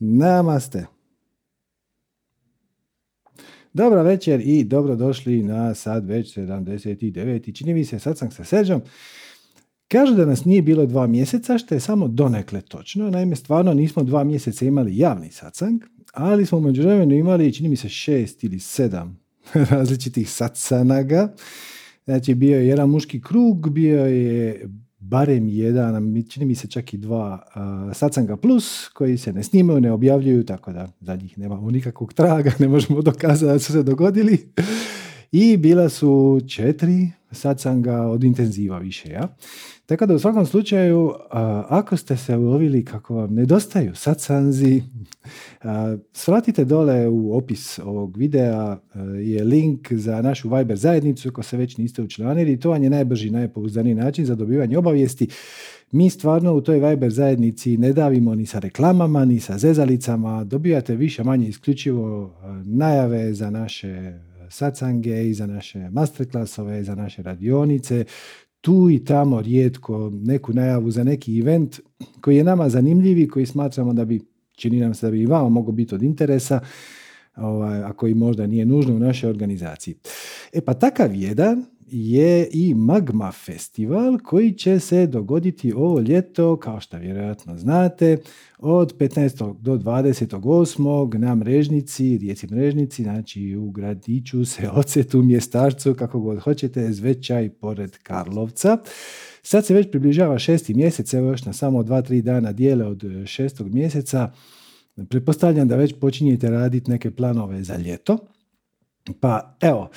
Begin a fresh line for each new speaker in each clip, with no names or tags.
Namaste. Dobra večer i dobrodošli na sad već 79. Čini mi se, sad sam sa Seđom. Kažu da nas nije bilo dva mjeseca, što je samo donekle točno. Naime, stvarno nismo dva mjeseca imali javni satsang, ali smo među vremenu imali, čini mi se, šest ili sedam različitih satsanaga. Znači, bio je jedan muški krug, bio je barem jedan, čini mi se čak i dva uh, Satsanga Plus koji se ne snimaju, ne objavljuju, tako da za njih nemamo nikakvog traga, ne možemo dokazati da su se dogodili. I bila su četiri Satsanga od intenziva više, ja. Tako da u svakom slučaju, ako ste se ulovili kako vam nedostaju satsanzi, svratite dole u opis ovog videa je link za našu Viber zajednicu ako se već niste učlanili. To vam je najbrži, najpouzdaniji način za dobivanje obavijesti. Mi stvarno u toj Viber zajednici ne davimo ni sa reklamama, ni sa zezalicama. Dobijate više manje isključivo najave za naše satsange i za naše masterclassove, za naše radionice tu i tamo rijetko neku najavu za neki event koji je nama zanimljiv i koji smatramo da bi, čini nam se da bi i vama mogao biti od interesa, ovaj, a koji možda nije nužno u našoj organizaciji. E pa takav jedan je i Magma Festival koji će se dogoditi ovo ljeto, kao što vjerojatno znate, od 15. do 28. na Mrežnici, Rijeci Mrežnici, znači u gradiću se ocetu, mjestarcu, kako god hoćete, Zvećaj pored Karlovca. Sad se već približava šesti mjesec, evo još na samo dva, tri dana dijele od šestog mjeseca. Pretpostavljam da već počinjete raditi neke planove za ljeto. Pa evo,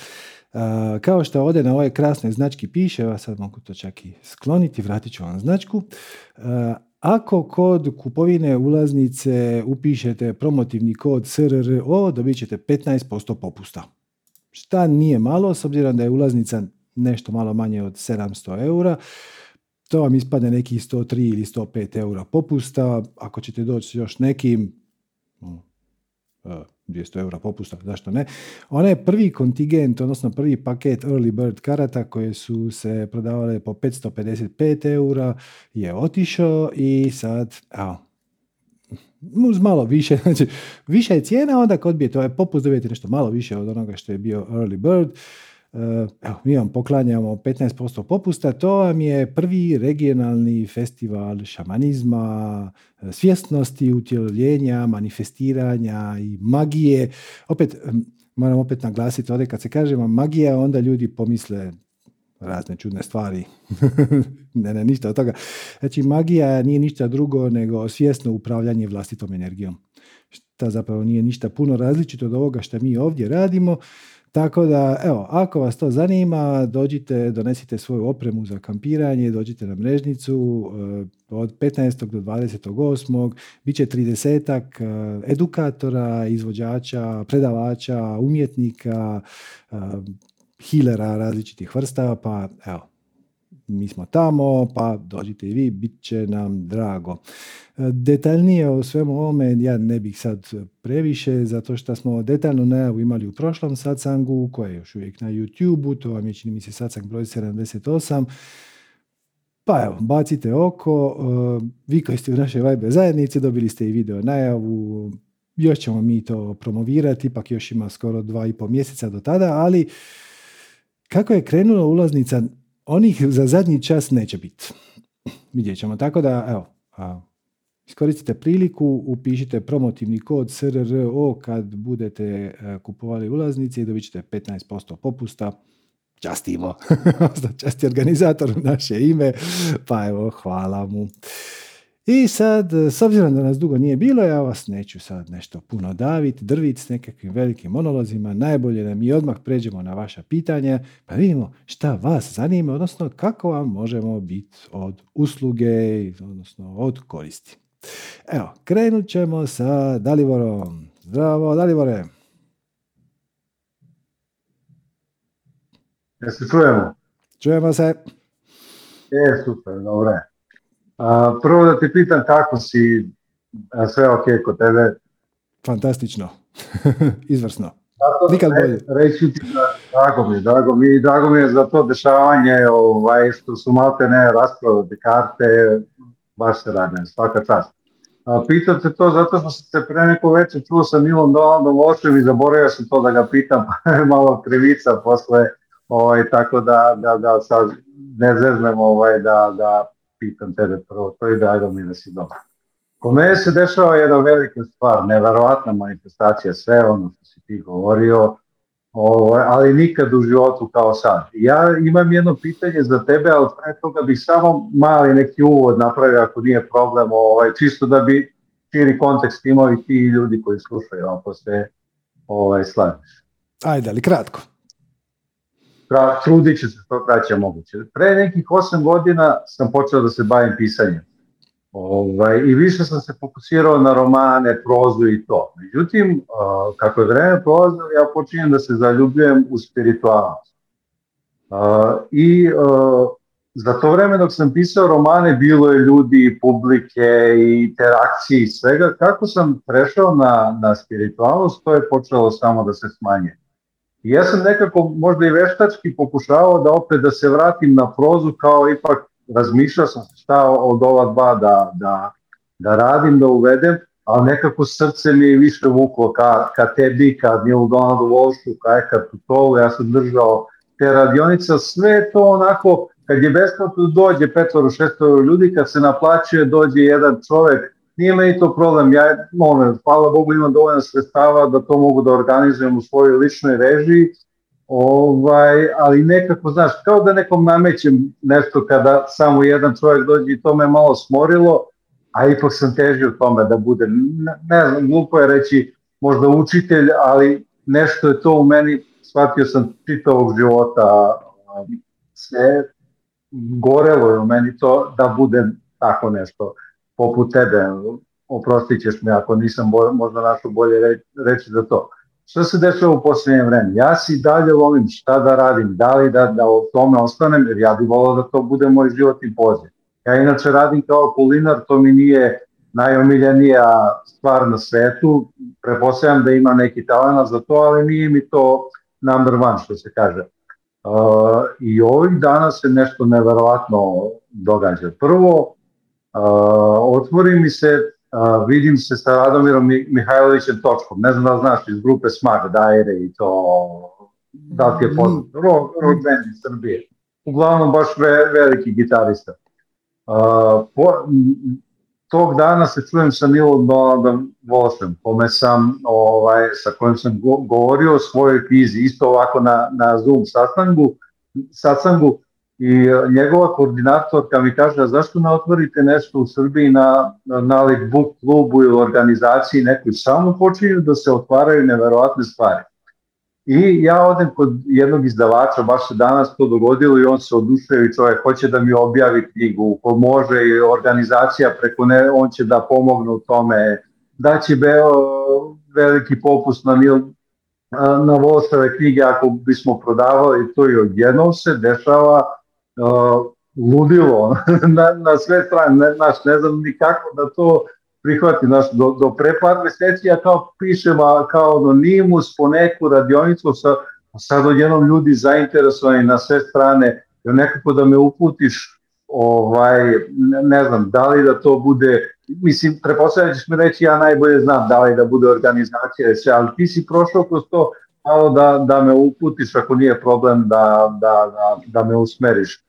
kao što ovdje na ovoj krasnoj znački piše, evo sad mogu to čak i skloniti, vratit ću vam značku. Ako kod kupovine ulaznice upišete promotivni kod SRRO, dobit ćete 15% popusta. Šta nije malo, s obzirom da je ulaznica nešto malo manje od 700 eura, to vam ispadne nekih 103 ili 105 eura popusta. Ako ćete doći još nekim, 200 eura popusta, zašto ne. Onaj prvi kontingent, odnosno prvi paket Early Bird karata koje su se prodavale po 555 eura je otišao i sad, evo, uz malo više, znači više je cijena, onda kad odbijete ovaj popust dobijete nešto malo više od onoga što je bio Early Bird. Evo, mi vam poklanjamo 15% popusta, to vam je prvi regionalni festival šamanizma, eh, svjesnosti, utjeljenja, manifestiranja i magije. Opet, moram opet naglasiti ovdje kad se kaže magija, onda ljudi pomisle razne čudne stvari. ne, ne, ništa od toga. Znači, magija nije ništa drugo nego svjesno upravljanje vlastitom energijom. Šta zapravo nije ništa puno različito od ovoga što mi ovdje radimo. Tako da, evo, ako vas to zanima, dođite, donesite svoju opremu za kampiranje, dođite na mrežnicu eh, od 15. do 28. Biće 30 eh, edukatora, izvođača, predavača, umjetnika, eh, hilera različitih vrsta, pa evo, mi smo tamo, pa dođite i vi, bit će nam drago. Detaljnije o svemu ovome ja ne bih sad previše, zato što smo detaljnu najavu imali u prošlom satsangu, koji je još uvijek na YouTube-u, to vam je čini mi se satsang broj 78. Pa evo, bacite oko, vi koji ste u našoj Viber zajednici dobili ste i video najavu, još ćemo mi to promovirati, ipak još ima skoro dva i pol mjeseca do tada, ali kako je krenula ulaznica, onih za zadnji čas neće biti. Vidjet ćemo, tako da, evo, Iskoristite priliku, upišite promotivni kod SRRO kad budete e, kupovali ulaznice i dobit ćete 15% popusta. Častimo. Časti organizator naše ime, pa evo, hvala mu. I sad, s obzirom da nas dugo nije bilo, ja vas neću sad nešto puno daviti, drviti s nekakvim velikim monolozima. Najbolje da mi odmah pređemo na vaša pitanja, pa vidimo šta vas zanima, odnosno kako vam možemo biti od usluge, odnosno od koristi. Evo, krenut ćemo sa Dalivorom. Zdravo, Dalivore.
se čujemo?
Čujemo se.
E, super, dobro prvo da ti pitam kako si, sve ok kod tebe?
Fantastično, izvrsno.
Nikad bolje. Reći ti da, drago mi, drago mi, drago mi je za to dešavanje, ovaj, što su malte ne raspravljati karte, baš se radim, svaka čast. A pitam te to zato što sam se pre neko večer čuo sa Milom Donaldom Lošem i zaboravio sam to da ga pitam, malo krivica posle, ovaj, tako da, da, da sad ne zeznem ovaj, da, da pitam tebe prvo, to da ajde mi da si dobro. Po mene se dešava jedna velika stvar, neverovatna manifestacija, sve ono što si ti govorio, ovaj, ali nikad u životu kao sad. Ja imam jedno pitanje za tebe, ali pre toga bih samo mali neki uvod napravio ako nije problem, ovaj, čisto da bi širi kontekst imao i ti ljudi koji slušaju, ako se ovaj, slažeš.
Ajde, ali kratko.
Trudit ću se što kraće moguće. Pre nekih 8 godina sam počeo da se bavim pisanjem. Ovaj, I više sam se fokusirao na romane, prozu i to. Međutim, kako je vreme prolazilo, ja počinjem da se zaljubljujem u spiritualnost. I za to vreme dok sam pisao romane, bilo je ljudi, publike interakcije i svega. Kako sam prešao na, na spiritualnost, to je počelo samo da se smanje. Ja sam nekako možda i veštački pokušavao da opet da se vratim na prozu kao ipak razmišljao sam šta od ova dva da, da, da radim, da uvedem, ali nekako srce mi je više vuklo ka, ka tebi, ka Neil Donaldu Walshu, ka Ekartu Tolu, ja sam držao te radionice, sve to onako, kad je besplatno dođe petvoro, šestvoro ljudi, kad se naplaćuje dođe jedan čovek, nije meni to problem, ja, ono, hvala Bogu imam dovoljno sredstava da to mogu da organizujem u svojoj ličnoj režiji, Ovaj, ali nekako, znaš, kao da nekom namećem nešto kada samo jedan čovjek dođe i to me malo smorilo, a ipak sam težio tome da budem, ne, ne znam, glupo je reći možda učitelj, ali nešto je to u meni, shvatio sam čitavog života, sve gorelo je u meni to da budem tako nešto poput tebe, oprostit ćeš mi ako nisam možda našao bolje reći za to. Šta se dešava u posljednje vreme? Ja si dalje volim šta da radim, da li da, da o tome ostanem, jer ja bih volao da to bude moj životni poziv. Ja inače radim kao kulinar, to mi nije najomiljenija stvar na svetu, prepostavljam da ima neki talent za to, ali nije mi to number one, što se kaže. Uh, I ovih dana se nešto neverovatno događa. Prvo, otvori mi se vidim se sa Radomirom Mihajlovićem Točkom, ne znam da znaš iz grupe Smag, Dajere i to, da ti je mm. poznato, rock, band iz Srbije. Uglavnom baš ve, veliki gitarista. Po, tog dana se čujem sa Nilom Donaldom Volsem, kome sam, ovaj, sa kojim sam go, govorio o svojoj knjizi, isto ovako na, na Zoom sastangu, sastangu, i e, njegova koordinatorka mi kaže, zašto ne otvorite nešto u Srbiji na, na nalik book klubu ili organizaciji nekoj, samo počinju da se otvaraju neverovatne stvari. I ja odem kod jednog izdavača, baš se danas to dogodilo i on se odušio i čovjek hoće da mi objavi knjigu, ko može i organizacija preko ne, on će da pomogne u tome, da će be, veliki popust na, na Volsove knjige ako bismo prodavali. To i odjednom se dešava ludilo na, na sve strane, ne, naš, ne znam ni kako da to prihvati, naš, do, do pre par meseci ja kao pišem a, kao anonimus po neku radionicu, sa, sad odjednom ljudi zainteresovani na sve strane, nekako da me uputiš ovaj, ne, ne znam, da li da to bude, mislim, prepostavljam ćeš mi reći, ja najbolje znam da li da bude organizacija, sve, ali ti si prošao kroz to, da, da me uputiš ako nije problem da, da, da, da me usmeriš.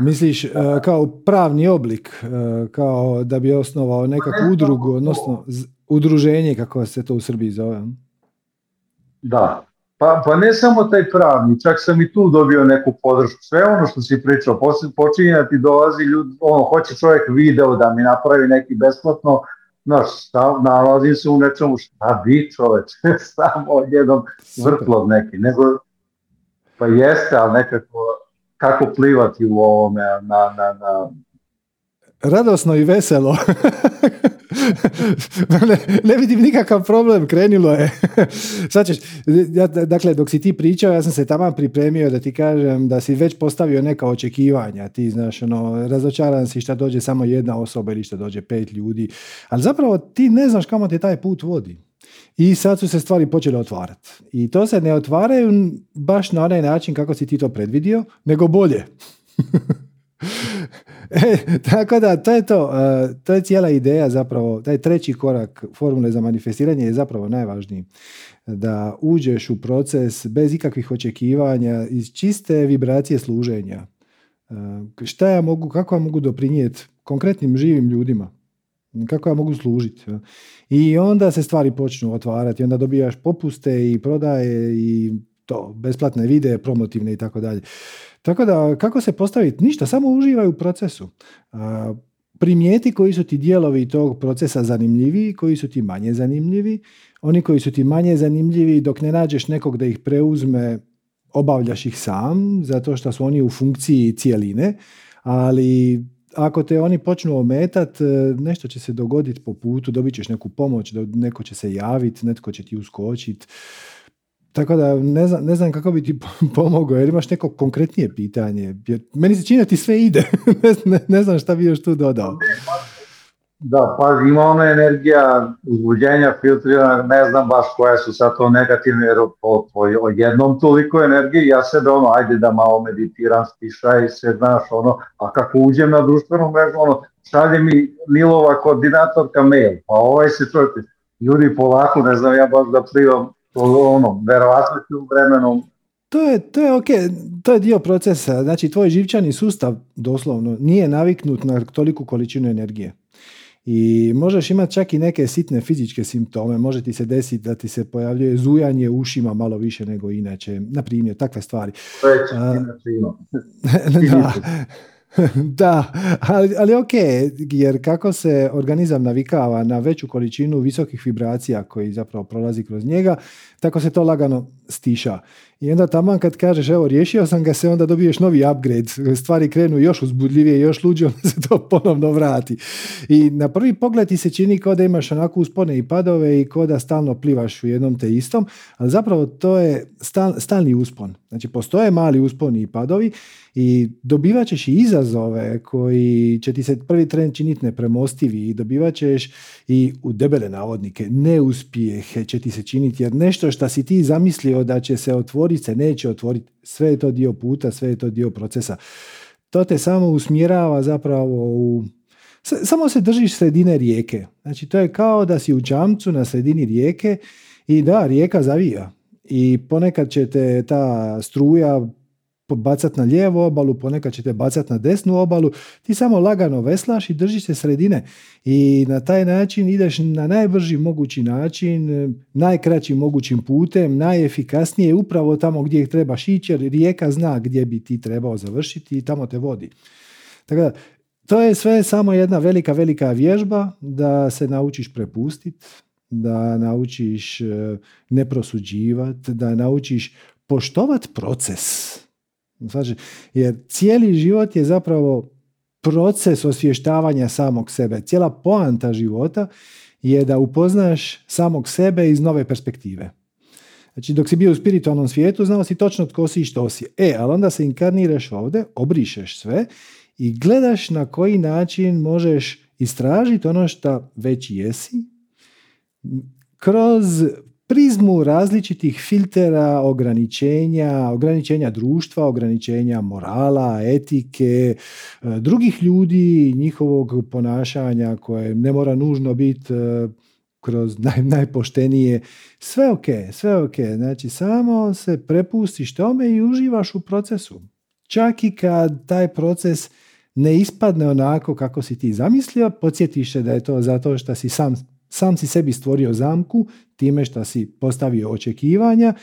Misliš e, kao pravni oblik, e, kao da bi osnovao nekakvu udrugu, odnosno udruženje kako se to u Srbiji zove?
Da, pa, pa ne samo taj pravni, čak sam i tu dobio neku podršku. Sve ono što si pričao, počinje da ti dolazi ljudi, ono, hoće čovjek video da mi napravi neki besplatno, znaš, stav, nalazim se u nečemu, šta bi čoveč, samo jednom vrtlog neki, nego, pa jeste, ali nekako, kako plivati u ovome na, na, na
radosno i veselo. ne, ne, vidim nikakav problem, krenilo je. Sad ćeš, ja, dakle, dok si ti pričao, ja sam se tamo pripremio da ti kažem da si već postavio neka očekivanja. Ti znaš, ono, razočaran si šta dođe samo jedna osoba ili šta dođe pet ljudi. Ali zapravo ti ne znaš kamo te taj put vodi. I sad su se stvari počele otvarati. I to se ne otvaraju baš na onaj način kako si ti to predvidio, nego bolje. E, tako da, to je to. E, to je cijela ideja zapravo. Taj treći korak formule za manifestiranje je zapravo najvažniji. Da uđeš u proces bez ikakvih očekivanja, iz čiste vibracije služenja. E, šta ja mogu, kako ja mogu doprinijeti konkretnim živim ljudima? Kako ja mogu služiti? I onda se stvari počnu otvarati. Onda dobijaš popuste i prodaje i to, besplatne videe, promotivne i tako dalje. Tako da, kako se postaviti? Ništa, samo uživaj u procesu. Primijeti koji su ti dijelovi tog procesa zanimljivi, koji su ti manje zanimljivi. Oni koji su ti manje zanimljivi, dok ne nađeš nekog da ih preuzme, obavljaš ih sam, zato što su oni u funkciji cijeline, ali ako te oni počnu ometat, nešto će se dogoditi po putu, dobit ćeš neku pomoć, neko će se javiti, netko će ti uskočiti. Tako da ne znam, ne znam kako bi ti pomogao, jer imaš neko konkretnije pitanje. Meni se čini da ti sve ide. ne, ne, znam šta bi još tu dodao.
Da, pa ima ona energija uzbuđenja, filtrirana, ne znam baš koje su sad to negativne, jer o, o, jednom toliko energije, ja sebe ono, ajde da malo meditiram, stiša i se, znaš, ono, a kako uđem na društvenu mrežu, ono, šalje mi Milova koordinatorka mail, pa ovaj se čovjek, ljudi polako, ne znam ja baš da plivam ono, verovatno vremenom
to je, to je ok, to je dio procesa. Znači, tvoj živčani sustav, doslovno, nije naviknut na toliku količinu energije. I možeš imati čak i neke sitne fizičke simptome. Može ti se desiti da ti se pojavljuje zujanje ušima malo više nego inače. Na primjer, takve stvari.
To je da,
da, ali, ali ok, jer kako se organizam navikava na veću količinu visokih vibracija koji zapravo prolazi kroz njega, tako se to lagano stiša. I onda tamo kad kažeš evo riješio sam ga se, onda dobiješ novi upgrade, stvari krenu još uzbudljivije, još luđe, onda se to ponovno vrati. I na prvi pogled ti se čini kao da imaš onako uspone i padove i kao da stalno plivaš u jednom te istom, ali zapravo to je stalni uspon. Znači postoje mali usponi i padovi i dobivat ćeš i izazove koji će ti se prvi tren činiti nepremostivi i dobivat ćeš i u debele navodnike neuspjehe će ti se činiti jer nešto što si ti zamislio da će se otvoriti se neće otvoriti. Sve je to dio puta, sve je to dio procesa. To te samo usmjerava zapravo u samo se držiš sredine rijeke. Znači to je kao da si u čamcu na sredini rijeke i da, rijeka zavija. I ponekad će te ta struja bacat na lijevu obalu, ponekad ćete bacat na desnu obalu, ti samo lagano veslaš i držiš se sredine. I na taj način ideš na najbrži mogući način, najkraćim mogućim putem, najefikasnije upravo tamo gdje trebaš ići jer rijeka zna gdje bi ti trebao završiti i tamo te vodi. Tako da, to je sve samo jedna velika, velika vježba da se naučiš prepustiti, da naučiš eh, ne prosuđivati, da naučiš poštovat proces Znači, jer cijeli život je zapravo proces osvještavanja samog sebe. Cijela poanta života je da upoznaš samog sebe iz nove perspektive. Znači, dok si bio u spiritualnom svijetu, znao si točno tko si i što si. E, ali onda se inkarniraš ovdje, obrišeš sve i gledaš na koji način možeš istražiti ono što već jesi kroz prizmu različitih filtera, ograničenja, ograničenja društva, ograničenja morala, etike, e, drugih ljudi, njihovog ponašanja koje ne mora nužno biti e, kroz naj, najpoštenije. Sve ok, sve ok. Znači, samo se prepustiš tome i uživaš u procesu. Čak i kad taj proces ne ispadne onako kako si ti zamislio, podsjetiš se da je to zato što si sam sam si sebi stvorio zamku time što si postavio očekivanja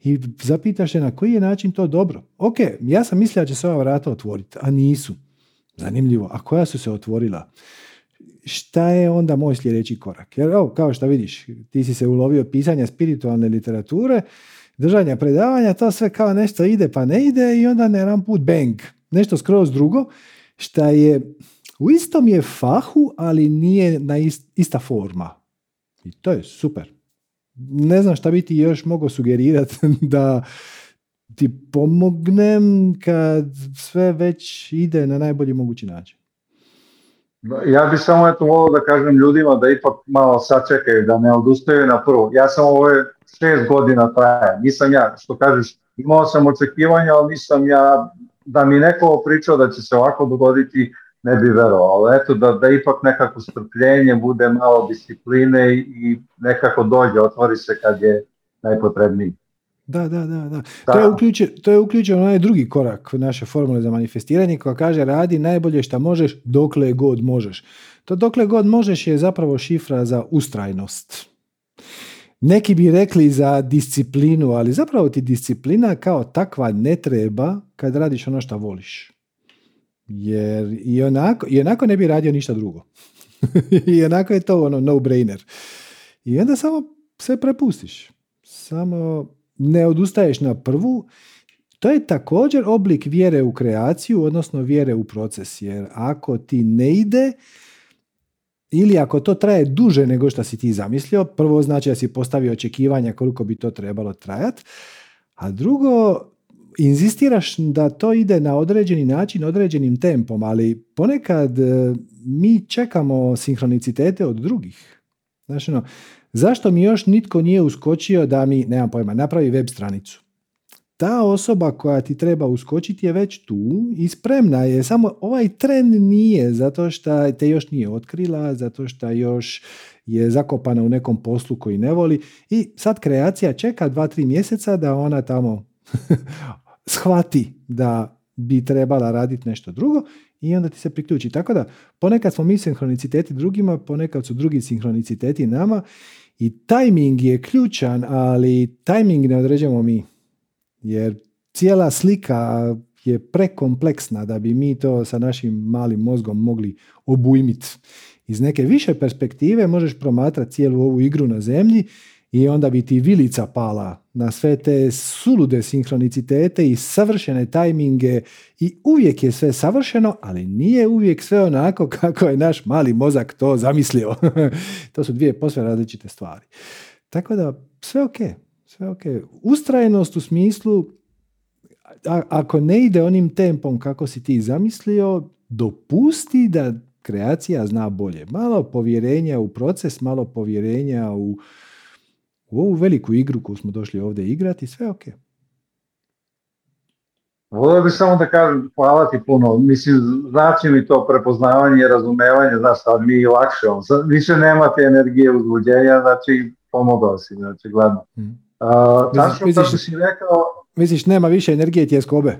i zapitaš se na koji je način to dobro. Ok, ja sam mislio da će se ova vrata otvoriti, a nisu. Zanimljivo. A koja su se otvorila? Šta je onda moj sljedeći korak? Jer evo, kao što vidiš, ti si se ulovio pisanja spiritualne literature, držanja predavanja, to sve kao nešto ide pa ne ide i onda ne ram put bang. Nešto skroz drugo, šta je u istom je fahu, ali nije na ista forma. I to je super. Ne znam šta bi ti još mogao sugerirati da ti pomognem kad sve već ide na najbolji mogući način.
Ja bih samo eto volio da kažem ljudima da ipak malo sačekaju, da ne odustaju na prvu. Ja sam ovo šest godina traja, nisam ja, što kažeš, imao sam očekivanja, ali nisam ja, da mi neko pričao da će se ovako dogoditi, ne bi verovao, ali eto da, da ipak nekako strpljenje bude malo discipline i nekako dođe, otvori se kad je najpotrebniji.
Da, da, da. da. To, je uključen, to je uključen onaj drugi korak naše formule za manifestiranje koja kaže radi najbolje što možeš dokle god možeš. To dokle god možeš je zapravo šifra za ustrajnost. Neki bi rekli za disciplinu, ali zapravo ti disciplina kao takva ne treba kad radiš ono što voliš. Jer i onako, i onako ne bi radio ništa drugo. I onako je to ono no-brainer. I onda samo sve prepustiš. Samo ne odustaješ na prvu. To je također oblik vjere u kreaciju, odnosno vjere u proces. Jer ako ti ne ide, ili ako to traje duže nego što si ti zamislio, prvo znači da si postavio očekivanja koliko bi to trebalo trajati, a drugo, inzistiraš da to ide na određeni način, određenim tempom, ali ponekad e, mi čekamo sinhronicitete od drugih. Znači, ono, zašto mi još nitko nije uskočio da mi, nemam pojma, napravi web stranicu? ta osoba koja ti treba uskočiti je već tu i spremna je, samo ovaj tren nije zato što te još nije otkrila, zato što još je zakopana u nekom poslu koji ne voli i sad kreacija čeka dva, tri mjeseca da ona tamo shvati da bi trebala raditi nešto drugo i onda ti se priključi. Tako da ponekad smo mi sinhroniciteti drugima, ponekad su drugi sinhroniciteti nama i tajming je ključan, ali tajming ne određujemo mi jer cijela slika je prekompleksna da bi mi to sa našim malim mozgom mogli obujmiti. Iz neke više perspektive možeš promatrati cijelu ovu igru na zemlji i onda bi ti vilica pala na sve te sulude sinhronicitete i savršene tajminge i uvijek je sve savršeno, ali nije uvijek sve onako kako je naš mali mozak to zamislio. to su dvije posve različite stvari. Tako da sve ok, sve ok. Ustrajnost u smislu, ako ne ide onim tempom kako si ti zamislio, dopusti da kreacija zna bolje. Malo povjerenja u proces, malo povjerenja u, u ovu veliku igru koju smo došli ovdje igrati, sve ok.
Volio bih samo da kažem hvala ti puno. Mislim, znači mi to prepoznavanje i razumevanje, znaš, sad mi lakše. Više nemate energije uzbuđenja, znači pomogao si, znači, gledno. Mm. Uh, misliš, si rekao...
Misliš, nema više energije tjeskobe?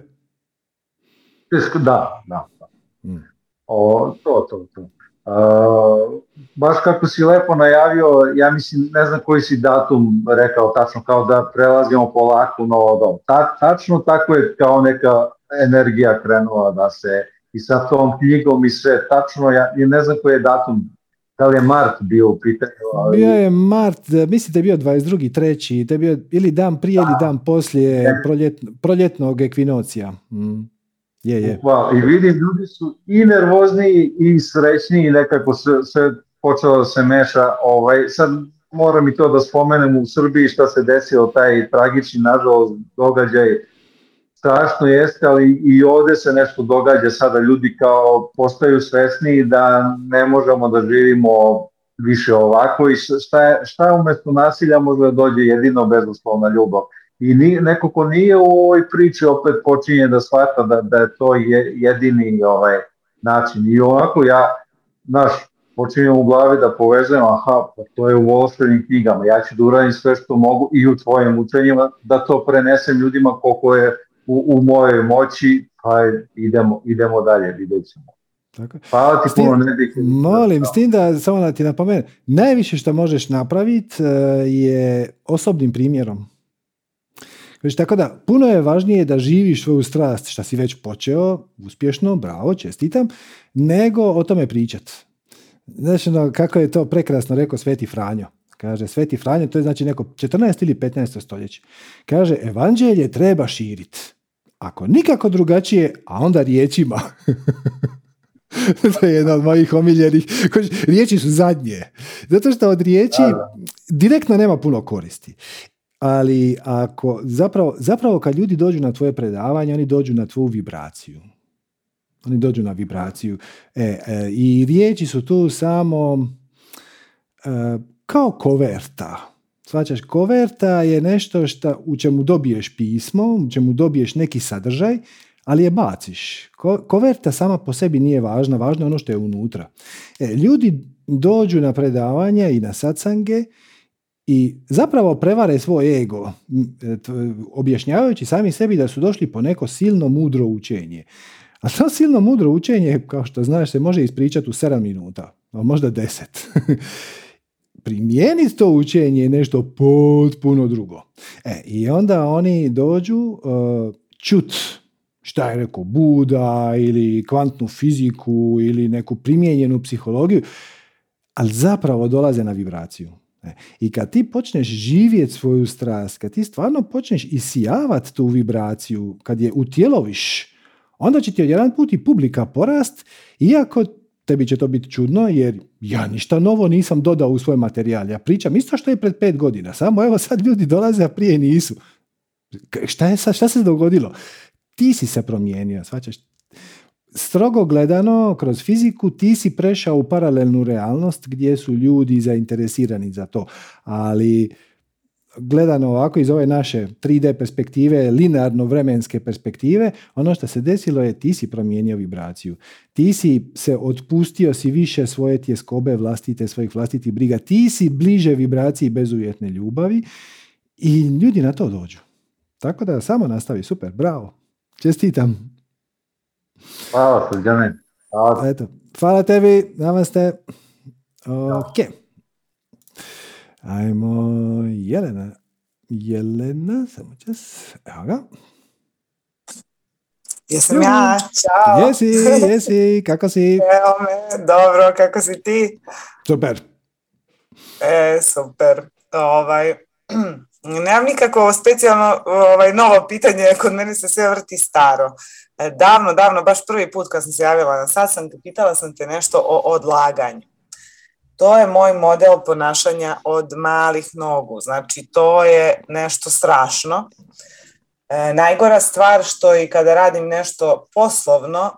Da, da. da. Mm. O, to, to, to. Uh, baš kako si lepo najavio, ja mislim, ne znam koji si datum rekao tačno, kao da prelazimo polako novo dom. Ta, tačno tako je kao neka energija krenula da se i sa tom knjigom i sve, tačno, ja, ja ne znam koji je datum da li je Mart bio u pitanju? Ali...
Bio je Mart, mislim da je bio 22. treći, da je bio ili dan prije ili dan poslije proljet, proljetnog ekvinocija. Mm. Je, je.
I vidim, ljudi su i nervozniji i srećniji, nekako se, se počelo se meša. Ovaj, sad moram i to da spomenem u Srbiji šta se desilo, taj tragični, nažalost, događaj strašno jeste, ali i ovdje se nešto događa sada, ljudi kao postaju svesni da ne možemo da živimo više ovako i šta, je, šta umjesto nasilja može da dođe jedino bezuslovna ljubav. I ni, neko ko nije u ovoj priči opet počinje da shvata da, da je to je, jedini ovaj način. I ovako ja, naš, počinjem u glavi da povezujem, aha, pa to je u volostvenim knjigama, ja ću da uradim sve što mogu i u tvojim učenjima, da to prenesem ljudima koliko je u, u mojoj moći, pa idemo, idemo dalje, vidjet ćemo. Tako. Hvala ti puno, ne
Molim, s tim da samo da ti napomenem, najviše što možeš napraviti e, je osobnim primjerom. Znači, tako da, puno je važnije da živiš svoju strast, što si već počeo, uspješno, bravo, čestitam, nego o tome pričat. Znači, no, kako je to prekrasno rekao Sveti Franjo. Kaže, Sveti Franjo, to je znači neko 14. ili 15. stoljeće. Kaže, evanđelje treba širiti. Ako nikako drugačije, a onda riječima. to je jedna od mojih omiljenih. Riječi su zadnje. Zato što od riječi direktno nema puno koristi. Ali ako zapravo, zapravo kad ljudi dođu na tvoje predavanje, oni dođu na tvoju vibraciju. Oni dođu na vibraciju. E, e I riječi su tu samo e, kao koverta. Svačaš, koverta je nešto šta, u čemu dobiješ pismo, u čemu dobiješ neki sadržaj, ali je baciš. Ko, koverta sama po sebi nije važna, važno je ono što je unutra. E, ljudi dođu na predavanje i na satsange i zapravo prevare svoj ego, e, objašnjavajući sami sebi da su došli po neko silno mudro učenje. A to silno mudro učenje, kao što znaš, se može ispričati u 7 minuta, a možda 10. Primijeniti to učenje je nešto potpuno drugo. E, I onda oni dođu uh, čut šta je rekao Buda ili kvantnu fiziku ili neku primijenjenu psihologiju, ali zapravo dolaze na vibraciju. E, I kad ti počneš živjeti svoju strast, kad ti stvarno počneš isijavati tu vibraciju, kad je utjeloviš, onda će ti jedan put i publika porast, iako tebi će to biti čudno, jer ja ništa novo nisam dodao u svoj materijal. Ja pričam isto što je pred pet godina, samo evo sad ljudi dolaze, a prije nisu. Šta, je šta se dogodilo? Ti si se promijenio, svačaš? Strogo gledano, kroz fiziku, ti si prešao u paralelnu realnost gdje su ljudi zainteresirani za to. Ali gledano ovako iz ove naše 3D perspektive, linearno vremenske perspektive, ono što se desilo je ti si promijenio vibraciju. Ti si se otpustio si više svoje tjeskobe vlastite, svojih vlastitih briga. Ti si bliže vibraciji bezuvjetne ljubavi i ljudi na to dođu. Tako da samo nastavi, super, bravo. Čestitam.
Hvala,
Hvala. Eto, hvala tebi, namaste. Ok. Ajmo Jelena. Jelena, samo čas. Evo ga.
Jesam ja, čao.
Jesi, jesi, kako si?
Evo me, dobro, kako si ti?
Super.
E, super. Ovaj, nemam nikako specijalno ovaj, novo pitanje, kod mene se sve vrti staro. E, davno, davno, baš prvi put kad sam se javila na sastanak, pitala sam te nešto o odlaganju. To je moj model ponašanja od malih nogu. Znači, to je nešto strašno. E, najgora stvar što i kada radim nešto poslovno,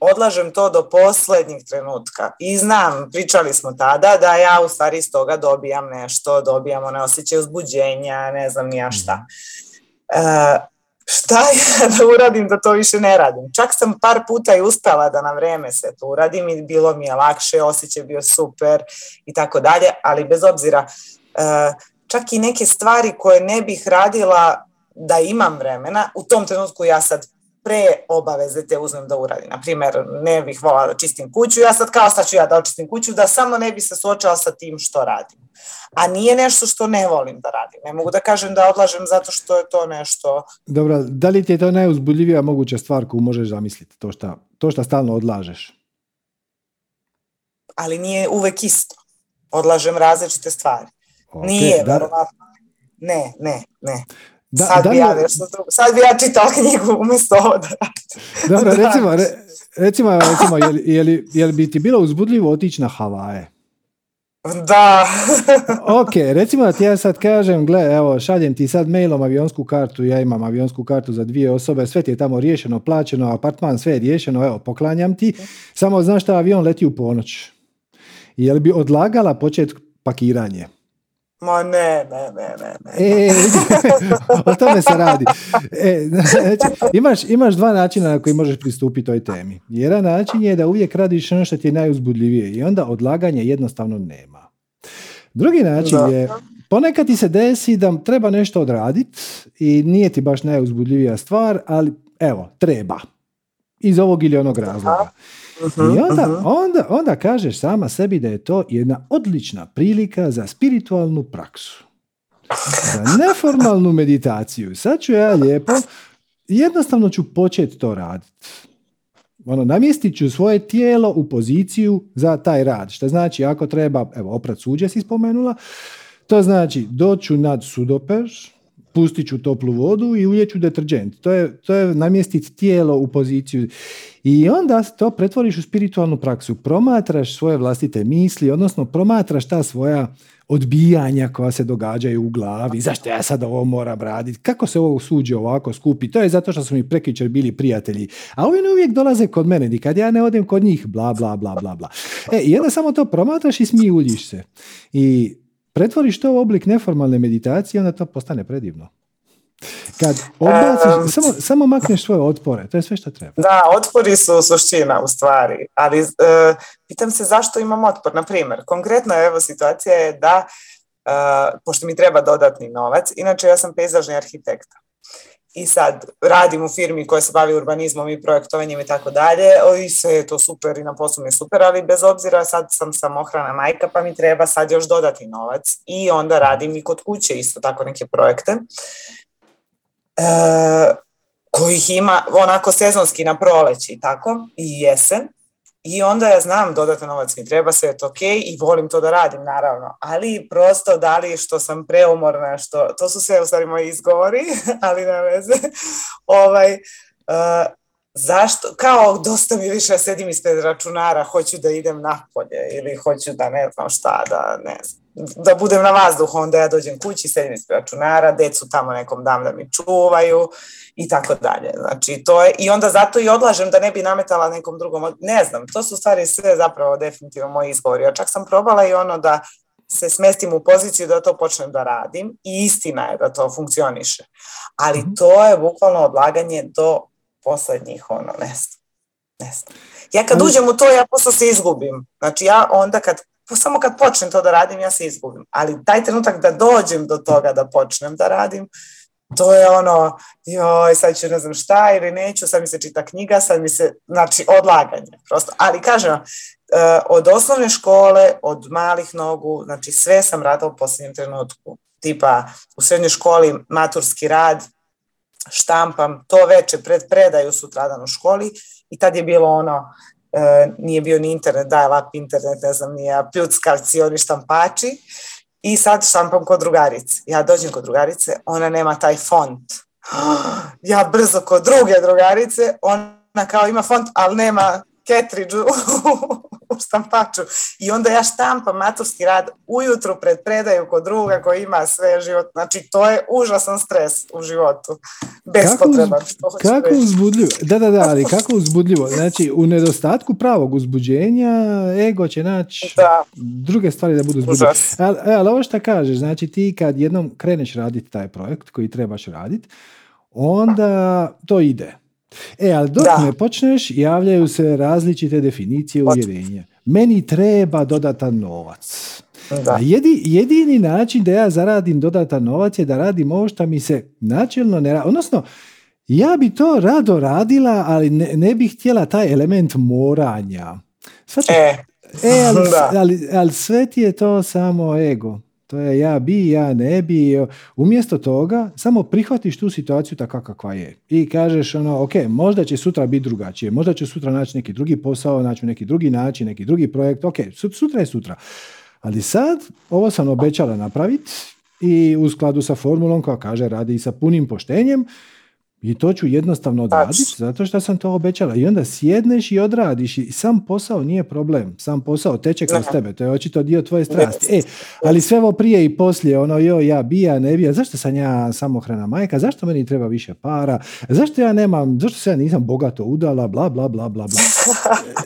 odlažem to do posljednjeg trenutka. I znam, pričali smo tada, da ja u stvari iz toga dobijam nešto, dobijam one osjećaj uzbuđenja, ne znam ni ja šta. Mhm. E, šta ja da uradim da to više ne radim. Čak sam par puta i uspela da na vreme sve to uradim i bilo mi je lakše, osjećaj bio super i tako dalje, ali bez obzira, e, čak i neke stvari koje ne bih radila da imam vremena, u tom trenutku ja sad pre obaveze te uzmem da uradim. Na primjer, ne bih volila da čistim kuću, ja sad kao sad ću ja da očistim kuću, da samo ne bi se suočala sa tim što radim. A nije nešto što ne volim da radim. Ne mogu da kažem da odlažem zato što je to nešto...
Dobro, da li ti je to najuzbudljivija moguća stvar koju možeš zamisliti? To što to šta stalno odlažeš?
Ali nije uvek isto. Odlažem različite stvari. nije, da... Ne, ne, ne. Da, sad, bi ja sad bi ja čitala knjigu umjesto ovo da
Dobro, recimo, recimo, recimo je, li, je, li, bi ti bilo uzbudljivo otići na Havaje?
Da.
ok, recimo da ti ja sad kažem, gle, evo, šaljem ti sad mailom avionsku kartu, ja imam avionsku kartu za dvije osobe, sve ti je tamo riješeno, plaćeno, apartman, sve je riješeno, evo, poklanjam ti, samo znaš da avion leti u ponoć. Je li bi odlagala počet pakiranje?
Ma ne, ne, ne, ne. ne. E,
o tome se radi. E, znači, imaš, imaš dva načina na koji možeš pristupiti toj temi. Jedan način je da uvijek radiš ono što ti je najuzbudljivije i onda odlaganje jednostavno nema. Drugi način je, ponekad ti se desi da treba nešto odraditi i nije ti baš najuzbudljivija stvar, ali evo, treba. Iz ovog ili onog razloga. I onda, onda, onda kažeš sama sebi da je to jedna odlična prilika za spiritualnu praksu. Za neformalnu meditaciju. Sad ću ja lijepo, jednostavno ću početi to raditi. Ono, namjestit ću svoje tijelo u poziciju za taj rad. Što znači, ako treba, evo, oprat suđe si spomenula, to znači doću nad sudoper, pustit ću toplu vodu i uljeću deterđent. To je, to je namjestiti tijelo u poziciju. I onda to pretvoriš u spiritualnu praksu. Promatraš svoje vlastite misli, odnosno promatraš ta svoja odbijanja koja se događaju u glavi. Zašto ja sad ovo moram raditi? Kako se ovo suđe ovako skupi? To je zato što su mi prekičer bili prijatelji. A ne uvijek dolaze kod mene. Nikad ja ne odem kod njih. Bla, bla, bla, bla, bla. E, i onda samo to promatraš i smijuljiš se. I pretvoriš to u oblik neformalne meditacije, onda to postane predivno. Kad odbaciš, samo, samo makneš svoje otpore, to je sve što treba.
Da, otpori su suština u stvari, ali e, pitam se zašto imam otpor. Na primjer, konkretno evo situacija je da, e, pošto mi treba dodatni novac, inače ja sam pejzažni arhitekta i sad radim u firmi koja se bavi urbanizmom i projektovanjem i tako dalje. I sve je to super i na poslu mi je super, ali bez obzira sad sam samohrana majka pa mi treba sad još dodati novac. I onda radim i kod kuće isto tako neke projekte e, kojih ima onako sezonski na proleći tako i jesen i onda ja znam dodatan novac mi treba, sve je to ok i volim to da radim naravno, ali prosto da li što sam preumorna, što, to su sve u stvari moji izgovori, ali na veze, ovaj, uh, zašto, kao dosta mi više sedim ispred računara, hoću da idem napolje ili hoću da ne znam šta, da ne znam, da budem na vazduhu, onda ja dođem kući, sedim ispred računara, decu tamo nekom dam da mi čuvaju i tako dalje. Znači, to je, i onda zato i odlažem da ne bi nametala nekom drugom, ne znam, to su stvari sve zapravo definitivno moji izgovori. Ja čak sam probala i ono da se smestim u poziciju da to počnem da radim i istina je da to funkcioniše. Ali mhm. to je bukvalno odlaganje do poslednjih, ono, ne znam. Ne znam. Ja kad uđem u to, ja posle se izgubim. Znači ja onda kad samo kad počnem to da radim, ja se izgubim. Ali taj trenutak da dođem do toga da počnem da radim, to je ono, joj, sad ću ne znam šta ili neću, sad mi se čita knjiga, sad mi se, znači, odlaganje, prosto. Ali kažem, uh, od osnovne škole, od malih nogu, znači sve sam radila u posljednjem trenutku. Tipa, u srednjoj školi maturski rad, štampam, to veče pred predaju sutradan u školi i tad je bilo ono, nije bio ni internet, dial-up internet, ne znam, nije pljuckavci, oni štampači. I sad štampam kod drugarice. Ja dođem kod drugarice, ona nema taj font. Ja brzo kod druge drugarice, ona kao ima font, ali nema cartridge u štampaču. I onda ja štampam maturski rad ujutru pred predaju kod druga koji ima sve život. Znači, to je užasan stres u životu. Bespotreban.
Kako, kako uzbudljivo. Da, da, da, ali kako uzbudljivo. Znači, u nedostatku pravog uzbuđenja ego će naći druge stvari da budu uzbudljive. Ali, e, ali ovo što kažeš, znači ti kad jednom kreneš raditi taj projekt koji trebaš raditi, onda to ide. E, ali dok ne počneš, javljaju se različite definicije uvjerenja. Meni treba dodatan novac. Da. A jedi, jedini način da ja zaradim dodatan novac je da radim ovo što mi se načelno ne radi. Odnosno, ja bi to rado radila, ali ne, ne bih htjela taj element moranja.
e,
e ali, ali, ali sve ti je to samo ego. To je ja bi, ja ne bi. Umjesto toga, samo prihvatiš tu situaciju takva kakva je. I kažeš ono, ok, možda će sutra biti drugačije, možda će sutra naći neki drugi posao, naći neki drugi način, neki drugi projekt, ok, sutra je sutra. Ali sad, ovo sam obećala napraviti i u skladu sa formulom koja kaže radi i sa punim poštenjem, i to ću jednostavno odraditi zato što sam to obećala. I onda sjedneš i odradiš i sam posao nije problem. Sam posao teče kroz tebe. To je očito dio tvoje strasti. E, ali sve ovo prije i poslije, ono jo, ja bija, ne bija, zašto sam ja samohrana majka, zašto meni treba više para, zašto ja nemam, zašto se ja nisam bogato udala, bla, bla, bla, bla, bla.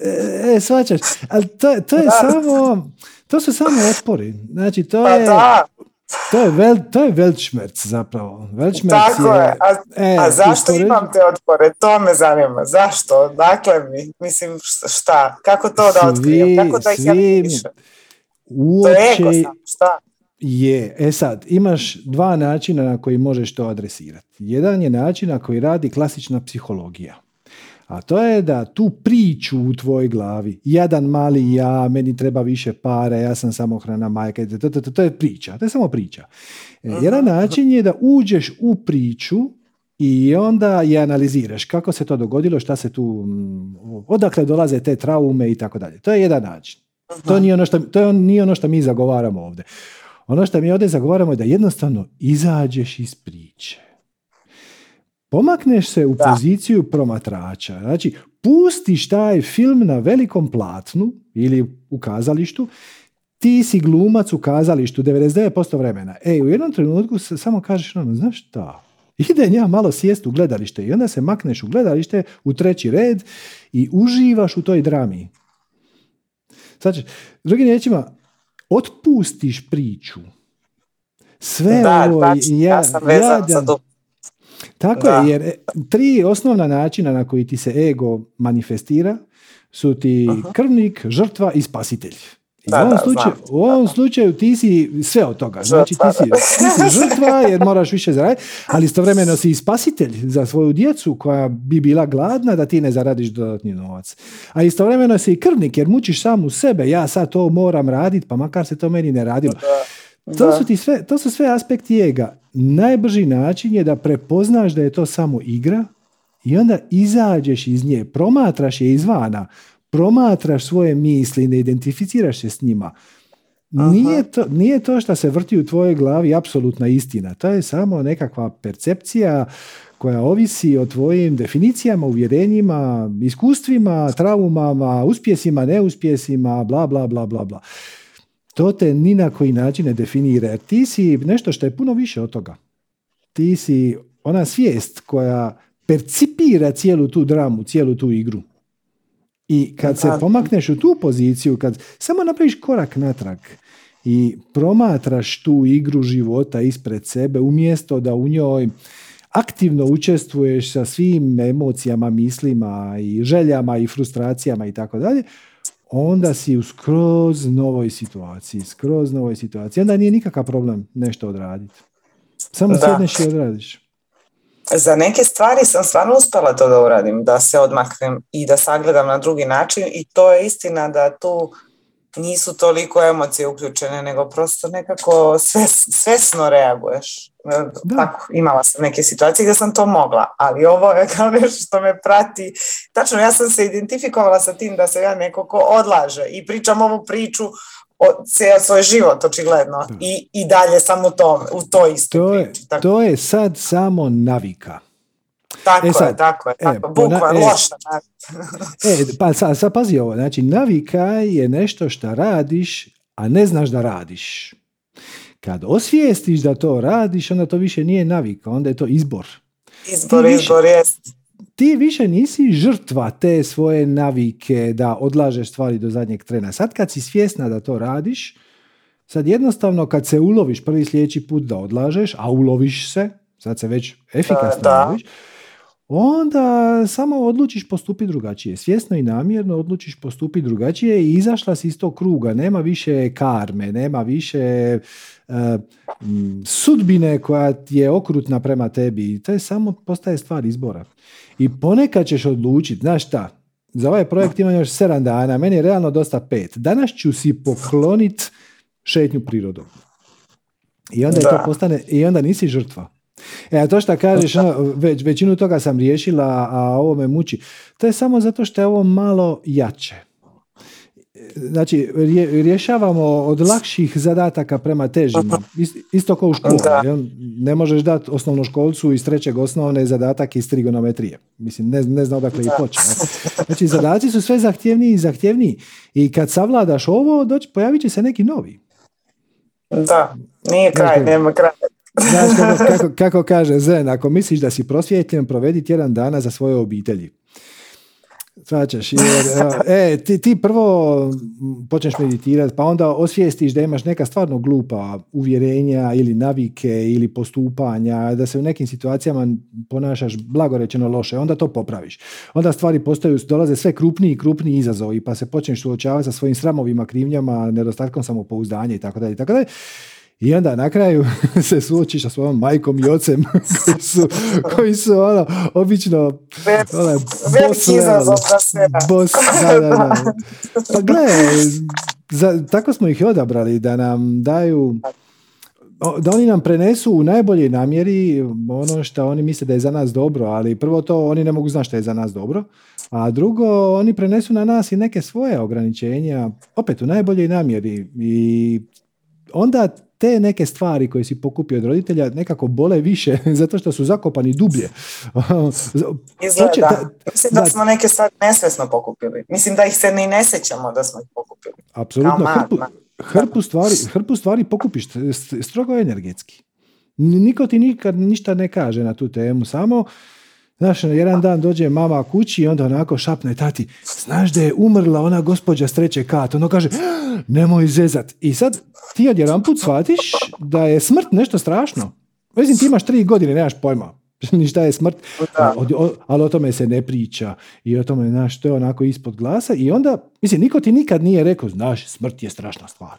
E, e svačaš, ali to, to je samo, to su samo otpori. Znači, to pa je... To je, vel, to je velčmerc zapravo. Velčmerc
Tako je. A, e, a zašto imam te otpore? To me zanima. Zašto? Dakle mi? Mislim, šta? Kako to da otkrijem? Kako da ih svi, ja
Uopće to je ego Šta? Je. E sad, imaš dva načina na koji možeš to adresirati. Jedan je način na koji radi klasična psihologija a to je da tu priču u tvojoj glavi, jedan mali ja, meni treba više pare, ja sam samohrana majka, to, to, to, to je priča, to je samo priča. E, jedan način je da uđeš u priču i onda je analiziraš kako se to dogodilo, šta se tu, odakle dolaze te traume i tako dalje. To je jedan način. To nije ono što, to nije ono što mi zagovaramo ovdje. Ono što mi ovdje zagovaramo je da jednostavno izađeš iz priče. Pomakneš se u poziciju promatrača. Znači, pustiš taj film na velikom platnu ili u kazalištu, ti si glumac u kazalištu 99% vremena. Ej, u jednom trenutku se samo kažeš, ono, znaš šta, ide ja malo sjest u gledalište i onda se makneš u gledalište u treći red i uživaš u toj drami. Znači, drugim riječima, otpustiš priču. Sve
da, ovo, znači, ja, ja sam vezan ja, za
Tako je, jer e, tri osnovna načina na koji ti se ego manifestira su ti krvnik, žrtva i spasitelj. I u, ovom slučaju, u ovom slučaju ti si sve od toga. Znači ti si, ti si žrtva jer moraš više zaraditi, ali istovremeno si i spasitelj za svoju djecu koja bi bila gladna da ti ne zaradiš dodatni novac. A istovremeno si i krvnik jer mučiš sam u sebe. Ja sad to moram raditi pa makar se to meni ne radilo. To su, ti sve, to su sve aspekti ega. Najbrži način je da prepoznaš da je to samo igra i onda izađeš iz nje, promatraš je izvana, promatraš svoje misli, ne identificiraš se s njima. Nije to, nije to što se vrti u tvojoj glavi apsolutna istina. To je samo nekakva percepcija koja ovisi o tvojim definicijama, uvjerenjima, iskustvima, traumama, uspjesima, neuspjesima, bla, bla, bla, bla, bla. To te ni na koji način ne definira. Jer ti si nešto što je puno više od toga. Ti si ona svijest koja percipira cijelu tu dramu, cijelu tu igru. I kad se pomakneš u tu poziciju, kad samo napraviš korak natrag i promatraš tu igru života ispred sebe, umjesto da u njoj aktivno učestvuješ sa svim emocijama, mislima i željama i frustracijama i tako dalje, onda si u skroz novoj situaciji, skroz novoj situaciji. Onda nije nikakav problem nešto odraditi. Samo sjedneš i odradiš
za neke stvari sam stvarno uspjela to da uradim, da se odmaknem i da sagledam na drugi način i to je istina da tu nisu toliko emocije uključene, nego prosto nekako svesno reaguješ. Tako, imala sam neke situacije gdje sam to mogla, ali ovo je kao nešto što me prati. Tačno, ja sam se identifikovala sa tim da se ja neko ko odlaže i pričam ovu priču cijel svoj život očigledno I, i dalje sam u, tom, u toj istoj
to je, To je sad samo navika.
Tako e sad, je, tako je. E, tako. Bukva, e, loša
e, pa sad, sad pazi ovo, znači navika je nešto što radiš, a ne znaš da radiš. Kad osvijestiš da to radiš, onda to više nije navika, onda je to izbor.
Izbor, izbor, jest
ti više nisi žrtva te svoje navike da odlažeš stvari do zadnjeg trena. Sad kad si svjesna da to radiš, sad jednostavno kad se uloviš prvi sljedeći put da odlažeš, a uloviš se, sad se već efikasno da. uloviš, onda samo odlučiš postupiti drugačije. Svjesno i namjerno odlučiš postupiti drugačije i izašla si iz tog kruga. Nema više karme, nema više uh, sudbine koja je okrutna prema tebi. To je samo postaje stvar izbora. I ponekad ćeš odlučiti, znaš šta, za ovaj projekt imam još 7 dana, meni je realno dosta pet. Danas ću si poklonit šetnju prirodom. I onda, je to postane, I onda nisi žrtva. E, a to što kažeš, ono, već, većinu toga sam riješila, a ovo me muči. To je samo zato što je ovo malo jače znači rješavamo od lakših zadataka prema težima. Isto kao u školi. Ne možeš dati osnovnoškolcu iz trećeg osnovne zadatak iz trigonometrije. Mislim, ne, ne znam odakle i počne. Znači, zadaci su sve zahtjevniji i zahtjevniji. I kad savladaš ovo, doći, pojavit će se neki novi.
Da, nije kraj, nema kraj.
Znaš kako, kako, kako kaže Zen, ako misliš da si prosvjetljen, provedi tjedan dana za svoje obitelji. Svačaš, e, ti, ti prvo počneš meditirati, pa onda osvijestiš da imaš neka stvarno glupa uvjerenja ili navike ili postupanja, da se u nekim situacijama ponašaš blagorečeno loše, onda to popraviš. Onda stvari postaju, dolaze sve krupniji i krupniji izazovi, pa se počneš suočavati sa svojim sramovima, krivnjama, nedostatkom samopouzdanja i tako dalje i onda na kraju se suočiš sa svojom majkom i ocem koji su, koji su ono, obično ono,
bos, bos, da, da, da.
Pa gledaj, za, tako smo ih odabrali da nam daju da oni nam prenesu u najboljoj namjeri ono što oni misle da je za nas dobro, ali prvo to oni ne mogu znati što je za nas dobro, a drugo oni prenesu na nas i neke svoje ograničenja, opet u najboljoj namjeri i onda te neke stvari koje si pokupio od roditelja nekako bole više zato što su zakopani dublje.
Izgleda. Mislim da, smo neke stvari nesvjesno pokupili. Mislim da ih se ni ne sjećamo da smo ih pokupili.
Apsolutno. Hrpu, hrpu, stvari, hrpu stvari pokupiš strogo energetski. Niko ti nikad ništa ne kaže na tu temu, samo Znaš, jedan dan dođe mama kući i onda onako šapne tati, znaš da je umrla ona gospođa s treće kat. Ono kaže, nemoj zezat. I sad ti odjedan put shvatiš da je smrt nešto strašno. Vezim, ti imaš tri godine, nemaš pojma. ni šta je smrt, ali o tome se ne priča i o tome, znaš, to je onako ispod glasa i onda, mislim, niko ti nikad nije rekao, znaš, smrt je strašna stvar.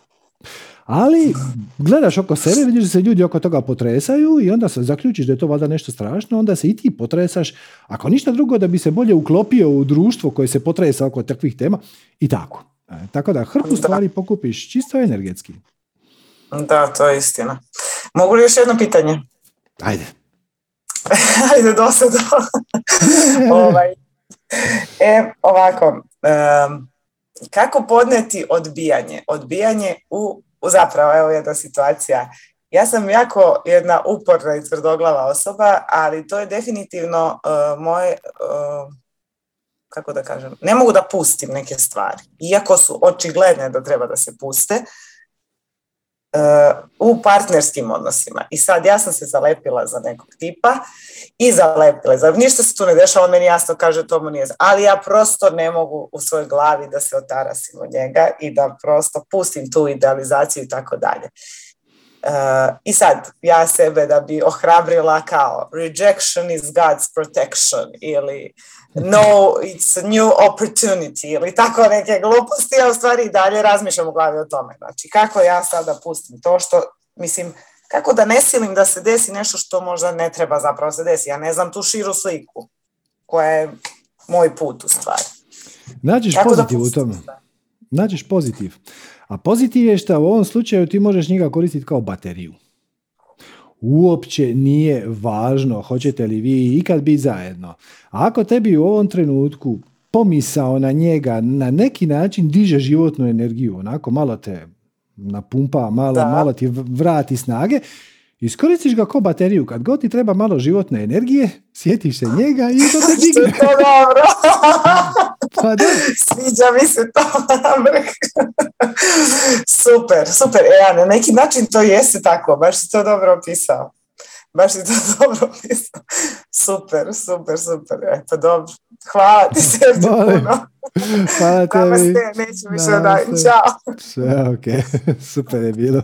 Ali gledaš oko sebe, vidiš da se ljudi oko toga potresaju i onda se zaključiš da je to valjda nešto strašno, onda se i ti potresaš, ako ništa drugo da bi se bolje uklopio u društvo koje se potresa oko takvih tema i tako. E, tako da hrpu stvari pokupiš čisto energetski.
Da, to je istina. Mogu li još jedno pitanje?
Ajde.
Ajde, dosadno. ovaj. E, ovako, kako podneti odbijanje? Odbijanje u zapravo, evo jedna situacija. Ja sam jako jedna uporna i tvrdoglava osoba, ali to je definitivno uh, moje, uh, kako da kažem, ne mogu da pustim neke stvari. Iako su očigledne da treba da se puste, u partnerskim odnosima. I sad ja sam se zalepila za nekog tipa i zalepila. Za, ništa se tu ne dešava, on meni jasno kaže to mu nije. Ali ja prosto ne mogu u svojoj glavi da se otarasim od njega i da prosto pustim tu idealizaciju i tako dalje. I sad, ja sebe da bi ohrabrila kao rejection is God's protection ili no, it's a new opportunity ili tako neke gluposti, a u stvari i dalje razmišljam u glavi o tome. Znači, kako ja sada pustim to što, mislim, kako da ne silim da se desi nešto što možda ne treba zapravo se desi. Ja ne znam tu širu sliku koja je moj put u stvari.
Nađeš pozitiv u tome. Nađeš pozitiv. A pozitiv je što u ovom slučaju ti možeš njega koristiti kao bateriju uopće nije važno hoćete li vi ikad biti zajedno. A ako tebi u ovom trenutku pomisao na njega na neki način diže životnu energiju, onako malo te napumpa, malo, malo ti vrati snage, iskoristiš ga kao bateriju. Kad god ti treba malo životne energije, sjetiš se njega i to te digne.
pa da. Sviđa mi se to. super, super. E, na neki način to jeste tako. Baš si to dobro opisao. Baš si to dobro opisao. Super, super, super. E, pa dobro. Hvala ti se puno.
Hvala tebi.
neću više da. Ćao.
Sve ok. Super je bilo.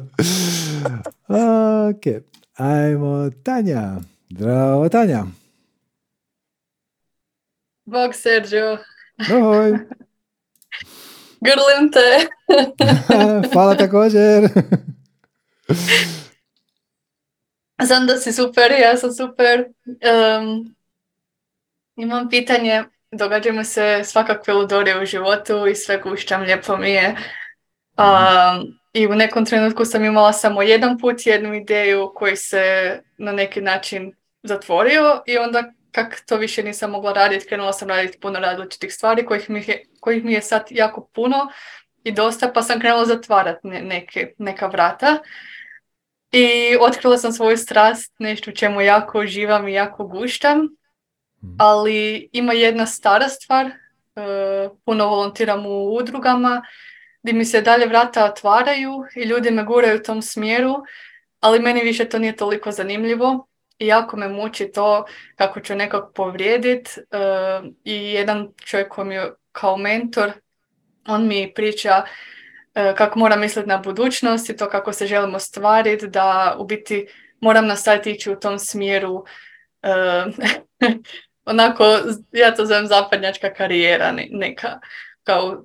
Ok. Ajmo Tanja. Zdravo Tanja.
Bog Sergio.
Ahoj.
Grlim te.
Hvala također.
Znam da si super, ja sam super. Um, imam pitanje, događaju se svakakve ludore u životu i sve gušćam, lijepo mi je. Um, I u nekom trenutku sam imala samo jedan put jednu ideju koji se na neki način zatvorio i onda kak to više nisam mogla raditi, krenula sam raditi puno različitih stvari kojih mi je, kojih mi je sad jako puno i dosta, pa sam krenula zatvarati neke, neka vrata. I otkrila sam svoju strast, nešto u čemu jako uživam i jako guštam. Mhm. Ali ima jedna stara stvar, e, puno volontiram u udrugama, gdje mi se dalje vrata otvaraju i ljudi me guraju u tom smjeru, ali meni više to nije toliko zanimljivo i jako me muči to kako ću nekog povrijedit uh, i jedan čovjek koji mi je kao mentor, on mi priča uh, kako moram misliti na budućnost i to kako se želimo stvariti, da u biti moram nastaviti ići u tom smjeru uh, onako, ja to zovem zapadnjačka karijera neka, kao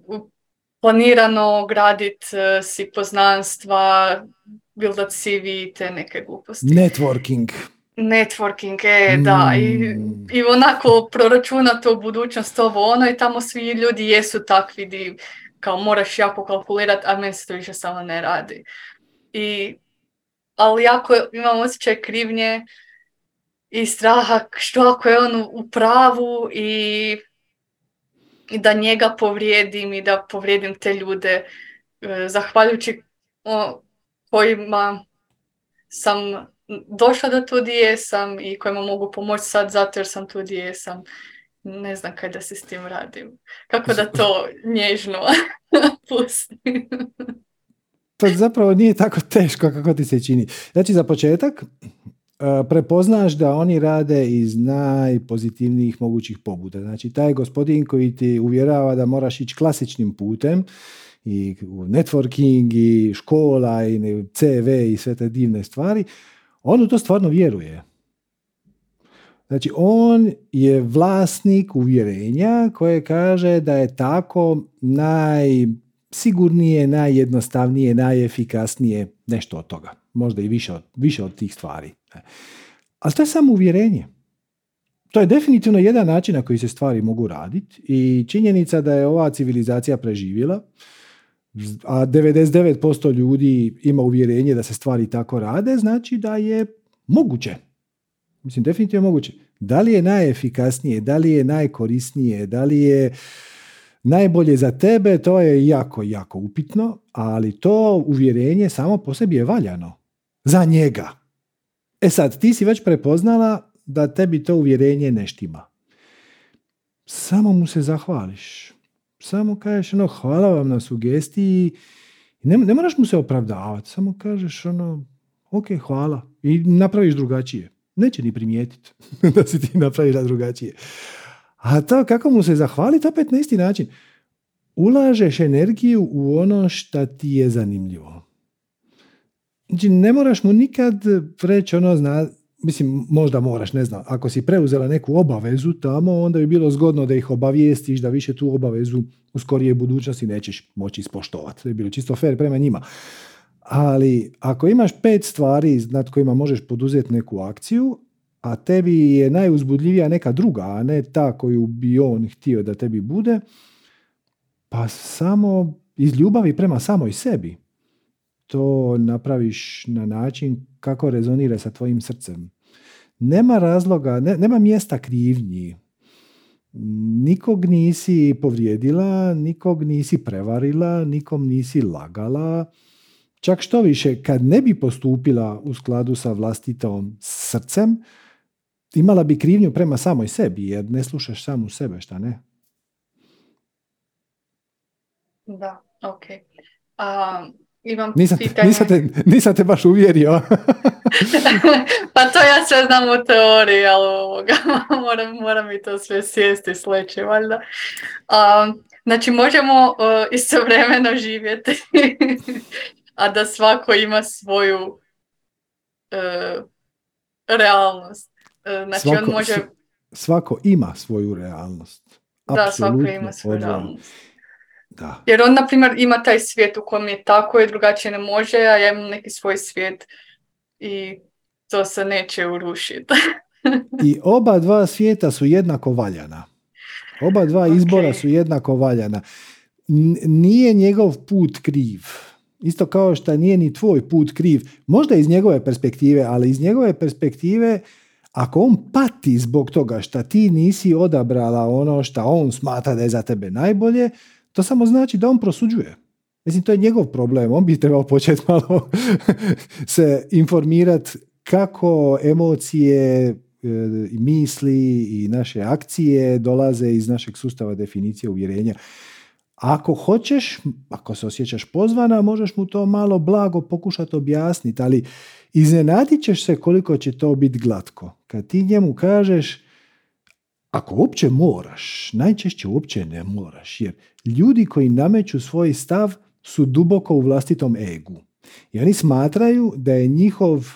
planirano gradit si poznanstva, bildat CV te neke gluposti.
Networking.
Networking, e, da, I, mm. i onako proračunate u budućnost ovo ono i tamo svi ljudi jesu takvi di kao moraš jako kalkulirati, a meni se to više samo ne radi. I, ali jako imam osjećaj krivnje i straha što ako je on u pravu i, i da njega povrijedim i da povrijedim te ljude e, zahvaljujući o, kojima sam došla do tu gdje jesam i kojima mogu pomoći sad zato jer sam tu gdje jesam. Ne znam kaj da se s tim radim. Kako da to nježno pustim.
pa zapravo nije tako teško kako ti se čini. Znači za početak e, prepoznaš da oni rade iz najpozitivnijih mogućih pobuda. Znači taj gospodin koji ti uvjerava da moraš ići klasičnim putem i networking i škola i CV i sve te divne stvari, on u to stvarno vjeruje. Znači, on je vlasnik uvjerenja koje kaže da je tako najsigurnije, najjednostavnije, najefikasnije, nešto od toga. Možda i više od, više od tih stvari. Ali to je samo uvjerenje. To je definitivno jedan način na koji se stvari mogu raditi i činjenica da je ova civilizacija preživjela, a 99% ljudi ima uvjerenje da se stvari tako rade, znači da je moguće. Mislim, definitivno moguće. Da li je najefikasnije, da li je najkorisnije, da li je najbolje za tebe, to je jako, jako upitno, ali to uvjerenje samo po sebi je valjano. Za njega. E sad, ti si već prepoznala da tebi to uvjerenje ne štima. Samo mu se zahvališ. Samo kažeš ono, hvala vam na sugestiji. Ne, ne moraš mu se opravdavati. Samo kažeš ono, ok, hvala. I napraviš drugačije. Neće ni primijetiti da si ti napravila drugačije. A to kako mu se zahvaliti, opet na isti način. Ulažeš energiju u ono što ti je zanimljivo. Znači, ne moraš mu nikad reći ono, zna, mislim, možda moraš, ne znam, ako si preuzela neku obavezu tamo, onda bi bilo zgodno da ih obavijestiš da više tu obavezu u skorije budućnosti nećeš moći ispoštovati. To je bilo čisto fair prema njima. Ali ako imaš pet stvari nad kojima možeš poduzeti neku akciju, a tebi je najuzbudljivija neka druga, a ne ta koju bi on htio da tebi bude, pa samo iz ljubavi prema samoj sebi to napraviš na način kako rezonira sa tvojim srcem. Nema razloga, nema mjesta krivnji. Nikog nisi povrijedila, nikog nisi prevarila, nikom nisi lagala. Čak što više, kad ne bi postupila u skladu sa vlastitom srcem, imala bi krivnju prema samoj sebi, jer ne slušaš samu sebe, šta ne?
Da, ok. Um, imam
nisam, pitanje. Nisam te, baš uvjerio.
pa to ja sve znam u teoriji, ali ovoga, moram, moram mi to sve sjesti sleći, valjda. Um, znači, možemo uh, istovremeno živjeti, a da svako ima svoju uh, realnost. Uh, znači,
svako,
on može...
Svako ima svoju realnost.
Da, svako ima svoju realnost. Da. Jer on, na primjer, ima taj svijet u kojem je tako i drugačije ne može, a ja imam neki svoj svijet i to se neće urušiti.
I oba dva svijeta su jednako valjana. Oba dva izbora su jednako valjana. nije njegov put kriv. Isto kao što nije ni tvoj put kriv. Možda iz njegove perspektive, ali iz njegove perspektive ako on pati zbog toga što ti nisi odabrala ono što on smatra da je za tebe najbolje, to samo znači da on prosuđuje. Mislim, to je njegov problem. On bi trebao početi malo se informirati kako emocije, e, misli i naše akcije dolaze iz našeg sustava definicije uvjerenja. Ako hoćeš, ako se osjećaš pozvana, možeš mu to malo blago pokušati objasniti, ali iznenadit ćeš se koliko će to biti glatko. Kad ti njemu kažeš, ako uopće moraš, najčešće uopće ne moraš, jer ljudi koji nameću svoj stav su duboko u vlastitom egu. I oni smatraju da je njihov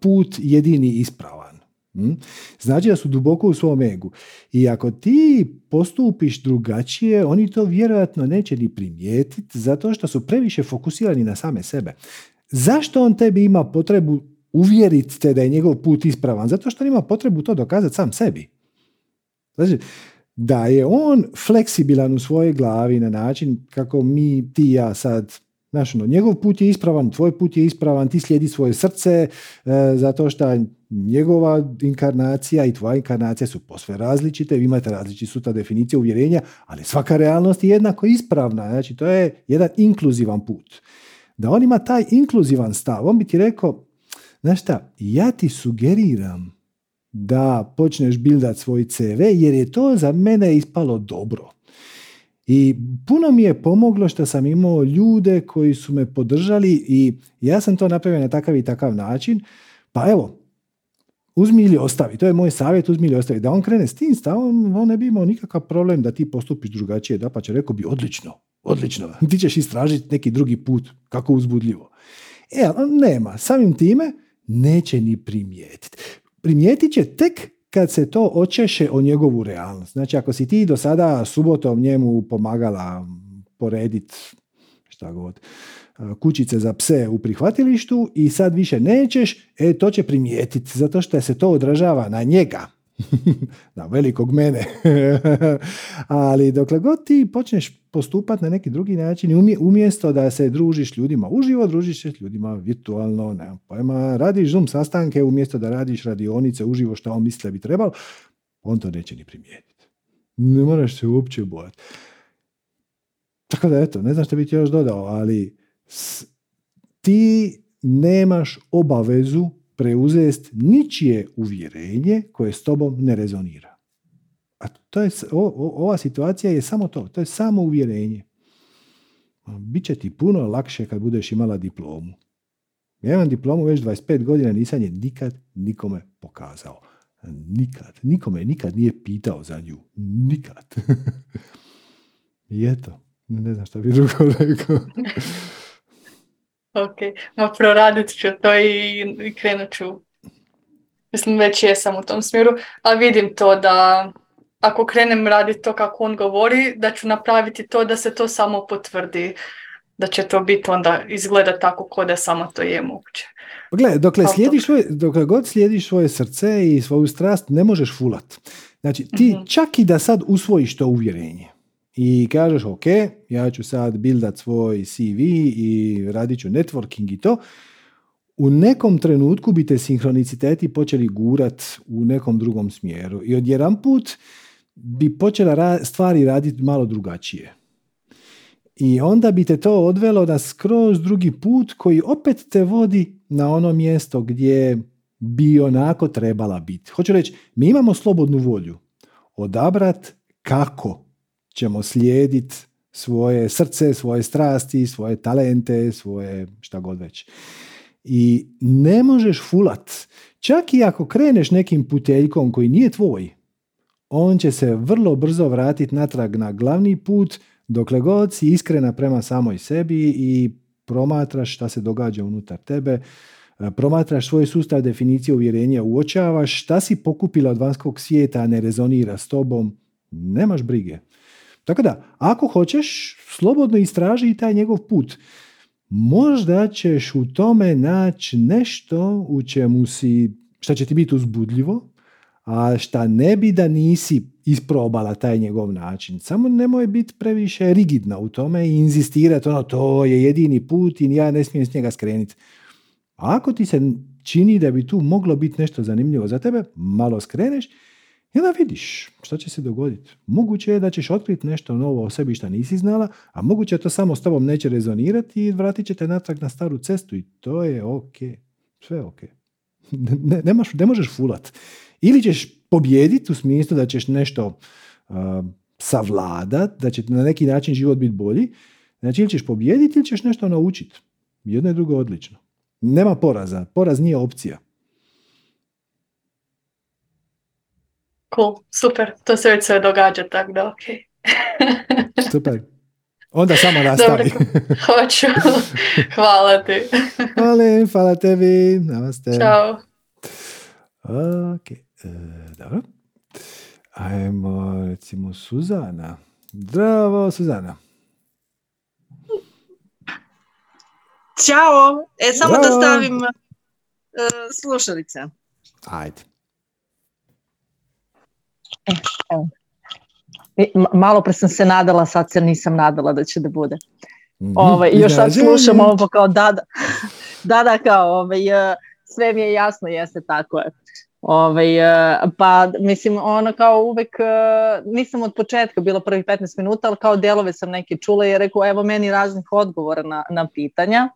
put jedini ispravan. Hm? Znači da su duboko u svom egu. I ako ti postupiš drugačije, oni to vjerojatno neće ni primijetiti zato što su previše fokusirani na same sebe. Zašto on tebi ima potrebu uvjeriti te da je njegov put ispravan? Zato što on ima potrebu to dokazati sam sebi. Znači, da je on fleksibilan u svojoj glavi na način kako mi, ti ja sad, znaš, ono, njegov put je ispravan, tvoj put je ispravan, ti slijedi svoje srce, e, zato što njegova inkarnacija i tvoja inkarnacija su posve različite, vi imate različiti suta definicije uvjerenja, ali svaka realnost je jednako ispravna, znači to je jedan inkluzivan put. Da on ima taj inkluzivan stav, on bi ti rekao, znaš šta, ja ti sugeriram da počneš bildat svoj CV jer je to za mene ispalo dobro. I puno mi je pomoglo što sam imao ljude koji su me podržali i ja sam to napravio na takav i takav način. Pa evo, uzmi ili ostavi. To je moj savjet, uzmi ili ostavi. Da on krene s tim stavom, on ne bi imao nikakav problem da ti postupiš drugačije. Da pa će rekao bi odlično, odlično. Ti ćeš istražiti neki drugi put, kako uzbudljivo. E, nema. Samim time neće ni primijetiti primijetit će tek kad se to očeše o njegovu realnost. Znači, ako si ti do sada subotom njemu pomagala poredit šta god, kućice za pse u prihvatilištu i sad više nećeš, e to će primijetiti zato što se to odražava na njega. na velikog mene. Ali dokle god ti počneš postupati na neki drugi način, umjesto da se družiš ljudima uživo, družiš se ljudima virtualno, nemam pojma, radiš Zoom sastanke umjesto da radiš radionice uživo što on misli da bi trebalo, on to neće ni primijetiti. Ne moraš se uopće bojati. Tako da eto, ne znam što bi ti još dodao, ali ti nemaš obavezu preuzest ničije uvjerenje koje s tobom ne rezonira. A to je, ova situacija je samo to, to je samo uvjerenje. Biće ti puno lakše kad budeš imala diplomu. Ja imam diplomu već 25 godina, nisam je nikad nikome pokazao. Nikad. Nikome nikad nije pitao za nju. Nikad. I eto, ne znam što bi drugo rekao.
Ok, ma proradit ću to i krenut ću. Mislim, već jesam u tom smjeru, ali vidim to da ako krenem raditi to kako on govori, da ću napraviti to da se to samo potvrdi. Da će to biti onda izgleda tako ko da samo to je moguće.
Pa gle, dokle, slijediš svoje, dokle god slijediš svoje srce i svoju strast, ne možeš fulat. Znači, ti mhm. čak i da sad usvojiš to uvjerenje, i kažeš ok, ja ću sad buildat svoj CV i radit ću networking i to, u nekom trenutku bi te sinhroniciteti počeli gurat u nekom drugom smjeru i odjedan put bi počela stvari raditi malo drugačije. I onda bi te to odvelo na skroz drugi put koji opet te vodi na ono mjesto gdje bi onako trebala biti. Hoću reći, mi imamo slobodnu volju odabrat kako ćemo slijediti svoje srce, svoje strasti, svoje talente, svoje šta god već. I ne možeš fulat. Čak i ako kreneš nekim puteljkom koji nije tvoj, on će se vrlo brzo vratiti natrag na glavni put dokle god si iskrena prema samoj sebi i promatraš šta se događa unutar tebe, promatraš svoj sustav definicije uvjerenja, uočavaš šta si pokupila od vanjskog svijeta, ne rezonira s tobom, nemaš brige. Tako da, ako hoćeš, slobodno istraži i taj njegov put. Možda ćeš u tome naći nešto u čemu si, šta će ti biti uzbudljivo, a šta ne bi da nisi isprobala taj njegov način. Samo nemoj biti previše rigidna u tome i inzistirati ono to je jedini put i ja ne smijem s njega skrenuti. ako ti se čini da bi tu moglo biti nešto zanimljivo za tebe, malo skreneš i onda vidiš što će se dogoditi. Moguće je da ćeš otkriti nešto novo o sebi što nisi znala, a moguće je to samo s tobom neće rezonirati i vratit će te natrag na staru cestu i to je ok. Sve ok. Ne, ne, možeš fulat. Ili ćeš pobijediti u smislu da ćeš nešto uh, savladat, da će na neki način život biti bolji. Znači ili ćeš pobijediti ili ćeš nešto naučiti. Jedno je drugo odlično. Nema poraza. Poraz nije opcija.
Cool, super, to se već sve događa, tako da ok.
super. Onda samo nastavi.
hoću. Hvala ti.
hvala, hvala tebi. Namaste.
Ćao.
Ok, e, dobro. Ajmo, recimo, Suzana. Zdravo, Suzana.
Ćao. E, samo da stavim uh, slušalice.
Ajde.
E, malo pre sam se nadala, sad se nisam nadala da će da bude. Mm-hmm. Ovaj, još sad slušam ovo kao da, da, da, da kao ovaj, e, sve mi je jasno, jeste tako je. Ovaj, e, pa mislim ono kao uvek nisam od početka bilo prvih 15 minuta ali kao delove sam neke čula i rekao evo meni raznih odgovora na, na pitanja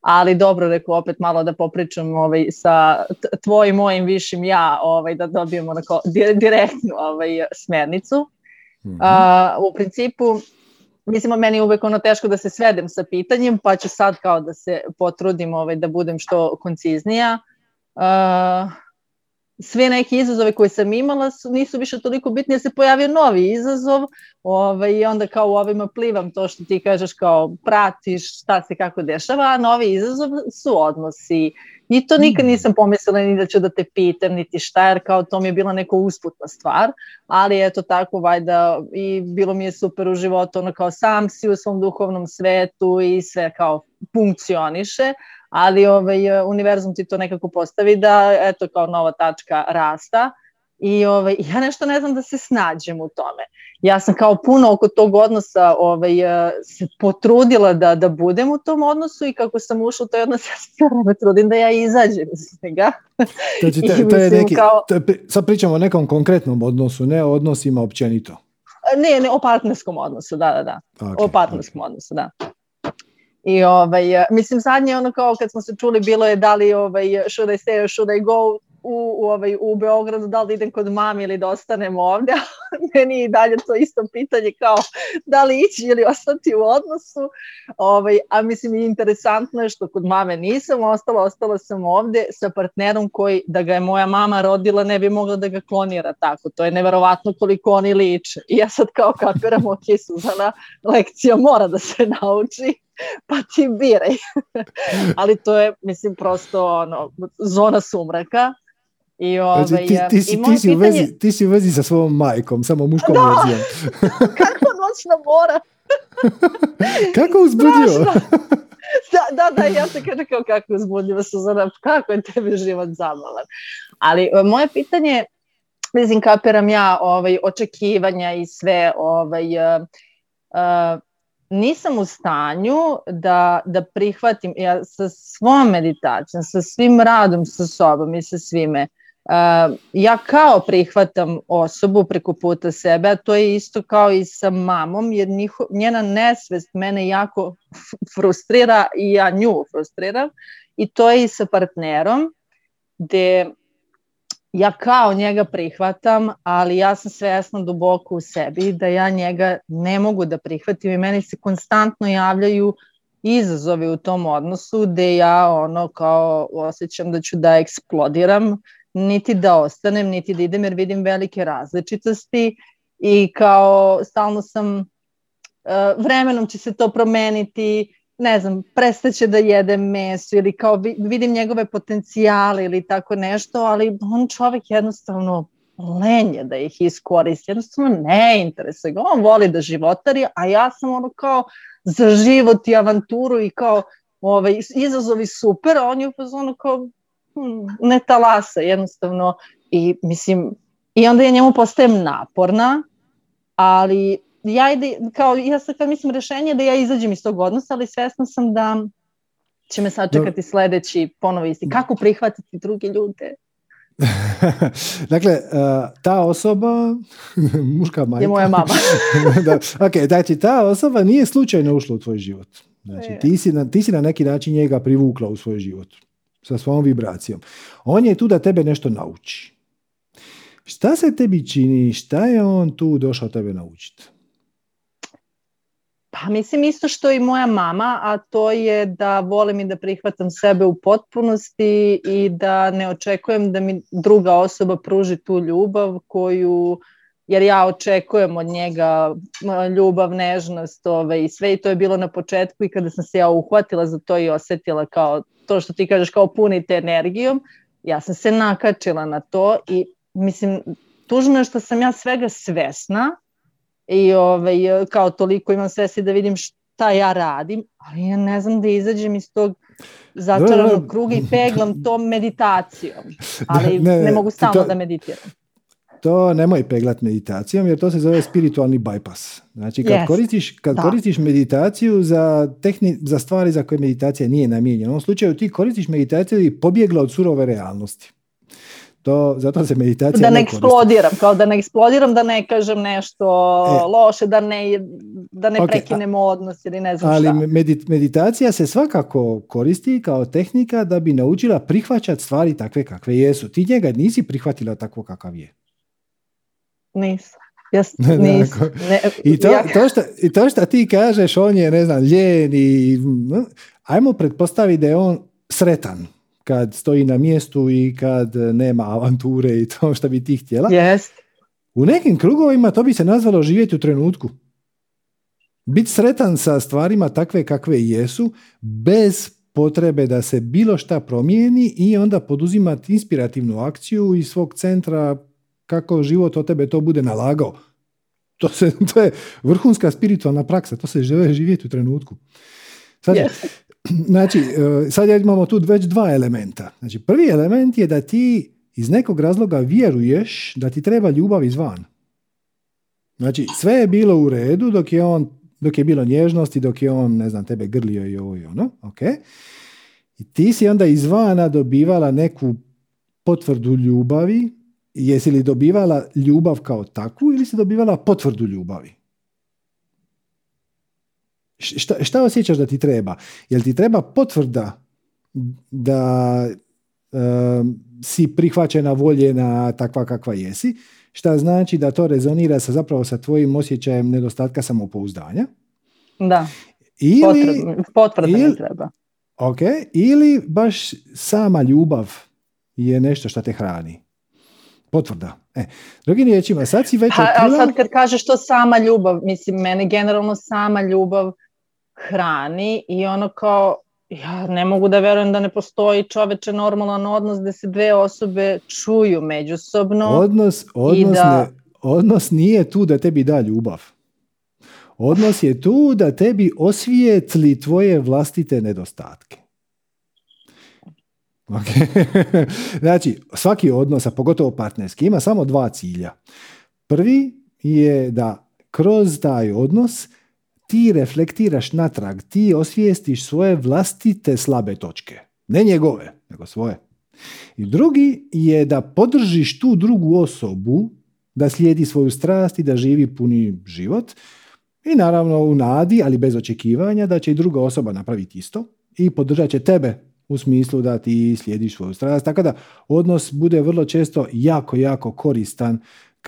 ali dobro rekao opet malo da popričam ovaj, sa tvojim mojim višim ja ovaj, da dobijemo onako direktnu ovaj, smernicu. mm u principu Mislim, meni je uvek ono teško da se svedem sa pitanjem, pa ću sad kao da se potrudim ovaj, da budem što konciznija. Sve neki izazove koje sam imala su, nisu više toliko bitni jer se pojavio novi izazov ovaj, i onda kao u ovima plivam to što ti kažeš kao pratiš šta se kako dešava, a novi izazov su odnosi i to nikad mm. nisam pomislila ni da ću da te pitam niti šta jer kao to mi je bila neka usputna stvar, ali eto tako vajda i bilo mi je super u životu ono kao sam si u svom duhovnom svetu i sve kao funkcioniše, ali ovaj, univerzum ti to nekako postavi da eto kao nova tačka rasta i ovaj, ja nešto ne znam da se snađem u tome. Ja sam kao puno oko tog odnosa ovaj, se potrudila da, da budem u tom odnosu i kako sam ušla u taj odnos, ja se vreme trudim da ja izađem iz njega.
Znači, to, to je neki, kao... to je, sad pričamo o nekom konkretnom odnosu, ne o odnosima općenito.
Ne, ne, o partnerskom odnosu, da, da, da. Okay, o partnerskom okay. odnosu, da. I ovaj, e, mislim zadnje ono kao kad smo se čuli bilo je da li ovaj, should I stay or should I go u, u, ovaj, u Beogradu, da li idem kod mami ili da ostanem ovdje. Meni i dalje to isto pitanje kao da li ići ili ostati u odnosu. Ovaj, a mislim interesantno je što kod mame nisam ostala, ostala sam ovdje sa partnerom koji da ga je moja mama rodila ne bi mogla da ga klonira tako. To je neverovatno koliko oni liče. I ja sad kao kapiram, ok, Suzana, lekcija mora da se nauči pa ti biraj. Ali to je, mislim, prosto ono, zona sumraka. I znači, ovaj,
znači, ti, ti, si, ti, si pitanje... vezi, ti si u vezi sa svojom majkom, samo muškom
da.
verzijom.
Kako noćna mora?
kako uzbudljivo?
da, da, da, ja se kaže kao kako uzbudljivo Suzana, kako je tebi život zabavan. Ali e, moje pitanje, mislim, kapiram ja ovaj, očekivanja i sve, ovaj, uh, uh, nisam u stanju da, da prihvatim, ja sa svom meditacijom, sa svim radom sa sobom i sa svime, uh, ja kao prihvatam osobu preko puta sebe, a to je isto kao i sa mamom, jer njiho, njena nesvest mene jako frustrira i ja nju frustriram i to je i sa partnerom, gde ja kao njega prihvatam, ali ja sam svesna duboko u sebi da ja njega ne mogu da prihvatim i meni se konstantno javljaju izazovi u tom odnosu gde ja ono kao osjećam da ću da eksplodiram, niti da ostanem, niti da idem jer vidim velike različitosti i kao stalno sam uh, vremenom će se to promeniti, ne znam, prestaće da jede meso ili kao vidim njegove potencijale ili tako nešto, ali on čovek jednostavno lenje da ih iskoristi, jednostavno ne interesuje ga, on voli da životari, a ja sam ono kao za život i avanturu i kao ovaj, izazovi super, a on je fazonu kao hm, ne talasa jednostavno. I mislim, i onda je njemu postajem naporna, ali ja ide, kao, ja sad kad mislim rešenje da ja izađem iz tog odnosa, ali svesna sam da će me sačekati sledeći ponovo isti. Kako prihvatiti druge ljude?
dakle, ta osoba, muška majka...
Je moja mama.
da, ok, znači ta osoba nije slučajno ušla u tvoj život. Znači, ti si, na, ti si na neki način njega privukla u svoj život sa svojom vibracijom. On je tu da tebe nešto nauči. Šta se tebi čini, šta je on tu došao tebe naučiti?
Pa mislim isto što i moja mama, a to je da volim i da prihvatam sebe u potpunosti i da ne očekujem da mi druga osoba pruži tu ljubav koju jer ja očekujem od njega ljubav, nežnost ove, i sve. I to je bilo na početku i kada sam se ja uhvatila za to i osetila kao to što ti kažeš kao punite energijom, ja sam se nakačila na to i mislim tužno je što sam ja svega svesna i ovaj, kao toliko imam svesti da vidim šta ja radim, ali ja ne znam da izađem iz tog začaranog kruga i peglam to meditacijom, ali ne, ne, ne mogu stalno to, da meditiram.
To nemoj peglat meditacijom jer to se zove spiritualni bypass. Znači kad, yes. koristiš, kad da. koristiš meditaciju za, tehni, za stvari za koje meditacija nije namijenjena, u ovom slučaju ti koristiš meditaciju i pobjegla od surove realnosti. To, zato se meditacija
Da ne, ne eksplodiram, kao da ne eksplodiram, da ne kažem nešto e, loše, da ne, da ne okay, prekinemo odnos ili ne znam
ali
šta.
Ali meditacija se svakako koristi kao tehnika da bi naučila prihvaćati stvari takve kakve jesu. Ti njega nisi prihvatila takvo kakav je.
Nisam. Ja, nis, ne,
I, to, ja... to što, I to što ti kažeš, on je, ne znam, ljen i... Ajmo pretpostaviti da je on sretan kad stoji na mjestu i kad nema avanture i to što bi ti htjela.
Jest.
U nekim krugovima to bi se nazvalo živjeti u trenutku. Biti sretan sa stvarima takve kakve jesu, bez potrebe da se bilo šta promijeni i onda poduzimati inspirativnu akciju iz svog centra kako život od tebe to bude nalagao. To, se, to je vrhunska spiritualna praksa, to se žele živjeti u trenutku. Sad, Znači, e, sad imamo tu već dva elementa. Znači, prvi element je da ti iz nekog razloga vjeruješ da ti treba ljubav izvan. Znači, sve je bilo u redu dok je on, dok je bilo nježnosti, dok je on, ne znam, tebe grlio i ovo i ono, ok? I ti si onda izvana dobivala neku potvrdu ljubavi, jesi li dobivala ljubav kao takvu ili si dobivala potvrdu ljubavi? Šta, šta osjećaš da ti treba? Jel ti treba potvrda da si prihvaćena, voljena takva kakva jesi, šta znači da to rezonira sa zapravo sa tvojim osjećajem nedostatka samopouzdanja.
Da, ili, potvrda ili, treba.
Ok, ili baš sama ljubav je nešto što te hrani. Potvrda. E, drugim riječima, sad si već
A, a sad kad kažeš to sama ljubav, mislim, mene generalno sama ljubav hrani i ono kao ja ne mogu da verujem da ne postoji čoveče normalan odnos da se dve osobe čuju međusobno.
Odnos, odnos, da... ne, odnos nije tu da tebi da ljubav. Odnos je tu da tebi osvijetli tvoje vlastite nedostatke. Okay. znači, svaki odnos, a pogotovo partnerski, ima samo dva cilja. Prvi je da kroz taj odnos ti reflektiraš natrag, ti osvijestiš svoje vlastite slabe točke. Ne njegove, nego svoje. I drugi je da podržiš tu drugu osobu da slijedi svoju strast i da živi puni život. I naravno u nadi, ali bez očekivanja, da će i druga osoba napraviti isto i podržat će tebe u smislu da ti slijediš svoju strast. Tako da odnos bude vrlo često jako, jako koristan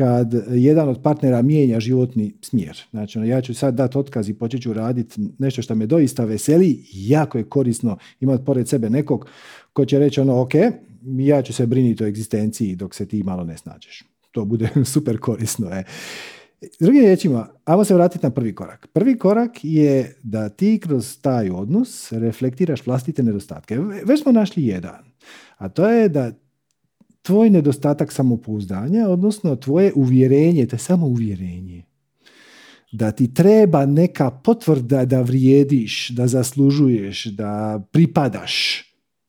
kad jedan od partnera mijenja životni smjer. Znači, ono, ja ću sad dati otkaz i počet ću raditi nešto što me doista veseli, jako je korisno imati pored sebe nekog ko će reći ono, ok, ja ću se briniti o egzistenciji dok se ti malo ne snađeš. To bude super korisno. Je. Drugim riječima, ajmo se vratiti na prvi korak. Prvi korak je da ti kroz taj odnos reflektiraš vlastite nedostatke. Već smo našli jedan, a to je da tvoj nedostatak samopouzdanja, odnosno tvoje uvjerenje, to je samo uvjerenje, da ti treba neka potvrda da vrijediš, da zaslužuješ, da pripadaš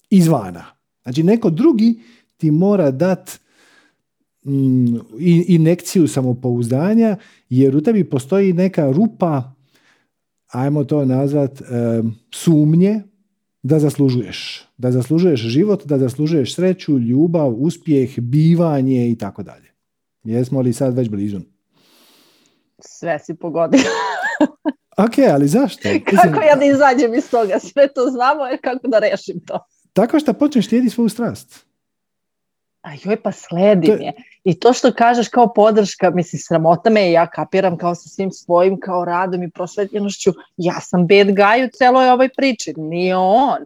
izvana. Znači neko drugi ti mora dat mm, inekciju samopouzdanja jer u tebi postoji neka rupa, ajmo to nazvat, sumnje da zaslužuješ. Da zaslužuješ život, da zaslužuješ sreću, ljubav, uspjeh, bivanje i tako dalje. Jesmo li sad već blizu?
Sve si pogodio.
ok, ali zašto?
kako ja da izađem iz toga? Sve to znamo, jer kako da rešim to?
Tako što počneš slijediti svoju strast.
A joj, pa sledim je. I to što kažeš kao podrška, mislim, sramota me ja kapiram kao sa svim svojim kao radom i prosvetljenošću, ja sam bad guy u celoj ovoj priči, nije on.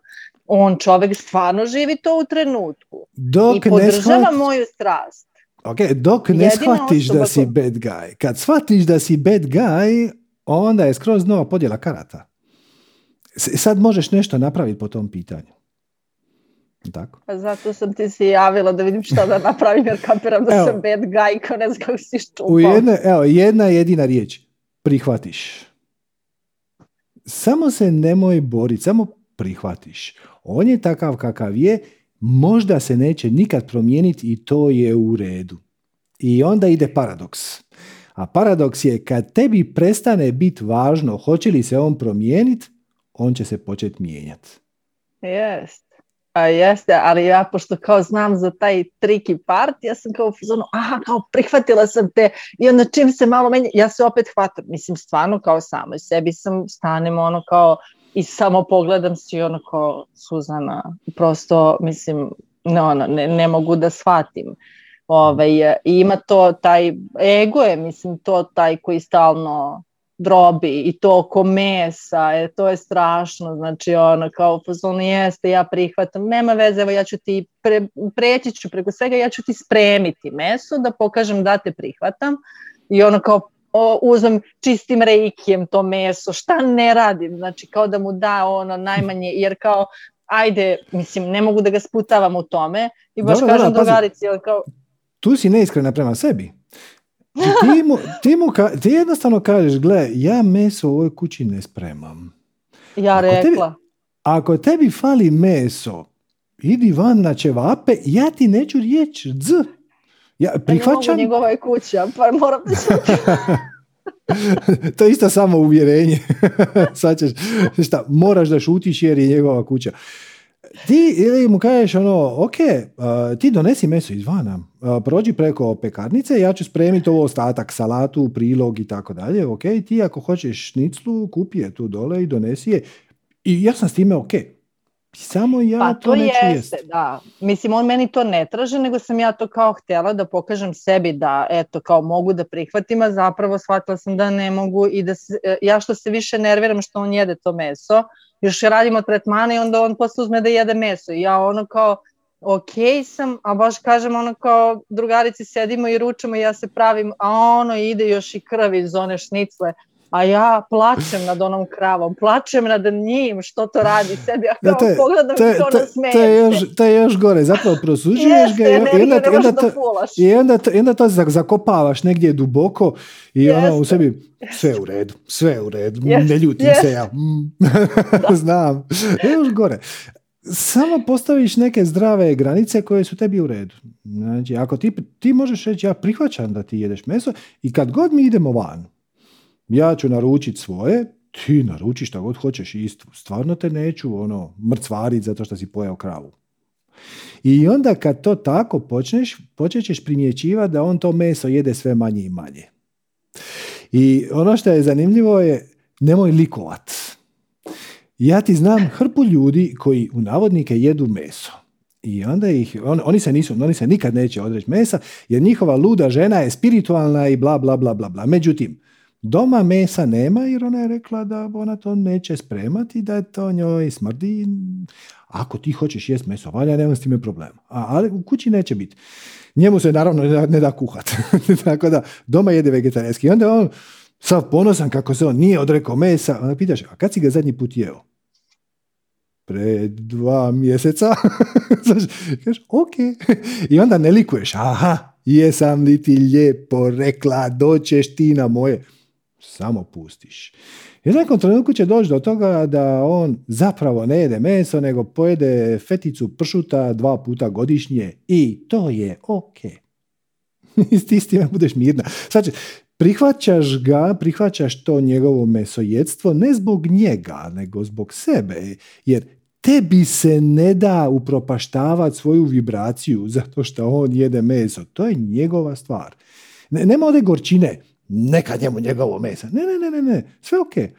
On čovek stvarno živi to u trenutku.
Dok
I podržava shvat... moju strast.
Ok, dok ne Jedina shvatiš da si bad guy. Kad shvatiš da si bad guy, onda je skroz nova podjela karata. Sad možeš nešto napraviti po tom pitanju. Tako.
Pa zato sam ti se javila da vidim šta da napravim jer kapiram da evo, sam bad guy ko ne znam kako si
U jedne, evo, jedna jedina riječ. Prihvatiš. Samo se nemoj boriti, samo prihvatiš. On je takav kakav je, možda se neće nikad promijeniti i to je u redu. I onda ide paradoks. A paradoks je kad tebi prestane biti važno hoće li se on promijeniti, on će se početi mijenjati.
Jest. A jeste, ali ja pošto kao znam za taj triki part, ja sam kao fuzonu, aha, kao prihvatila sam te i onda čim se malo menja, ja se opet hvatam, mislim stvarno kao samo i sebi sam stanem ono kao i samo pogledam si ono kao Suzana, prosto mislim ne, ono, ne, ne mogu da shvatim. Ovaj, I ima to taj, ego je mislim to taj koji stalno drobi i to oko mesa, e, to je strašno, znači ono kao pozvon jeste, ja prihvatam, nema veze, evo ja ću ti, pre, preći ću preko svega, ja ću ti spremiti meso da pokažem da te prihvatam i ono kao o, uzmem čistim reikijem to meso, šta ne radim, znači kao da mu da ono najmanje, jer kao ajde, mislim, ne mogu da ga sputavam u tome. I baš
Dobro,
kažem
dobro,
drugarici, kao,
Tu si neiskrena prema sebi. Ti, mu, ti, mu ka- ti jednostavno kažeš, gle, ja meso u ovoj kući ne spremam.
ja
Ako tebi-
rekla,
Ako tebi fali meso, idi van na ćevape, ja ti neću riječ dz. Ja
prihvaćam.
prihvaćam,
njegova je kuća, pa moram
to je isto samo uvjerenje. Sad ćeš, šta, moraš da šutiš jer je njegova kuća. Ti ili mu kažeš ono, ok, uh, ti donesi meso izvana, prođi preko pekarnice, ja ću spremiti ovo ostatak, salatu, prilog i tako dalje, ok, ti ako hoćeš šniclu, kupi je tu dole i donesi je. I ja sam s time ok. Samo ja
Pa
to,
to
neću
jeste,
jest.
da. Mislim, on meni to ne traže, nego sam ja to kao htjela da pokažem sebi da, eto, kao mogu da prihvatim, a zapravo shvatila sam da ne mogu i da se, e, ja što se više nerviram što on jede to meso, još radimo tretmane i onda on posle uzme da jede meso i ja ono kao, ok sam, a baš kažem ono kao drugarici sedimo i ručamo i ja se pravim, a ono ide još i krv iz one šnicle, a ja plačem nad onom kravom, plačem nad njim, što to radi sebi, a
Da,
kao
to je-
pogledam
To je,
i
to, je
se.
još, to je još gore, zapravo prosuđuješ ga i, onda, i onda to, i onda i onda to za- zakopavaš negdje duboko i ono u sebi sve u redu, sve u redu,
Jeste,
ne ljutim se ja. Znam. Još gore. Samo postaviš neke zdrave granice koje su tebi u redu. Znači, ako ti, ti možeš reći ja prihvaćam da ti jedeš meso i kad god mi idemo van, ja ću naručiti svoje, ti naruči šta god hoćeš i st- stvarno te neću ono mrcvarit zato što si pojeo kravu. I onda kad to tako počneš, počet ćeš primjećivati da on to meso jede sve manje i manje. I ono što je zanimljivo je nemoj likovat. Ja ti znam hrpu ljudi koji u navodnike jedu meso. I onda ih, on, oni se nisu, oni se nikad neće odreći mesa, jer njihova luda žena je spiritualna i bla bla bla bla bla. Međutim, doma mesa nema jer ona je rekla da ona to neće spremati, da je to njoj smrdi. Ako ti hoćeš jest meso, valja, nema s time problema. A, ali u kući neće biti. Njemu se naravno ne da, ne da kuhat. Tako da doma jede vegetarijanski. I onda on sav ponosan kako se on nije odrekao mesa. Onda pitaš, a kad si ga zadnji put jeo? Pre dva mjeseca. Kažeš, ok. I onda ne likuješ. Aha, jesam li ti lijepo rekla, doćeš ti na moje. Samo pustiš. I nekom trenutku će doći do toga da on zapravo ne jede meso, nego pojede feticu pršuta dva puta godišnje i to je ok. S time budeš mirna. Znači, prihvaćaš ga, prihvaćaš to njegovo mesojedstvo ne zbog njega, nego zbog sebe. Jer tebi se ne da upropaštavati svoju vibraciju zato što on jede meso. To je njegova stvar. Ne, nema ode gorčine, neka njemu njegovo meso. Ne, ne, ne, ne, ne, sve ok.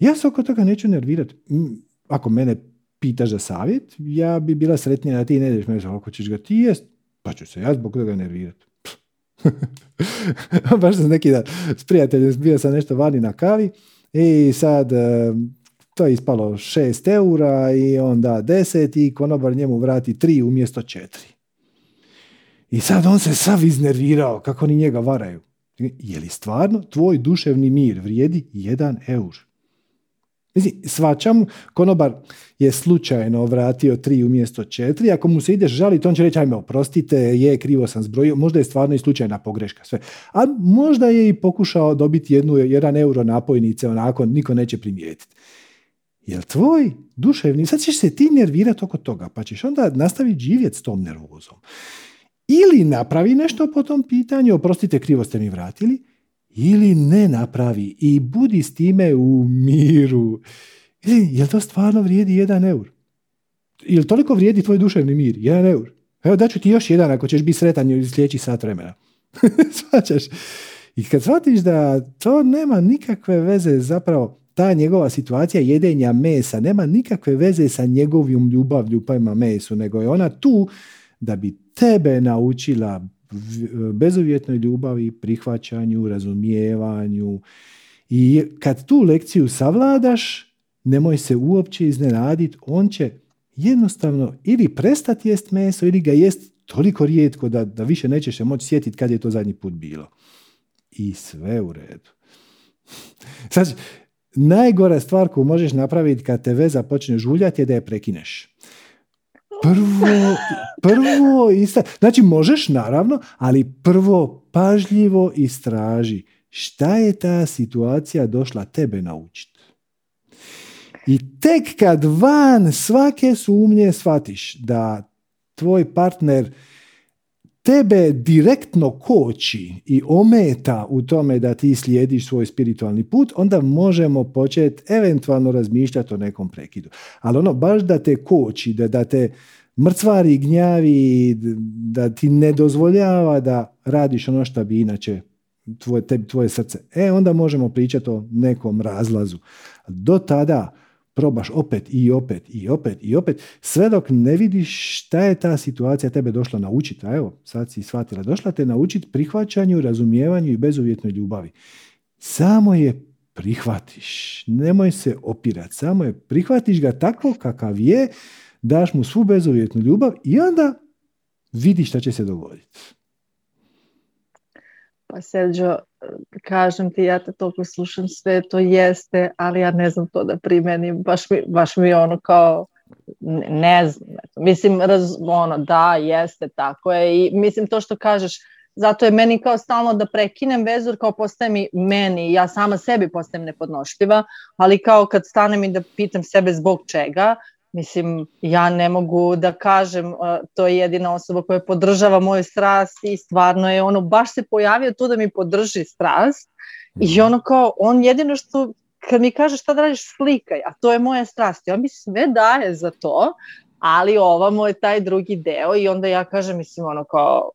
Ja se oko toga neću nervirati. Ako mene pitaš za savjet, ja bi bila sretnija da ti ne jedeš meso. Ako ćeš ga ti jest, pa ću se ja zbog toga nervirati. Baš sam neki dan s prijateljem bio sam nešto vani na kavi i sad e, to je ispalo 6 eura i on da 10 i konobar njemu vrati 3 umjesto 4. I sad on se sav iznervirao kako oni njega varaju. Je li stvarno tvoj duševni mir vrijedi 1 eur? Mislim, svačam, konobar je slučajno vratio 3 umjesto 4, ako mu se ideš žaliti, on će reći, ajme, oprostite, je, krivo sam zbrojio, možda je stvarno i slučajna pogreška, sve. A možda je i pokušao dobiti jednu, jedan euro napojnice, onako, niko neće primijetiti. Jel tvoj duševni, sad ćeš se ti nervirati oko toga, pa ćeš onda nastaviti živjeti s tom nervozom. Ili napravi nešto po tom pitanju, oprostite, krivo ste mi vratili, ili ne napravi i budi s time u miru. Ili, jel to stvarno vrijedi jedan eur? Jel toliko vrijedi tvoj duševni mir? Jedan eur? Evo daću ti još jedan ako ćeš biti sretan u sljedeći sat vremena. Svaćaš? I kad shvatiš da to nema nikakve veze zapravo ta njegova situacija jedenja mesa nema nikakve veze sa njegovim ljubavlju prema mesu, nego je ona tu da bi tebe naučila bezuvjetnoj ljubavi, prihvaćanju, razumijevanju I kad tu lekciju savladaš, nemoj se uopće iznenaditi, on će jednostavno ili prestati jest meso ili ga jest toliko rijetko da, da više nećeš se moći sjetiti kad je to zadnji put bilo. I sve u redu. Znači, najgora stvar koju možeš napraviti kad te veza počne žuljati je da je prekineš. Prvo, prvo ista, znači možeš naravno, ali prvo pažljivo istraži šta je ta situacija došla tebe naučiti. I tek kad van svake sumnje shvatiš da tvoj partner tebe direktno koči i ometa u tome da ti slijediš svoj spiritualni put, onda možemo početi eventualno razmišljati o nekom prekidu. Ali ono, baš da te koči, da, da te mrcvari, gnjavi, da ti ne dozvoljava da radiš ono što bi inače tvoje, tvoje srce. E, onda možemo pričati o nekom razlazu. Do tada probaš opet i opet i opet i opet, sve dok ne vidiš šta je ta situacija tebe došla naučiti. A evo, sad si shvatila, došla te naučiti prihvaćanju, razumijevanju i bezuvjetnoj ljubavi. Samo je prihvatiš, nemoj se opirati, samo je prihvatiš ga tako kakav je, daš mu svu bezuvjetnu ljubav i onda vidiš šta će se dogoditi.
Pa Sergio, kažem ti, ja te toliko slušam, sve to jeste, ali ja ne znam to da primenim, baš mi, baš mi ono kao, ne znam, mislim, raz, ono, da, jeste, tako je, i mislim to što kažeš, zato je meni kao stalno da prekinem vezu, kao postaje mi meni, ja sama sebi postajem nepodnošljiva, ali kao kad stanem i da pitam sebe zbog čega, Mislim, ja ne mogu da kažem, to je jedina osoba koja podržava moju strast i stvarno je ono, baš se pojavio tu da mi podrži strast i mhm. ono kao, on jedino što, kad mi kaže šta da radiš, slikaj, a to je moja strast i on mi sve daje za to, ali ovamo je taj drugi deo i onda ja kažem, mislim, ono kao,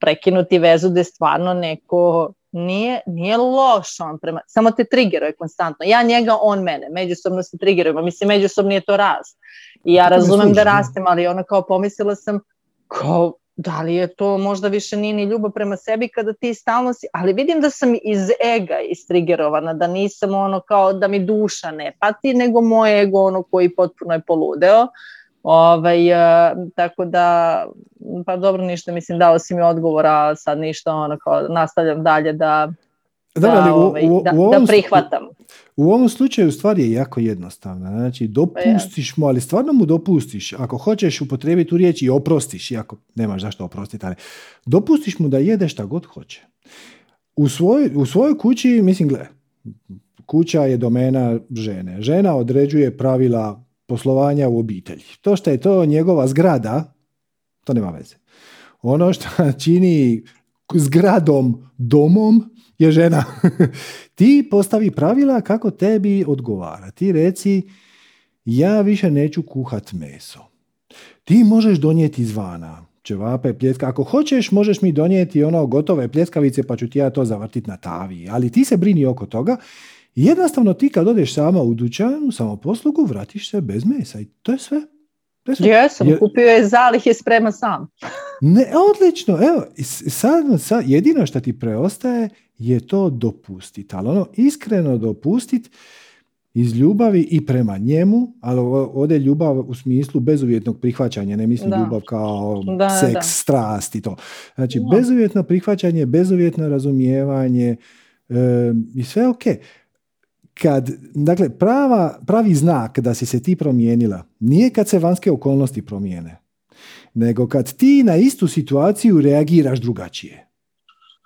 prekinuti vezu da je stvarno neko nije, nije loš on prema, samo te triggeruje konstantno. Ja njega, on mene, međusobno se triggerujemo, mislim međusobno je to rast. I ja razumem da rastem, ali ona kao pomislila sam, kao, da li je to možda više nije ni ljubav prema sebi kada ti stalno si, ali vidim da sam iz ega istrigerovana, da nisam ono kao da mi duša ne pati, nego moj ego ono koji potpuno je poludeo Ovaj, uh, tako da, pa dobro, ništa, mislim, dao si mi odgovora, sad ništa, ono, kao, nastavljam dalje da, da, da, ovaj, u, u, da, u da prihvatam.
U ovom slučaju stvar je jako jednostavna. Znači, dopustiš mu, ali stvarno mu dopustiš. Ako hoćeš upotrijebiti tu riječ i oprostiš, iako nemaš zašto oprostiti, ali dopustiš mu da jede šta god hoće. U, svoj, u svojoj kući, mislim, gle, kuća je domena žene. Žena određuje pravila poslovanja u obitelji. To što je to njegova zgrada, to nema veze. Ono što čini zgradom domom je žena. Ti postavi pravila kako tebi odgovara. Ti reci, ja više neću kuhat meso. Ti možeš donijeti izvana ćevape, pljeska. Ako hoćeš, možeš mi donijeti ono gotove pljeskavice pa ću ti ja to zavrtiti na tavi. Ali ti se brini oko toga jednostavno ti kad odeš sama u dućanu, samo poslugu, vratiš se bez mesa i to je sve.
To je sve. Jesam, Je... kupio je zalih i sprema sam.
ne, odlično, evo, sad, sad, jedino što ti preostaje je to dopustiti, ali ono iskreno dopustiti iz ljubavi i prema njemu, ali ovdje ljubav u smislu bezuvjetnog prihvaćanja, ne mislim da. ljubav kao da, seks, da. strast i to. Znači, bezuvjetno prihvaćanje, bezuvjetno razumijevanje e, i sve ok kad, dakle, prava, pravi znak da si se ti promijenila nije kad se vanjske okolnosti promijene, nego kad ti na istu situaciju reagiraš drugačije.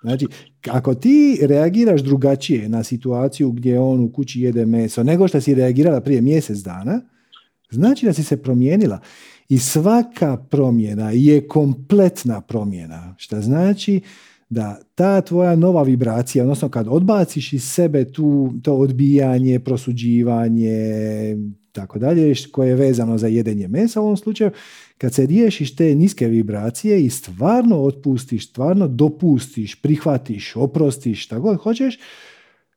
Znači, ako ti reagiraš drugačije na situaciju gdje on u kući jede meso nego što si reagirala prije mjesec dana, znači da si se promijenila. I svaka promjena je kompletna promjena. Što znači da ta tvoja nova vibracija, odnosno kad odbaciš iz sebe tu, to odbijanje, prosuđivanje, tako dalje, koje je vezano za jedenje mesa u ovom slučaju, kad se riješiš te niske vibracije i stvarno otpustiš, stvarno dopustiš, prihvatiš, oprostiš, šta god hoćeš,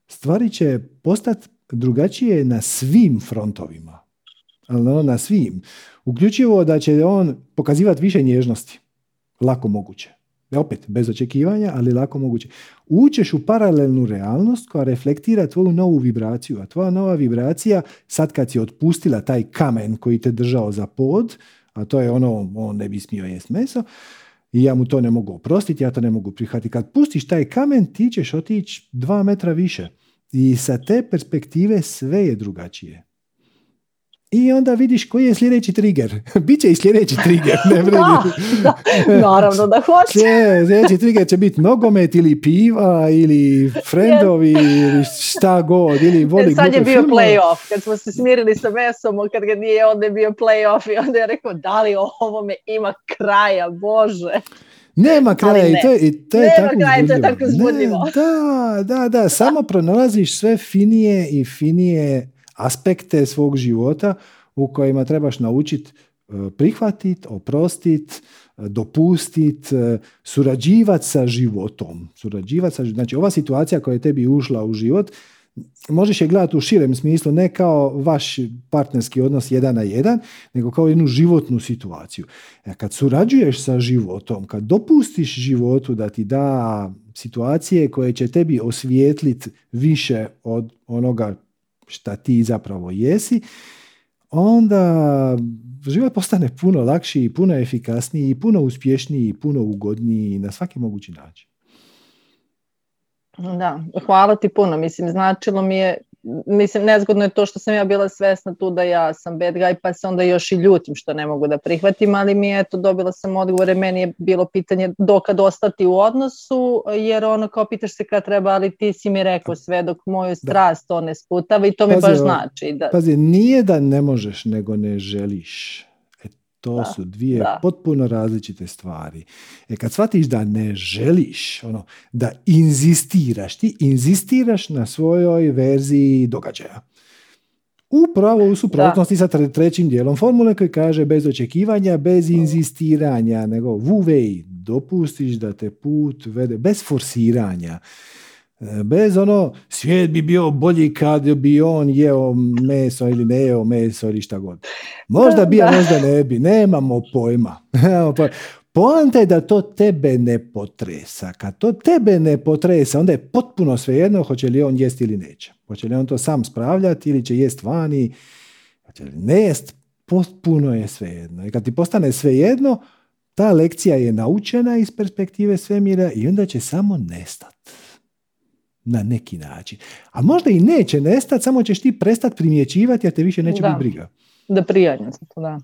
stvari će postati drugačije na svim frontovima. Ali na svim. Uključivo da će on pokazivati više nježnosti. Lako moguće. Opet, bez očekivanja, ali lako moguće. Učeš u paralelnu realnost koja reflektira tvoju novu vibraciju, a tvoja nova vibracija, sad kad si otpustila taj kamen koji te držao za pod, a to je ono, on ne bi smio jest meso, i ja mu to ne mogu oprostiti, ja to ne mogu prihvatiti. Kad pustiš taj kamen, ti ćeš otići dva metra više. I sa te perspektive sve je drugačije. I onda vidiš koji je sljedeći trigger. Biće i sljedeći trigger. Ne
da, da, naravno da hoće.
Sljedeći trigger će biti nogomet ili piva ili friendovi ili šta god. Ili voli
Sad je bio playoff. Kad smo se smirili sa mesom, kad ga nije, onda je bio playoff i onda je rekao da li ovo me ima kraja, Bože.
Nema kraja i to je, i to je
tako kraja, to je tako zbudljivo.
Da, da, da. Samo pronalaziš sve finije i finije aspekte svog života u kojima trebaš naučiti e, prihvatiti, oprostiti, e, dopustiti, e, surađivati sa životom. Surađivati sa, znači ova situacija koja je tebi ušla u život, možeš je gledati u širem smislu, ne kao vaš partnerski odnos jedan na jedan, nego kao jednu životnu situaciju. Kad surađuješ sa životom, kad dopustiš životu da ti da situacije koje će tebi osvijetliti više od onoga šta ti zapravo jesi, onda život postane puno lakši, puno efikasniji, puno uspješniji, puno ugodniji na svaki mogući način.
Da, hvala ti puno. Mislim, značilo mi je mislim, nezgodno je to što sam ja bila svesna tu da ja sam bad guy, pa se onda još i ljutim što ne mogu da prihvatim, ali mi je, eto, dobila sam odgovore, meni je bilo pitanje dokad ostati u odnosu, jer ono kao pitaš se kad treba, ali ti si mi rekao sve dok moju strast to ne sputava i to mi baš znači. Da...
Pazi, nije da ne možeš, nego ne želiš. To su dvije potpuno različite stvari. E kad shvatiš da ne želiš, ono, da inzistiraš, ti inzistiraš na svojoj verziji događaja. Upravo u suprotnosti sa trećim dijelom formule koji kaže bez očekivanja, bez inzistiranja, nego vuvej, dopustiš da te put vede, bez forsiranja. Bez ono, svijet bi bio bolji kad bi on jeo meso ili ne jeo meso ili šta god. Možda bi, a možda ne bi. Nemamo pojma. Poanta je da to tebe ne potresa. Kad to tebe ne potresa, onda je potpuno svejedno hoće li on jesti ili neće. Hoće li on to sam spravljati ili će jest vani. Hoće li ne jest, potpuno je svejedno. I kad ti postane svejedno, ta lekcija je naučena iz perspektive svemira i onda će samo nestati na neki način. A možda i neće nestati, samo ćeš ti prestati primjećivati, jer te više neće biti briga.
Da prijanje se to, da.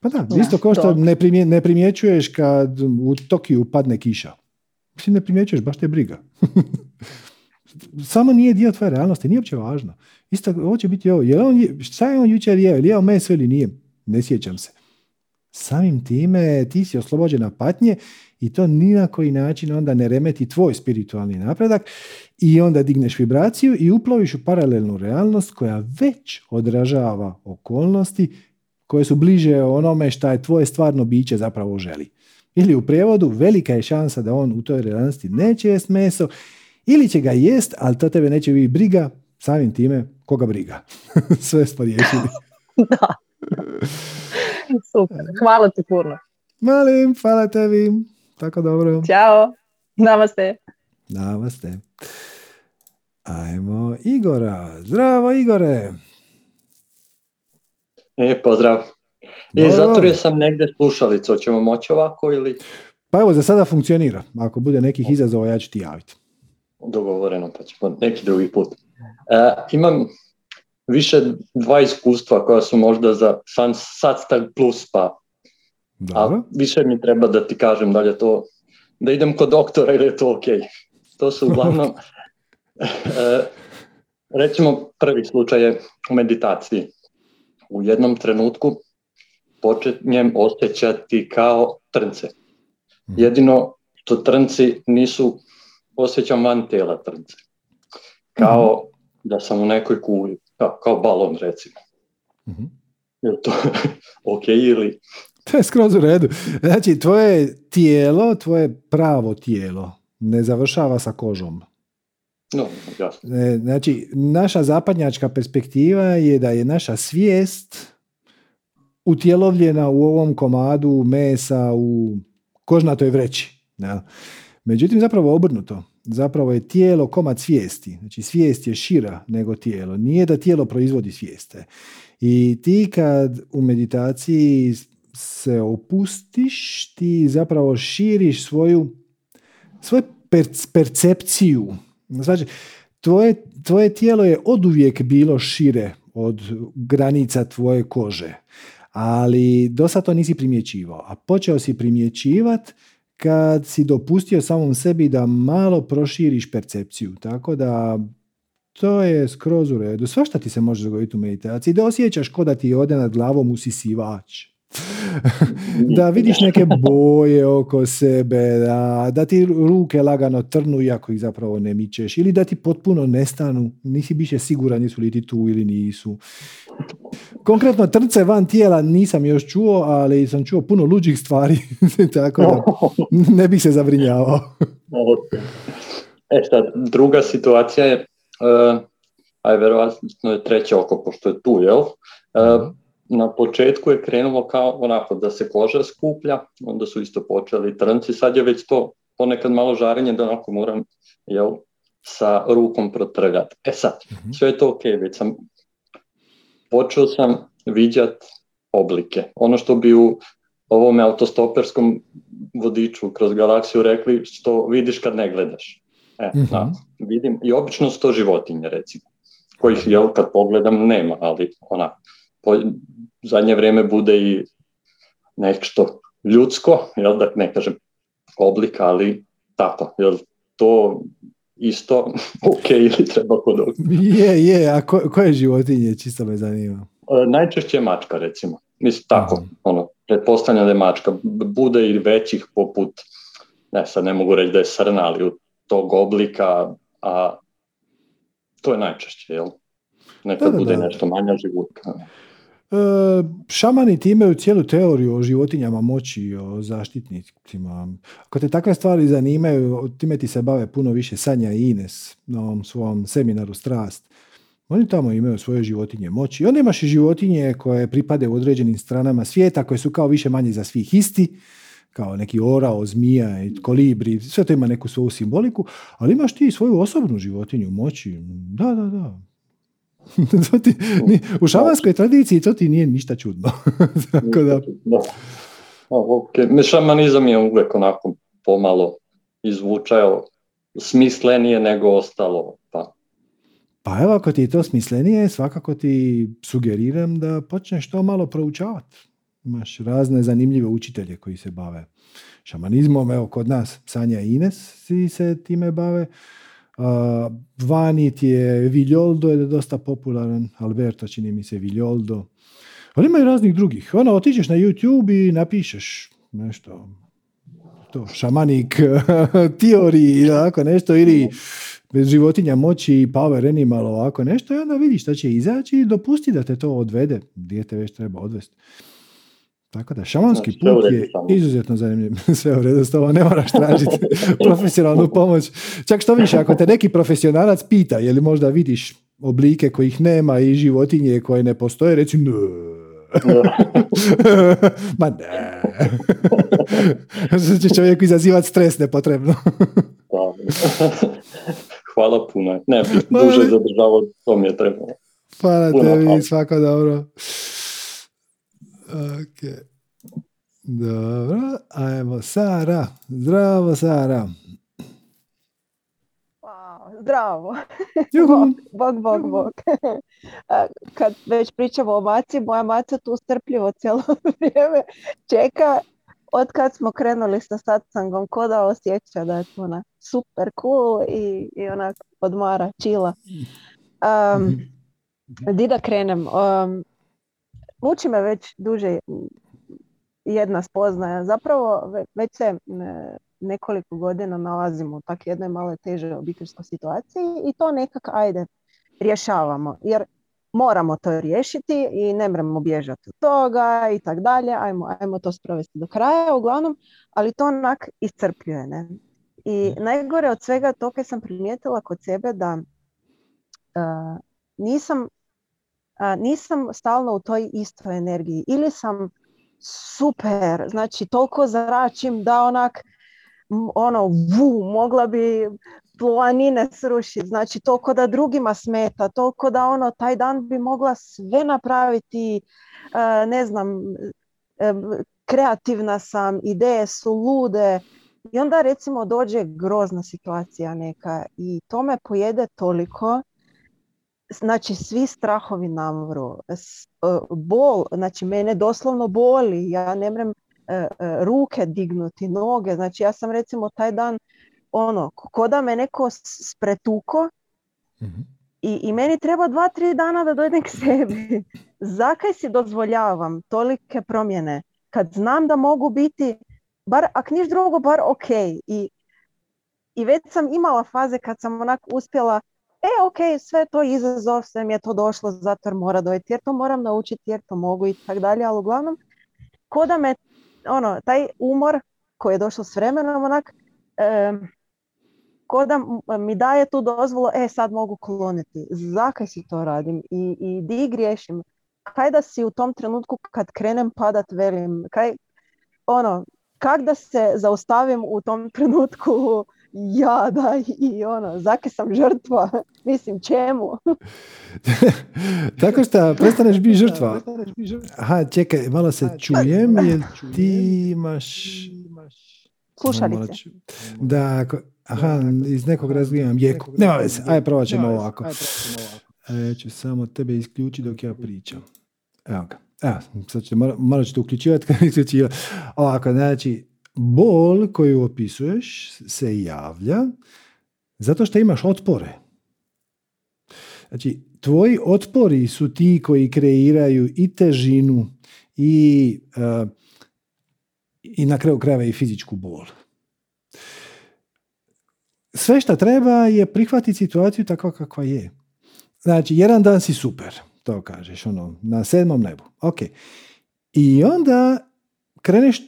Pa da, isto kao što ne, primje, ne primjećuješ kad u Tokiju padne kiša. Mislim, ne primjećuješ, baš te briga. Samo nije dio tvoje realnosti, nije uopće važno. Isto, ovo će biti ovo. Je on, šta je on jučer jeo? Je jeo meso ili nije? Ne sjećam se. Samim time ti si oslobođena patnje i to ni na koji način onda ne remeti tvoj spiritualni napredak i onda digneš vibraciju i uploviš u paralelnu realnost koja već odražava okolnosti koje su bliže onome šta je tvoje stvarno biće zapravo želi. Ili u prijevodu, velika je šansa da on u toj realnosti neće jest meso ili će ga jest, ali to tebe neće biti briga, samim time koga briga. Sve smo riješili.
da. Super, hvala ti puno.
Malim, hvala tebi. Tako dobro.
Ćao. Namaste.
Namaste. Ajmo Igora. Zdravo Igore.
E, pozdrav. E, zato sam negdje slušalicu. Hoćemo moći ovako ili...
Pa evo, za sada funkcionira. Ako bude nekih izazova, ja ću ti javiti.
Dogovoreno, pa ćemo neki drugi put. E, imam više dva iskustva koja su možda za sad plus, pa a više mi treba da ti kažem da li je to, da idem kod doktora ili je to ok. To su uglavnom, recimo prvi slučaj je u meditaciji. U jednom trenutku početnjem osjećati kao trnce. Mhm. Jedino što trnci nisu, osjećam van tijela trnce. Kao mhm. da sam u nekoj kuli, kao, kao balon recimo. mm Je to ok ili
To je skroz u redu. Znači, tvoje tijelo, tvoje pravo tijelo ne završava sa kožom.
No, jasno.
E, znači, naša zapadnjačka perspektiva je da je naša svijest utjelovljena u ovom komadu mesa u kožnatoj vreći. Ja. Međutim, zapravo obrnuto. Zapravo je tijelo komad svijesti. Znači, svijest je šira nego tijelo. Nije da tijelo proizvodi svijeste. I ti kad u meditaciji se opustiš, ti zapravo širiš svoju, svoju percepciju. Znači, tvoje, tvoje tijelo je oduvijek bilo šire od granica tvoje kože. Ali do sad to nisi primjećivao. A počeo si primjećivati kad si dopustio samom sebi da malo proširiš percepciju. Tako da to je skroz u redu. Svašta ti se može dogoditi u meditaciji. Da osjećaš ko da ti ode nad glavom usisivač. Da vidiš neke boje oko sebe, da, da ti ruke lagano trnu iako ih zapravo ne mičeš ili da ti potpuno nestanu, nisi više siguran jesu li ti tu ili nisu. Konkretno trce van tijela nisam još čuo, ali sam čuo puno luđih stvari, tako da ne bih se zabrinjavao.
E sad, druga situacija je, uh, aj verovatno je treće oko, pošto je tu, jel? Uh, na početku je krenulo kao onako da se koža skuplja, onda su isto počeli trnci, sad je već to ponekad malo žarenje da onako moram jel, sa rukom protrgati. E sad, mhm. sve je to ok, već sam počeo sam viđat oblike. Ono što bi u ovome autostoperskom vodiču kroz galaksiju rekli što vidiš kad ne gledaš. E, uh vidim. I obično su to životinje, recimo, kojih jel, kad pogledam nema, ali ona, po, zadnje vrijeme bude i nešto ljudsko, jel da ne kažem oblika, ali tako, jel to isto ok ili treba kod
Je, je, a ko, koje životinje, čisto me zanima.
E, najčešće je mačka, recimo. Mislim, tako, ono, pretpostavljam da je mačka. Bude i većih poput, ne, sad ne mogu reći da je srna, ali u tog oblika, a to je najčešće, jel? Nekad bude nešto manja životka.
E, šamani ti imaju cijelu teoriju o životinjama moći, o zaštitnicima. Ako te takve stvari zanimaju, time ti se bave puno više Sanja i Ines na ovom svom seminaru Strast. Oni tamo imaju svoje životinje moći. I onda imaš i životinje koje pripade u određenim stranama svijeta, koje su kao više manje za svih isti, kao neki orao, zmija kolibri, sve to ima neku svoju simboliku, ali imaš ti svoju osobnu životinju moći. Da, da, da. to ti, u šamanskoj tradiciji to ti nije ništa čudno. Tako da...
Okay. Šamanizam je uvijek onako pomalo izvučao smislenije nego ostalo. Pa.
pa evo, ako ti je to smislenije, svakako ti sugeriram da počneš to malo proučavati. Imaš razne zanimljive učitelje koji se bave šamanizmom. Evo, kod nas Sanja i Ines se time bave. Vani ti je Viljoldo je dosta popularan, Alberto čini mi se Viljoldo. Ali ima i raznih drugih. Ono, otiđeš na YouTube i napišeš nešto, to, šamanik, teori ovako nešto, ili životinja moći, power animal, ovako nešto, i onda vidiš šta će izaći i dopusti da te to odvede, gdje te već treba odvesti. Tako da, šamanski znači, put je izuzetno zanimljiv. Sve u redu s ne moraš tražiti profesionalnu pomoć. Čak što više, ako te neki profesionalac pita, je li možda vidiš oblike kojih nema i životinje koje ne postoje, reći ne. Ma ne. će čovjeku izazivati stres nepotrebno.
Hvala puno. Ne duže zadržavao, to mi je trebalo.
Hvala tebi, svako dobro. Ok. Dobro, ajmo Sara. Zdravo Sara.
Wow, zdravo. bog, bog, bog, Kad već pričamo o maci, moja maca tu strpljivo cijelo vrijeme čeka od kad smo krenuli sa satsangom, ko da osjeća da je ona super cool i, i onak odmara, čila. Um, di da krenem? Um, muči me već duže jedna spoznaja. Zapravo već se nekoliko godina nalazimo u tak jednoj malo teže obiteljskoj situaciji i to nekak ajde rješavamo. Jer moramo to riješiti i ne moramo bježati od toga i tak dalje. Ajmo, ajmo to sprovesti do kraja uglavnom, ali to onak iscrpljuje. Ne? I mhm. najgore od svega to kad sam primijetila kod sebe da uh, nisam nisam stalno u toj istoj energiji. Ili sam super, znači toliko zračim da onak ono, vu, mogla bi planine srušiti, znači to da drugima smeta, to da ono, taj dan bi mogla sve napraviti, ne znam, kreativna sam, ideje su lude i onda recimo dođe grozna situacija neka i to me pojede toliko, znači svi strahovi namru, e, bol, znači mene doslovno boli, ja ne mrem ruke dignuti, noge, znači ja sam recimo taj dan ono, ko da me neko spretuko mhm. i, i meni treba dva, tri dana da dojdem k sebi. Zakaj si dozvoljavam tolike promjene kad znam da mogu biti, bar, ak niš drugo, bar ok. I, I već sam imala faze kad sam onak uspjela e, ok, sve to izazov, sve mi je to došlo zato jer mora dojeti, jer to moram naučiti, jer to mogu i tako dalje, ali uglavnom, ko da me, ono, taj umor koji je došao s vremenom, onak, ko da mi daje tu dozvolu, e sad mogu kloniti. Zakaj si to radim i, i di griješim? Kaj da si u tom trenutku kad krenem padat velim, kaj, ono, kak da se zaustavim u tom trenutku ja da i ono, zake sam žrtva, mislim čemu?
Tako što prestaneš biti žrtva. Aha, čekaj, malo se čujem, jer ti imaš...
Slušalice.
Da, Aha, iz nekog razloga imam jeku. Nema veze, ajde probat ćemo ovako. E, ću samo tebe isključiti dok ja pričam. Evo ga. Evo, sad ćete, malo, malo ćete uključivati kad isključivati. Ovako, znači, bol koju opisuješ se javlja zato što imaš otpore. Znači, tvoji otpori su ti koji kreiraju i težinu i, uh, i na kraju krajeva i fizičku bol sve što treba je prihvatiti situaciju takva kakva je. Znači, jedan dan si super, to kažeš, ono, na sedmom nebu. Ok. I onda kreneš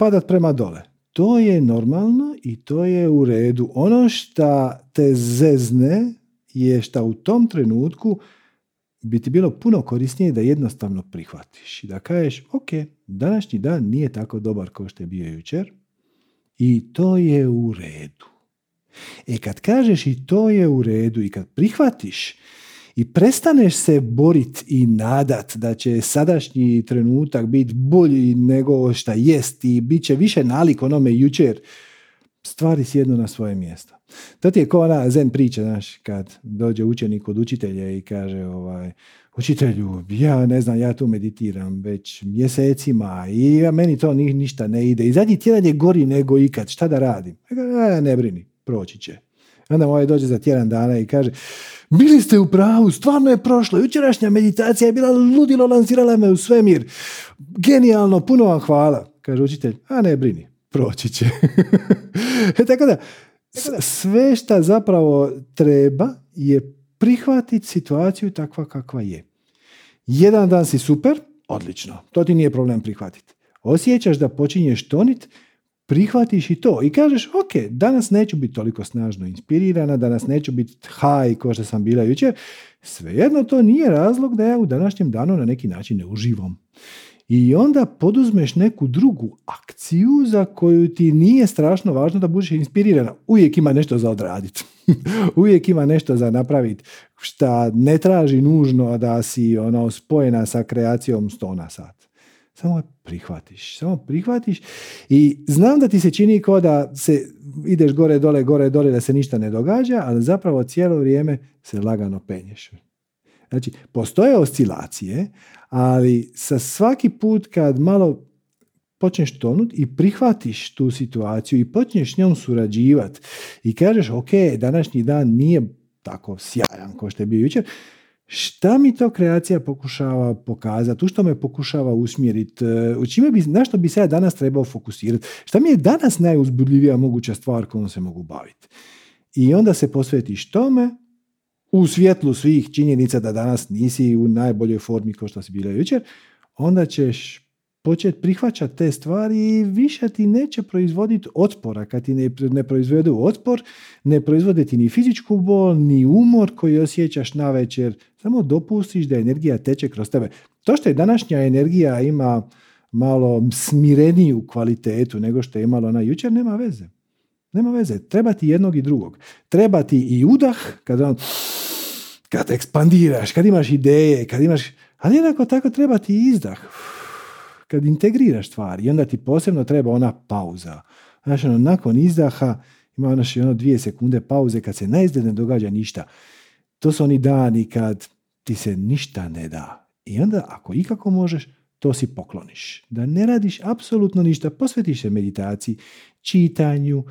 padat prema dole. To je normalno i to je u redu. Ono što te zezne je što u tom trenutku bi ti bilo puno korisnije da jednostavno prihvatiš i da kažeš, ok, današnji dan nije tako dobar kao što je bio jučer i to je u redu. E kad kažeš i to je u redu i kad prihvatiš i prestaneš se boriti i nadat da će sadašnji trenutak biti bolji nego šta jest i bit će više nalik onome jučer, stvari sjednu na svoje mjesto. To ti je kao ona zen priča, znaš, kad dođe učenik od učitelja i kaže ovaj, učitelju, ja ne znam, ja tu meditiram već mjesecima i meni to ništa ne ide. I zadnji tjedan je gori nego ikad, šta da radim? E, ne brini proći će. Onda ovaj dođe za tjedan dana i kaže, bili ste u pravu, stvarno je prošlo, jučerašnja meditacija je bila ludilo, lansirala me u svemir. Genijalno, puno vam hvala. Kaže učitelj, a ne brini, proći će. E, tako da, sve što zapravo treba je prihvatiti situaciju takva kakva je. Jedan dan si super, odlično, to ti nije problem prihvatiti. Osjećaš da počinješ tonit, prihvatiš i to i kažeš, ok, danas neću biti toliko snažno inspirirana, danas neću biti haj kao što sam bila jučer, svejedno to nije razlog da ja u današnjem danu na neki način ne uživam. I onda poduzmeš neku drugu akciju za koju ti nije strašno važno da budeš inspirirana. Uvijek ima nešto za odraditi. Uvijek ima nešto za napraviti šta ne traži nužno da si ono spojena sa kreacijom 100 na sat. Samo prihvatiš. Samo prihvatiš i znam da ti se čini kao da se ideš gore, dole, gore, dole, da se ništa ne događa, ali zapravo cijelo vrijeme se lagano penješ. Znači, postoje oscilacije, ali sa svaki put kad malo počneš tonut i prihvatiš tu situaciju i počneš njom surađivati i kažeš, ok, današnji dan nije tako sjajan kao što je bio jučer, šta mi to kreacija pokušava pokazati, u što me pokušava usmjeriti, e, u čime bi, na što bi se ja danas trebao fokusirati, šta mi je danas najuzbudljivija moguća stvar kojom se mogu baviti. I onda se posvetiš tome u svjetlu svih činjenica da danas nisi u najboljoj formi kao što si bila jučer, onda ćeš početi prihvaćati te stvari i više ti neće proizvoditi otpora. Kad ti ne, ne proizvedu otpor, ne proizvode ti ni fizičku bol, ni umor koji osjećaš na večer. Samo dopustiš da energija teče kroz tebe. To što je današnja energija ima malo smireniju kvalitetu nego što je imala ona jučer, nema veze. Nema veze, treba ti jednog i drugog. Treba ti i udah, kad, on, kad ekspandiraš, kad imaš ideje, kad imaš... Ali jednako tako treba ti izdah. Kad integriraš stvari i onda ti posebno treba ona pauza. Znaš, ono, nakon izdaha ima ono, ono dvije sekunde pauze kad se naizgled ne događa ništa. To su oni dani kad ti se ništa ne da. I onda ako ikako možeš, to si pokloniš. Da ne radiš apsolutno ništa, posvetiš se meditaciji, čitanju,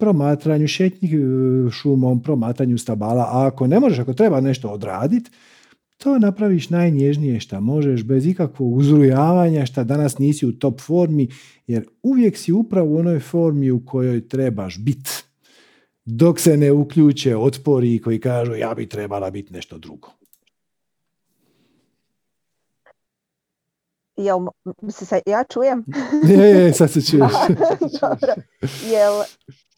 promatranju, šetnji e, šumom, promatranju stabala, a ako ne možeš, ako treba nešto odraditi, to napraviš najnježnije što možeš, bez ikakvog uzrujavanja što danas nisi u top formi, jer uvijek si upravo u onoj formi u kojoj trebaš biti. Dok se ne uključe otpori koji kažu ja bi trebala biti nešto drugo.
Jel, se ja čujem?
je, je, sad se čuješ.
Jel,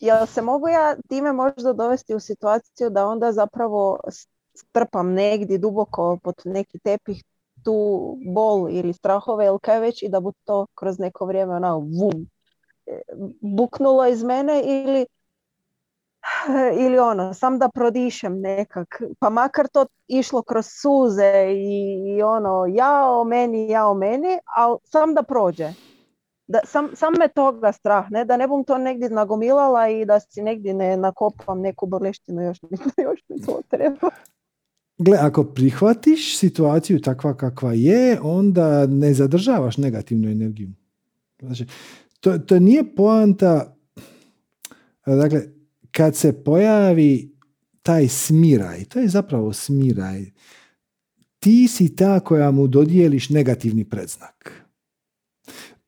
jel se mogu ja time možda dovesti u situaciju da onda zapravo strpam negdje duboko pod neki tepih tu bol ili strahove ili kaj već i da bu to kroz neko vrijeme ona vum e, buknulo iz mene ili ili ono, sam da prodišem nekak, pa makar to išlo kroz suze i, ono, ja o meni, ja o meni, ali sam da prođe. Da, sam, sam me toga strah, ne? da ne bom to negdje nagomilala i da si negdje ne nakopam neku bolještinu još, još mi to treba.
Gle, ako prihvatiš situaciju takva kakva je, onda ne zadržavaš negativnu energiju. Znači, to, to nije poanta, dakle, kad se pojavi taj smiraj, to je zapravo smiraj, ti si ta koja mu dodijeliš negativni predznak.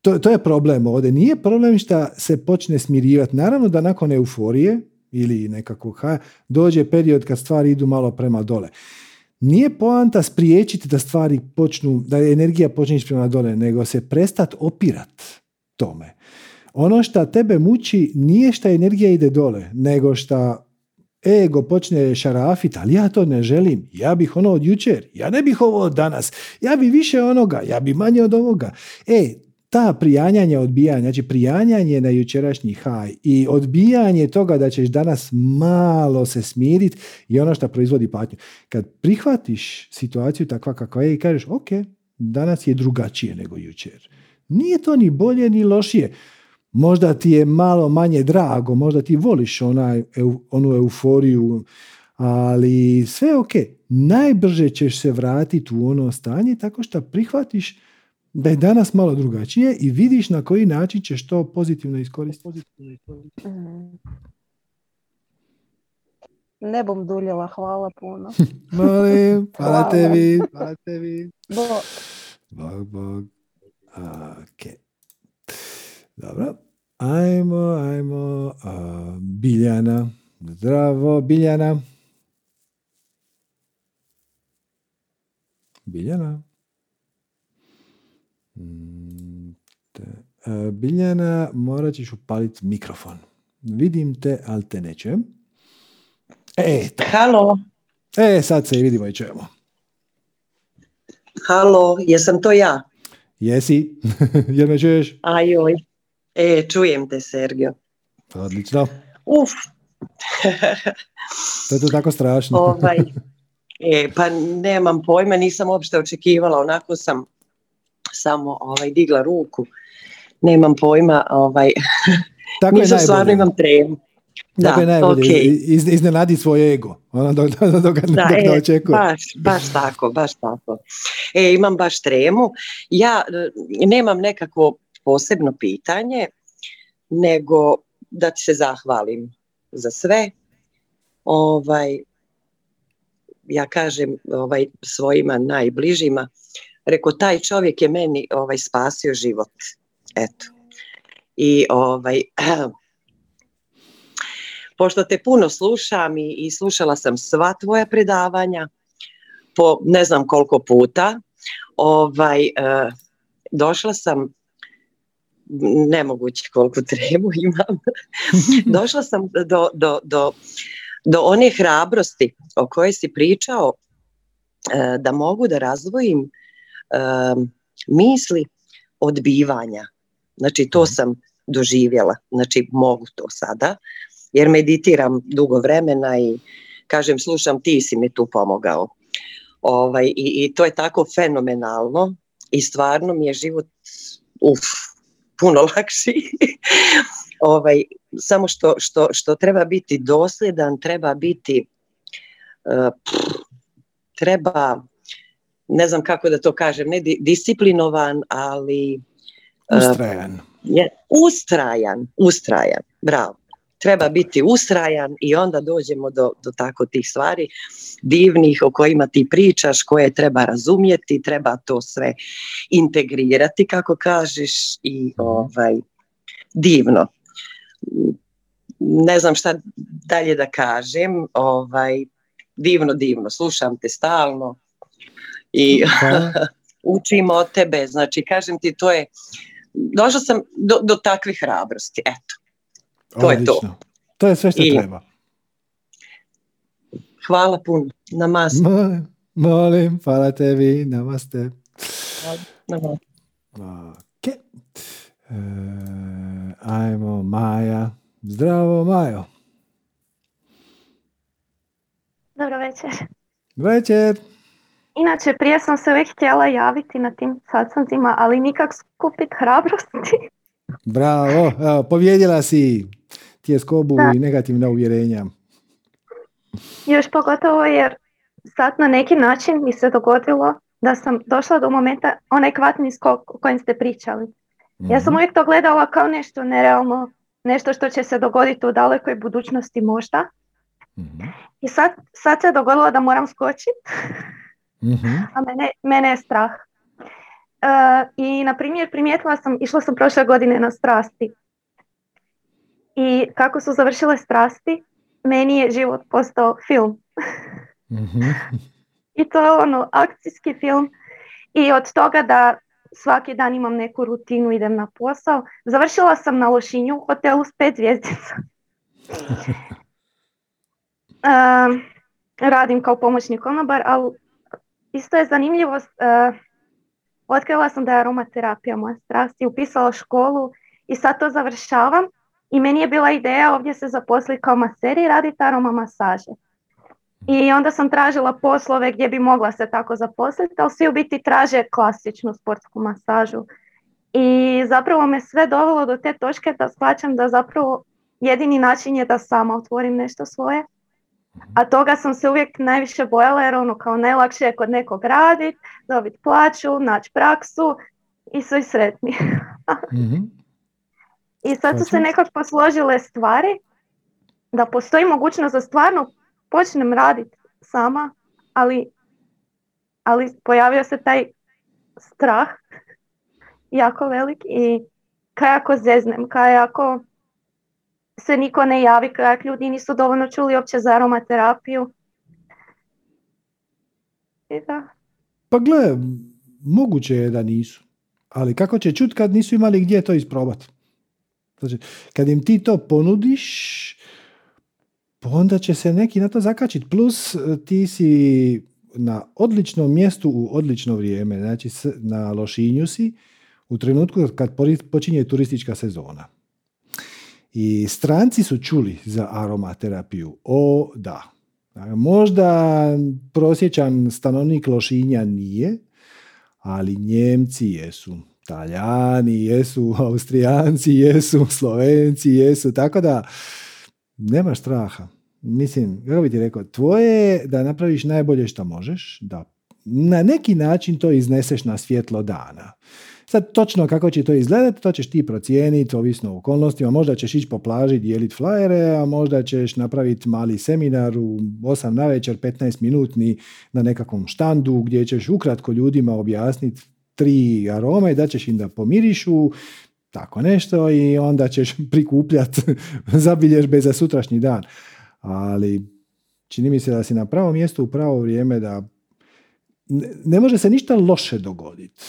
To, to je problem ovdje. Nije problem što se počne smirivati. Naravno da nakon euforije ili nekakvog dođe period kad stvari idu malo prema dole. Nije poanta spriječiti da stvari počnu, da energija počne ići prema dole, nego se prestat opirat tome. Ono što tebe muči nije što energija ide dole, nego što ego počne šarafit, ali ja to ne želim. Ja bih ono od jučer, ja ne bih ovo od danas, ja bi više onoga, ja bi manje od ovoga. E, ta prijanjanja odbijanja, znači prijanjanje na jučerašnji haj i odbijanje toga da ćeš danas malo se smiriti i ono što proizvodi patnju. Kad prihvatiš situaciju takva kakva je i kažeš ok, danas je drugačije nego jučer. Nije to ni bolje ni lošije. Možda ti je malo manje drago, možda ti voliš onaj, onu euforiju, ali sve ok. Najbrže ćeš se vratiti u ono stanje tako što prihvatiš da je danas malo drugačije i vidiš na koji način ćeš to pozitivno iskoristiti. Mm.
Ne bom duljela, hvala puno.
Molim, hvala tebi. Hvala tebi. Bog. Bog, bog. Ok. Dobro. Ajmo, ajmo. Biljana. Zdravo, Biljana. Biljana. Mm, Biljana, morat ćeš upaliti mikrofon. Vidim te, ali te ne čujem. E,
Halo.
E, sad se i vidimo i čujemo.
Halo, jesam to ja?
Jesi, jel me čuješ?
Ajoj, e, čujem te, Sergio.
Odlično.
Uf.
to je to tako strašno.
ovaj, e, pa nemam pojma, nisam uopšte očekivala, onako sam samo ovaj, digla ruku. Nemam pojma, ovaj,
tako
nisam stvarno imam tremu.
Da, je najbolje, okay. iznenadi svoj ego, ono dok, dok, dok, da, dok e, očekuje.
Baš, baš tako, baš tako. E, imam baš tremu. Ja e, nemam nekakvo posebno pitanje, nego da ti se zahvalim za sve. Ovaj, ja kažem ovaj, svojima najbližima, Rekao, taj čovjek je meni ovaj, spasio život. Eto. I ovaj, pošto te puno slušam i, i slušala sam sva tvoja predavanja po ne znam koliko puta, ovaj, uh, došla sam nemoguće koliko tremu imam, došla sam do, do, do, do one hrabrosti o kojoj si pričao uh, da mogu da razvojim misli odbivanja. Znači to mhm. sam doživjela. Znači mogu to sada jer meditiram dugo vremena i kažem slušam ti si mi tu pomogao. Ovaj, i, I to je tako fenomenalno i stvarno mi je život uf, puno lakši. ovaj, samo što, što, što treba biti dosljedan, treba biti uh, treba ne znam kako da to kažem, ne disciplinovan, ali
uh, ustrajan.
Je, ustrajan, ustrajan, bravo treba biti ustrajan i onda dođemo do, do tako tih stvari divnih o kojima ti pričaš, koje treba razumjeti, treba to sve integrirati kako kažeš i mhm. ovaj divno. Ne znam šta dalje da kažem, ovaj divno, divno, slušam te stalno i učim od tebe, znači kažem ti to je došla sam do, do takvih hrabrosti, eto. To je to.
To je sve što treba.
Hvala puno. Namaste.
Molim, molim, hvala tebi. Namaste.
Namaste.
Ok. E, ajmo, Maja. Zdravo, Majo.
Dobro večer.
Večer.
Inače, prije sam se uvijek htjela javiti na tim sastancima, ali nikak skupit hrabrosti.
Bravo, evo, povjedila si tjeskobu i negativna uvjerenja.
Još pogotovo jer sad na neki način mi se dogodilo da sam došla do momenta onaj kvatni skok o kojem ste pričali. Ja sam mhm. uvijek to gledala kao nešto nerealno, nešto što će se dogoditi u dalekoj budućnosti možda. mm I sad, sad se dogodilo da moram skočiti, mm a mene, mene je strah. Uh, I na primjer primijetila sam, išla sam prošle godine na strasti i kako su završile strasti, meni je život postao film. Mhm. I to je ono, akcijski film. I od toga da svaki dan imam neku rutinu, idem na posao. Završila sam na Lošinju u hotelu s pet zvijezdica. uh, radim kao pomoćni konobar, ali isto je zanimljivost. Uh, otkrila sam da je aromaterapija moja strast i upisala školu i sad to završavam i meni je bila ideja ovdje se zaposliti kao maser i raditi aroma masaže. I onda sam tražila poslove gdje bi mogla se tako zaposliti, ali svi u biti traže klasičnu sportsku masažu. I zapravo me sve dovelo do te točke da shvaćam da zapravo jedini način je da sama otvorim nešto svoje. A toga sam se uvijek najviše bojala jer ono kao najlakše je kod nekog raditi, dobiti plaću, naći praksu i svi sretni. mm I sad su se nekako posložile stvari da postoji mogućnost da stvarno počnem raditi sama, ali, ali pojavio se taj strah jako velik i kaj ako zeznem, kaj ako se niko ne javi, kaj ljudi nisu dovoljno čuli uopće za aromaterapiju. Da.
Pa gle, moguće je da nisu. Ali kako će čut kad nisu imali gdje to isprobati? Znači, kad im ti to ponudiš, onda će se neki na to zakačiti. Plus ti si na odličnom mjestu u odlično vrijeme. Znači, na Lošinju si u trenutku kad počinje turistička sezona. I stranci su čuli za aromaterapiju. O, da. Možda prosječan stanovnik Lošinja nije, ali Njemci jesu. Talijani jesu, Austrijanci jesu, Slovenci jesu, tako da nema straha. Mislim, kako bi ti rekao, tvoje je da napraviš najbolje što možeš, da na neki način to izneseš na svjetlo dana. Sad točno kako će to izgledati, to ćeš ti procijeniti, ovisno o okolnostima. Možda ćeš ići po plaži dijeliti flajere, a možda ćeš napraviti mali seminar u 8 na večer, 15 minutni na nekakvom štandu gdje ćeš ukratko ljudima objasniti tri arome, da ćeš im da pomirišu, tako nešto i onda ćeš prikupljati zabilježbe za sutrašnji dan. Ali čini mi se da si na pravom mjestu u pravo vrijeme da ne može se ništa loše dogoditi.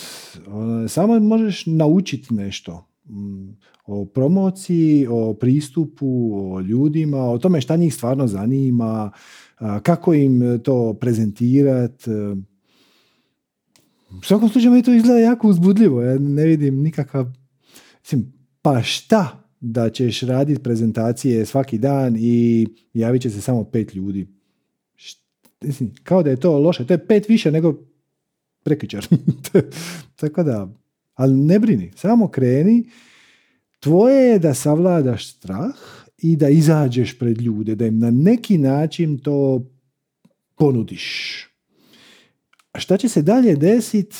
Ono, samo možeš naučiti nešto mm, o promociji, o pristupu, o ljudima, o tome šta njih stvarno zanima, kako im to prezentirati, u svakom slučaju mi to izgleda jako uzbudljivo. Ja ne vidim nikakav... Mislim, pa šta da ćeš raditi prezentacije svaki dan i javit će se samo pet ljudi. Kao da je to loše. To je pet više nego prekičar. Tako da, ali ne brini, samo kreni. Tvoje je da savladaš strah i da izađeš pred ljude, da im na neki način to ponudiš. A šta će se dalje desiti,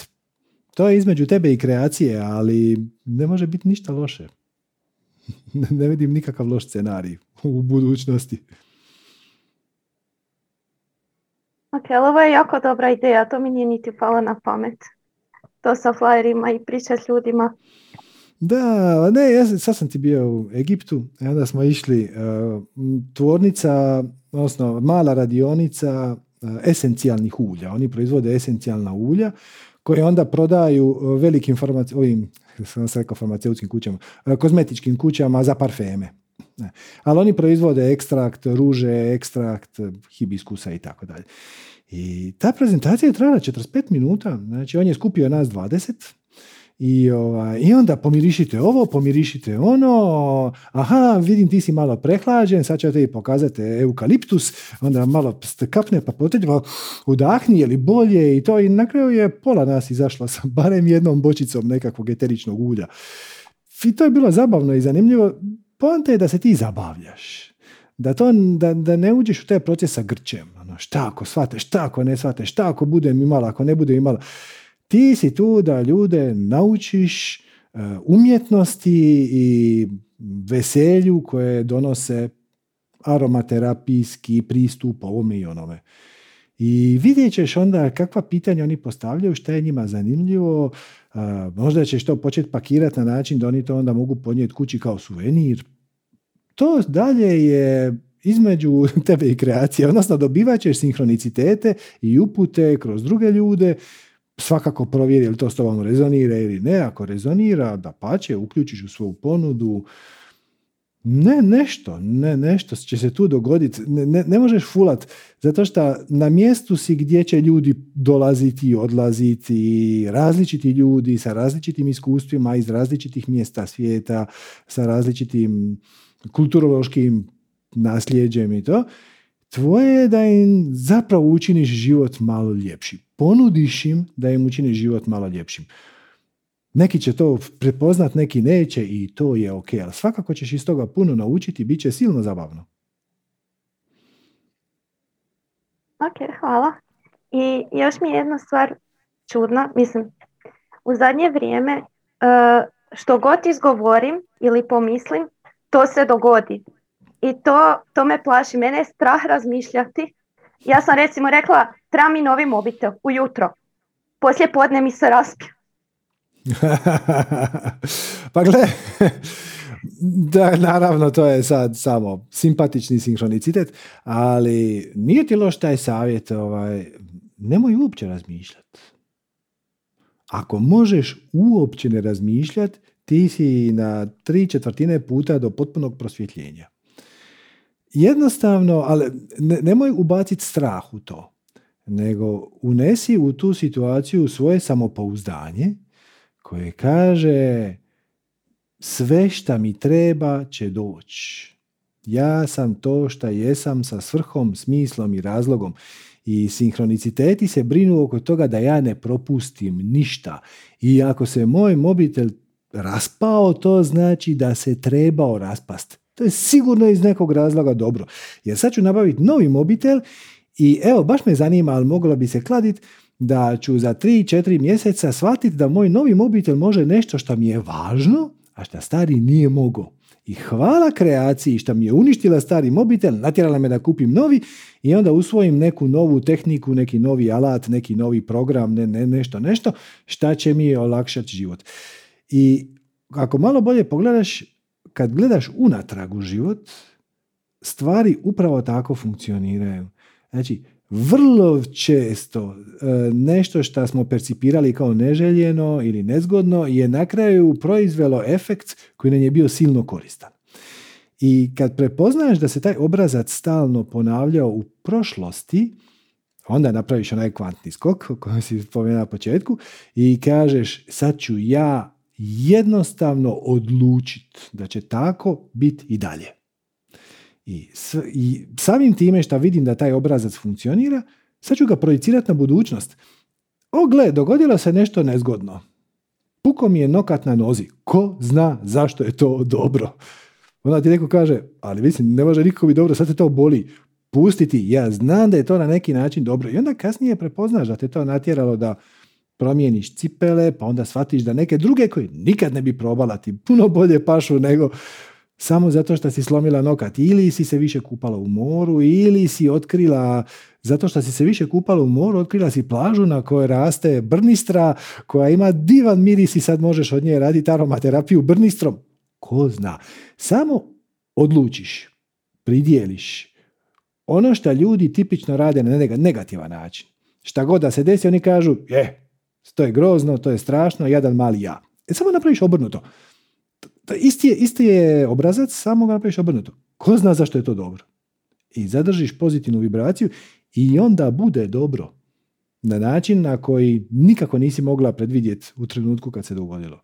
to je između tebe i kreacije, ali ne može biti ništa loše. ne vidim nikakav loš scenarij u budućnosti.
Ok, ovo je jako dobra ideja, to mi nije niti palo na pamet. To sa flyerima i priča s ljudima.
Da, ne, ja sad sam ti bio u Egiptu i onda smo išli uh, tvornica, odnosno mala radionica uh, esencijalnih ulja. Oni proizvode esencijalna ulja koje onda prodaju uh, velikim ovim, sam rekao farmaceutskim kućama, kozmetičkim kućama za parfeme. Ne. Ali oni proizvode ekstrakt ruže, ekstrakt hibiskusa i tako dalje. I ta prezentacija je trajala 45 minuta, znači on je skupio nas 20 i, ovaj, I onda pomirišite ovo, pomirišite ono, aha, vidim ti si malo prehlađen, sad ću ti pokazati eukaliptus, onda malo kapne pa poteđe, pa udahni, je li bolje i to. I na kraju je pola nas izašla sa barem jednom bočicom nekakvog eteričnog ulja. I to je bilo zabavno i zanimljivo. Poanta je da se ti zabavljaš. Da, to, da, da ne uđeš u taj proces sa grčem. Ono, šta ako shvate, šta ako ne shvate, šta ako bude imala, ako ne bude imala. Ti si tu da ljude naučiš e, umjetnosti i veselju koje donose aromaterapijski pristup ovome i onome. I vidjet ćeš onda kakva pitanja oni postavljaju, šta je njima zanimljivo, možda ćeš to početi pakirati na način da oni to onda mogu podnijeti kući kao suvenir. To dalje je između tebe i kreacije, odnosno dobivat ćeš sinhronicitete i upute kroz druge ljude svakako provjeri je li to s tobom rezonira ili ne. Ako rezonira, da pače, uključiš u svoju ponudu. Ne, nešto, ne, nešto će se tu dogoditi. Ne, ne, ne možeš fulat, zato što na mjestu si gdje će ljudi dolaziti i odlaziti, različiti ljudi sa različitim iskustvima iz različitih mjesta svijeta, sa različitim kulturološkim nasljeđem i to. Tvoje je da im zapravo učiniš život malo ljepši. Ponudiš im da im učiniš život malo ljepšim. Neki će to prepoznat, neki neće i to je ok, ali svakako ćeš iz toga puno naučiti i bit će silno zabavno.
Ok, hvala. I još mi je jedna stvar čudna, mislim, u zadnje vrijeme e, što god izgovorim ili pomislim, to se dogodi. I to, to me plaši. Mene je strah razmišljati. Ja sam recimo rekla, treba mi novi mobitel ujutro. Poslije podne mi se raspio.
pa gle, da, naravno, to je sad samo simpatični sinhronicitet, ali nije ti loš taj savjet, ovaj, nemoj uopće razmišljati. Ako možeš uopće ne razmišljati, ti si na tri četvrtine puta do potpunog prosvjetljenja jednostavno, ali ne, nemoj ubaciti strah u to, nego unesi u tu situaciju svoje samopouzdanje koje kaže sve šta mi treba će doći. Ja sam to šta jesam sa svrhom, smislom i razlogom. I sinhroniciteti se brinu oko toga da ja ne propustim ništa. I ako se moj mobitel raspao, to znači da se trebao raspast. To je sigurno iz nekog razloga dobro. Jer sad ću nabaviti novi mobitel i evo, baš me zanima, ali moglo bi se kladiti da ću za 3-4 mjeseca shvatiti da moj novi mobitel može nešto što mi je važno, a što stari nije mogao. I hvala kreaciji što mi je uništila stari mobitel, natjerala me da kupim novi i onda usvojim neku novu tehniku, neki novi alat, neki novi program, ne, ne, nešto, nešto, šta će mi olakšati život. I ako malo bolje pogledaš, kad gledaš unatrag u život, stvari upravo tako funkcioniraju. Znači, vrlo često e, nešto što smo percipirali kao neželjeno ili nezgodno je na kraju proizvelo efekt koji nam je bio silno koristan. I kad prepoznaš da se taj obrazac stalno ponavljao u prošlosti, onda napraviš onaj kvantni skok koji si spomenuo na početku i kažeš sad ću ja jednostavno odlučiti da će tako biti i dalje. I, I samim time što vidim da taj obrazac funkcionira, sad ću ga projicirati na budućnost. O, gle, dogodilo se nešto nezgodno. Puko mi je nokat na nozi. Ko zna zašto je to dobro? Onda ti neko kaže, ali mislim, ne može niko dobro, sad te to boli. Pustiti, ja znam da je to na neki način dobro. I onda kasnije prepoznaš da te to natjeralo da promijeniš cipele, pa onda shvatiš da neke druge koje nikad ne bi probala ti puno bolje pašu nego samo zato što si slomila nokat ili si se više kupala u moru ili si otkrila zato što si se više kupala u moru, otkrila si plažu na kojoj raste brnistra koja ima divan miris i sad možeš od nje raditi aromaterapiju brnistrom. Ko zna. Samo odlučiš, pridjeliš ono što ljudi tipično rade na negativan način. Šta god da se desi, oni kažu, je, to je grozno, to je strašno, jadan mali ja. E samo napraviš obrnuto. Isti je, isti je obrazac, samo ga napraviš obrnuto. Ko zna zašto je to dobro? I zadržiš pozitivnu vibraciju i onda bude dobro. Na način na koji nikako nisi mogla predvidjeti u trenutku kad se dogodilo.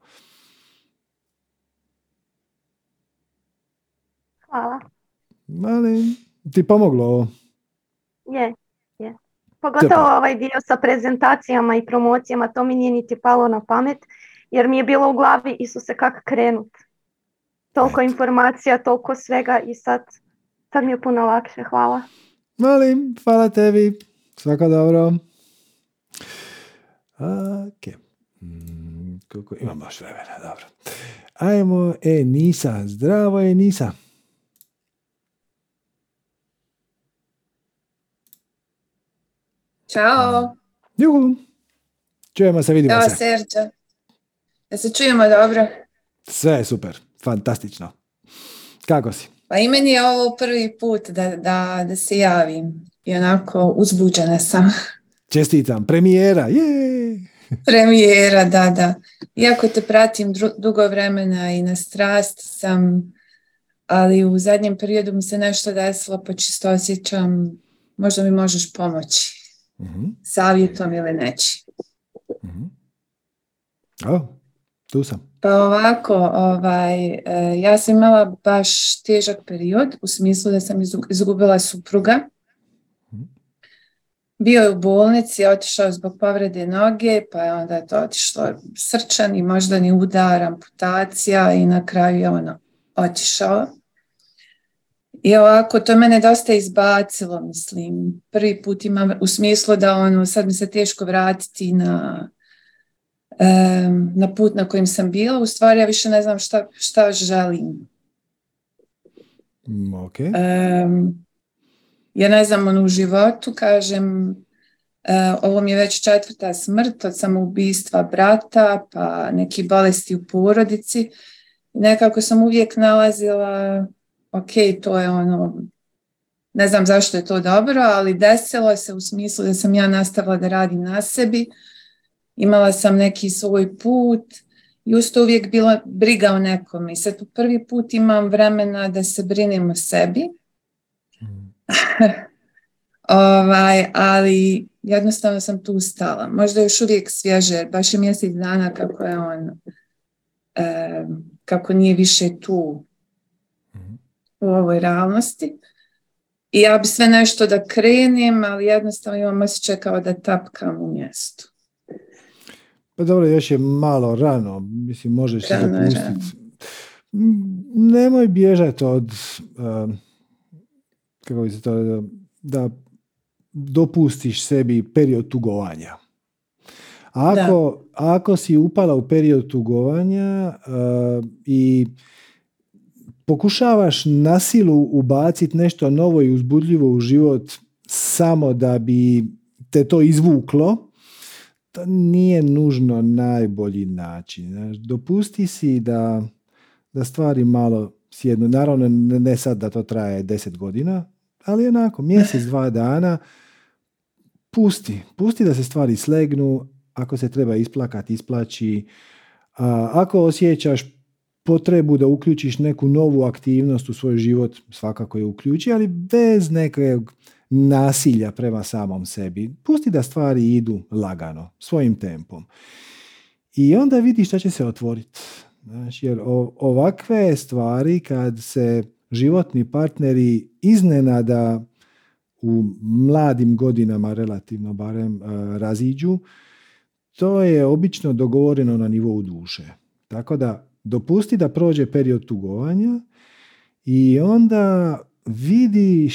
Hvala.
Ali ti pomoglo ovo?
Je, je. Pogotovo ovaj dio sa prezentacijama i promocijama, to mi nije niti palo na pamet, jer mi je bilo u glavi Isuse kak krenut. Toliko informacija, toliko svega i sad, sad mi je puno lakše. Hvala.
Molim, hvala tebi. Svako dobro. Ok. Mm, koliko imamo još vremena, dobro. Ajmo, e, Nisa. Zdravo je, Nisa.
Ćao.
Juhu. Čujemo se, vidimo
Ćao,
se.
Serđa. Da se čujemo dobro.
Sve je super, fantastično. Kako si?
Pa i meni je ovo prvi put da, da, da se javim i onako uzbuđena sam.
Čestitam, premijera, je!
premijera, da, da. Iako te pratim dugo vremena i na strast sam, ali u zadnjem periodu mi se nešto desilo pa čisto osjećam, možda mi možeš pomoći uh savjetom ili neći.
uh tu sam.
Pa ovako, ovaj, e, ja sam imala baš težak period u smislu da sam izgubila supruga. Bio je u bolnici, otišao zbog povrede noge, pa je onda to otišlo srčan i moždani udar, amputacija i na kraju je ono otišao. I ovako, to mene dosta izbacilo, mislim. Prvi put imam u smislu da ono, sad mi se teško vratiti na, na put na kojim sam bila. U stvari ja više ne znam šta, šta želim.
Mm, okay.
ja ne znam, ono, u životu kažem, uh, ovo mi je već četvrta smrt od samoubistva brata, pa neki bolesti u porodici. Nekako sam uvijek nalazila ok, to je ono, ne znam zašto je to dobro, ali desilo se u smislu da sam ja nastavila da radim na sebi, imala sam neki svoj put i usto uvijek bila briga o nekom i sad prvi put imam vremena da se brinem o sebi. ovaj, ali jednostavno sam tu stala. Možda još uvijek svježe, baš je mjesec dana kako je on, kako nije više tu u ovoj realnosti. I ja bi sve nešto da krenem, ali jednostavno imam osjećaj kao da tapkam u mjestu.
Pa dobro, još je malo rano, mislim, možeš se zapustiti. Nemoj bježati od, uh, kako bi se to, da, da dopustiš sebi period tugovanja. Ako, ako si upala u period tugovanja uh, i pokušavaš na silu ubaciti nešto novo i uzbudljivo u život samo da bi te to izvuklo, to nije nužno najbolji način. Dopusti si da, da stvari malo sjednu. Naravno, ne sad da to traje deset godina, ali onako, mjesec, dva dana, pusti. Pusti da se stvari slegnu, ako se treba isplakati, isplaći. A, ako osjećaš potrebu da uključiš neku novu aktivnost u svoj život, svakako je uključi, ali bez nekog nasilja prema samom sebi. Pusti da stvari idu lagano, svojim tempom. i onda vidi šta će se otvoriti. Znači, jer ovakve stvari kad se životni partneri iznenada u mladim godinama relativno barem e, raziđu, to je obično dogovoreno na nivou duše. Tako da dopusti da prođe period tugovanja i onda vidi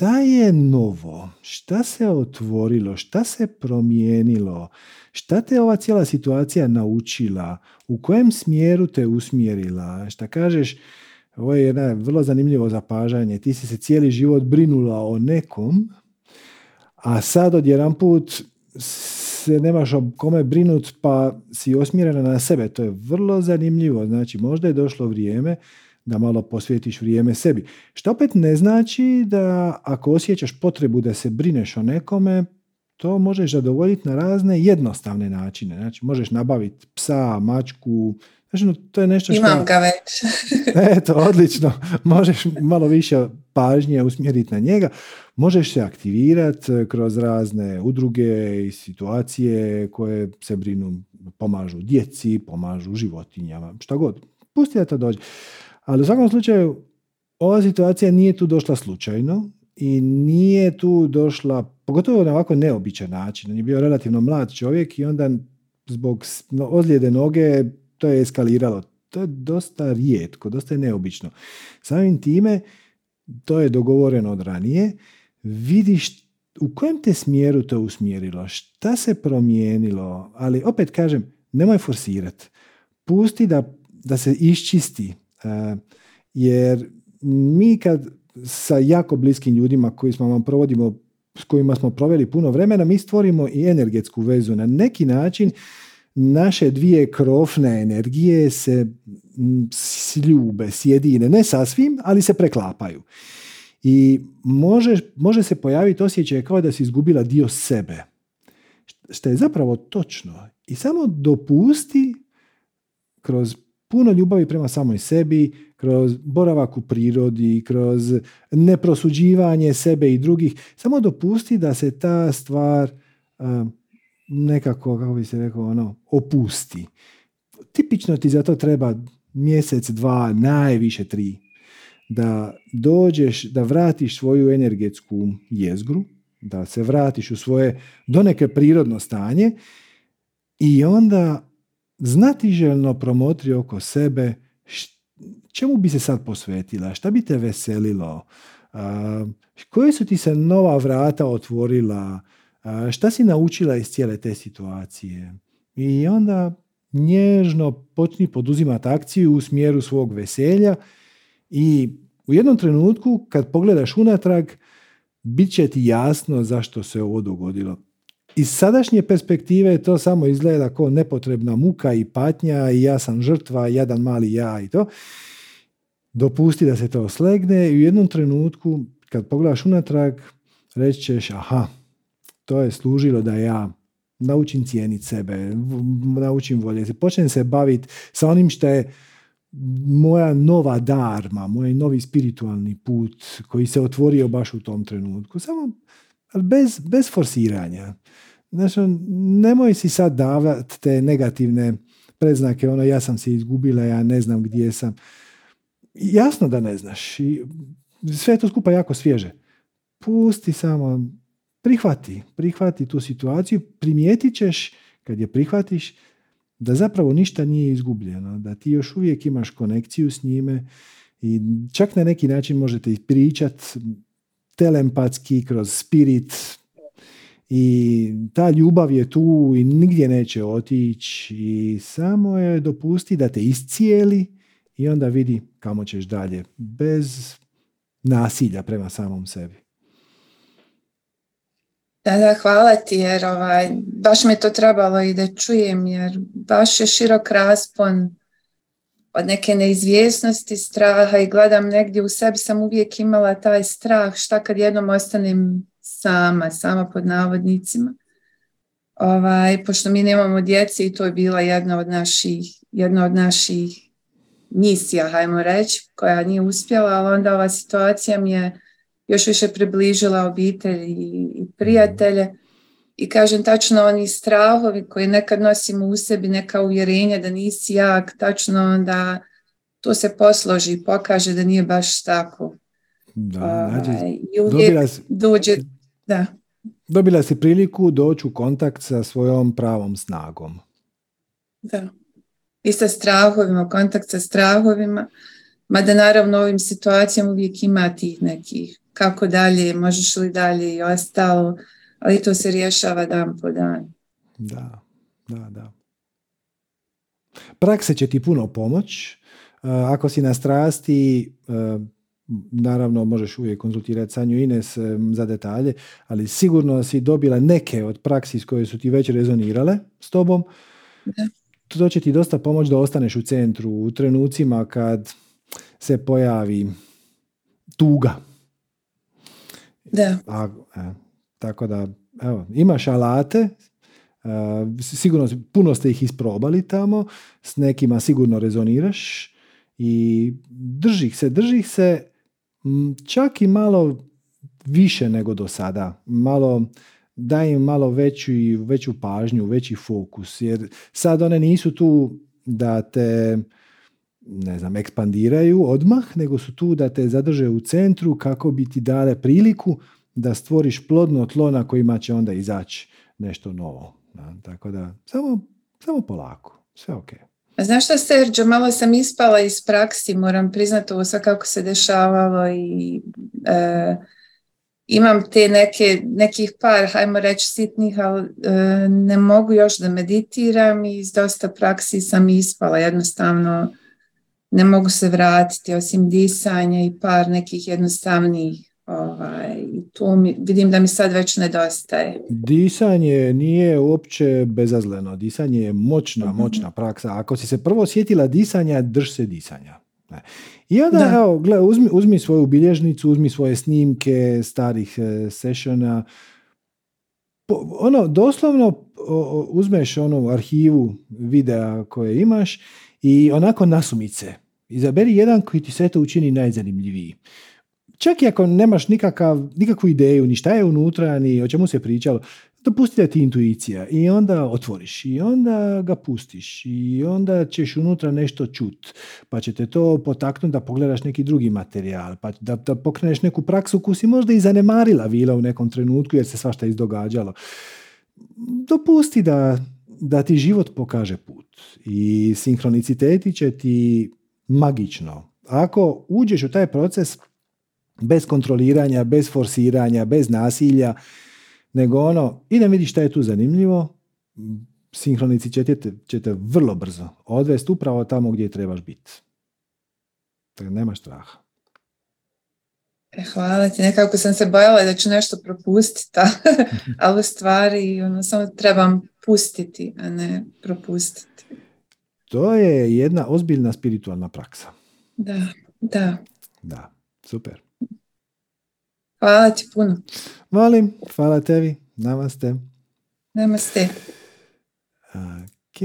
šta je novo, šta se otvorilo, šta se promijenilo, šta te ova cijela situacija naučila, u kojem smjeru te usmjerila, šta kažeš, ovo je jedna vrlo zanimljivo zapažanje, ti si se cijeli život brinula o nekom, a sad odjedan put se nemaš o kome brinut pa si osmjerena na sebe. To je vrlo zanimljivo. Znači možda je došlo vrijeme da malo posvijetiš vrijeme sebi. Što opet ne znači da ako osjećaš potrebu da se brineš o nekome, to možeš zadovoljiti na razne jednostavne načine. Znači možeš nabaviti psa, mačku, Znači, to je nešto
što... Imam ga već.
Eto, odlično. Možeš malo više pažnje usmjeriti na njega. Možeš se aktivirati kroz razne udruge i situacije koje se brinu, pomažu djeci, pomažu životinjama, šta god. Pusti da to dođe. Ali u svakom slučaju, ova situacija nije tu došla slučajno i nije tu došla, pogotovo na ovako neobičan način. On je bio relativno mlad čovjek i onda zbog ozljede noge to je eskaliralo. To je dosta rijetko, dosta je neobično. Samim time, to je dogovoreno od ranije, vidiš u kojem te smjeru to usmjerilo, šta se promijenilo, ali opet kažem, nemoj forsirati. Pusti da, da se iščisti, jer mi kad sa jako bliskim ljudima koji smo vam provodimo, s kojima smo proveli puno vremena, mi stvorimo i energetsku vezu. Na neki način naše dvije krofne energije se sljube, sjedine, ne sasvim, ali se preklapaju. I može, može se pojaviti osjećaj kao da si izgubila dio sebe. Što je zapravo točno. I samo dopusti kroz puno ljubavi prema samoj sebi, kroz boravak u prirodi, kroz neprosuđivanje sebe i drugih, samo dopusti da se ta stvar nekako, kako bi se rekao, ono, opusti. Tipično ti za to treba mjesec, dva, najviše tri. Da dođeš, da vratiš svoju energetsku jezgru, da se vratiš u svoje doneke prirodno stanje i onda znatiželjno promotri oko sebe čemu bi se sad posvetila, šta bi te veselilo, koje su ti se nova vrata otvorila, šta si naučila iz cijele te situacije? I onda nježno počni poduzimati akciju u smjeru svog veselja i u jednom trenutku kad pogledaš unatrag bit će ti jasno zašto se ovo dogodilo. Iz sadašnje perspektive to samo izgleda kao nepotrebna muka i patnja i ja sam žrtva, jedan mali ja i to. Dopusti da se to slegne i u jednom trenutku kad pogledaš unatrag reći ćeš aha, to je služilo da ja naučim cijeniti sebe, naučim voljeti, počnem se baviti sa onim što je moja nova darma, moj novi spiritualni put koji se otvorio baš u tom trenutku. Samo bez, bez forsiranja. Znači, nemoj si sad davati te negativne predznake, ono ja sam se izgubila, ja ne znam gdje sam. Jasno da ne znaš. I sve je to skupa jako svježe. Pusti samo prihvati, prihvati tu situaciju, primijetit ćeš kad je prihvatiš da zapravo ništa nije izgubljeno, da ti još uvijek imaš konekciju s njime i čak na neki način možete pričat telempatski kroz spirit i ta ljubav je tu i nigdje neće otići i samo je dopusti da te iscijeli i onda vidi kamo ćeš dalje bez nasilja prema samom sebi.
Da, da, hvala ti jer ovaj, baš mi je to trebalo i da čujem jer baš je širok raspon od neke neizvjesnosti, straha i gledam negdje u sebi sam uvijek imala taj strah šta kad jednom ostanem sama, sama pod navodnicima. Ovaj, pošto mi nemamo djece i to je bila jedna od naših, jedna od naših misija, hajmo reći, koja nije uspjela, ali onda ova situacija mi je još više približila obitelj i prijatelje i kažem tačno oni strahovi koji nekad nosimo u sebi, neka uvjerenja da nisi jak, tačno onda to se posloži i pokaže da nije baš tako.
Da, ovaj, dobila, si,
dođe, da.
dobila si priliku doći u kontakt sa svojom pravom snagom.
Da. I sa strahovima, kontakt sa strahovima. Mada naravno u ovim situacijama uvijek ima tih nekih kako dalje, možeš li dalje i ostalo, ali to se rješava dan po dan.
Da, da, da. Praksa će ti puno pomoć. Ako si na strasti, naravno možeš uvijek konzultirati Sanju Ines za detalje, ali sigurno si dobila neke od praksi koje su ti već rezonirale s tobom. To će ti dosta pomoć da ostaneš u centru u trenucima kad se pojavi tuga.
Da.
A, e, tako da, evo, imaš alate, sigurno puno ste ih isprobali tamo, s nekima sigurno rezoniraš i drži ih se, drži ih se čak i malo više nego do sada. Malo daj im malo veću, veću pažnju, veći fokus, jer sad one nisu tu da te ne znam, ekspandiraju odmah, nego su tu da te zadrže u centru kako bi ti dale priliku da stvoriš plodno tlo na kojima će onda izaći nešto novo. tako da, samo, samo polako, sve ok.
Znaš što, Serđo, malo sam ispala iz praksi, moram priznati ovo sve kako se dešavalo i e, imam te neke, nekih par, hajmo reći, sitnih, ali e, ne mogu još da meditiram i iz dosta praksi sam ispala, jednostavno ne mogu se vratiti osim disanja i par nekih jednostavnijih ovaj, tu mi, vidim da mi sad već nedostaje.
Disanje nije uopće bezazleno. Disanje je moćna, mhm. moćna praksa. Ako si se prvo sjetila disanja, drž se disanja. I onda, evo, gle, uzmi, uzmi svoju bilježnicu, uzmi svoje snimke starih e, sessiona, ono, doslovno uzmeš onu arhivu videa koje imaš i onako nasumice. Izaberi jedan koji ti sve to učini najzanimljiviji. Čak i ako nemaš nikakav, nikakvu ideju, ni šta je unutra, ni o čemu se pričalo, dopusti da ti intuicija i onda otvoriš i onda ga pustiš i onda ćeš unutra nešto čut pa će te to potaknuti da pogledaš neki drugi materijal pa da, da pokreneš neku praksu koju si možda i zanemarila vila u nekom trenutku jer se svašta izdogađalo. Dopusti da, da ti život pokaže put i sinhroniciteti će ti magično. Ako uđeš u taj proces bez kontroliranja, bez forsiranja, bez nasilja, nego ono, idem vidi šta je tu zanimljivo, sinhronici će te, vrlo brzo odvesti upravo tamo gdje trebaš biti. Tako nemaš straha.
E, hvala ti, nekako sam se bojala da ću nešto propustiti, ali u stvari ono, samo trebam pustiti, a ne propustiti.
To je jedna ozbiljna spiritualna praksa.
Da, da.
Da, super.
Hvala ti puno.
Molim, hvala tebi. Namaste.
Namaste.
Ok,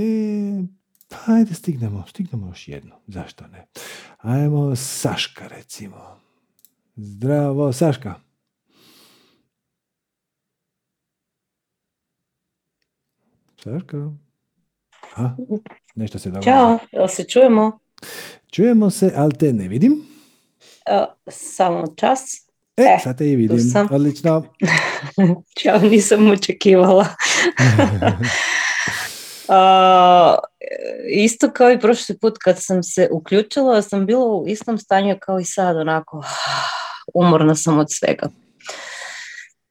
pa ajde stignemo, stignemo još jedno. Zašto ne? Ajmo Saška recimo. Zdravo, Saška. Saška. Aha, nešto se događa.
Ćao, jel se čujemo?
Čujemo se, ali te ne vidim.
Uh, samo čas.
E, e sad te i vidim. Sam. Odlično.
Ćao, nisam očekivala. uh, isto kao i prošli put kad sam se uključila, sam bila u istom stanju kao i sad, onako umorna sam od svega.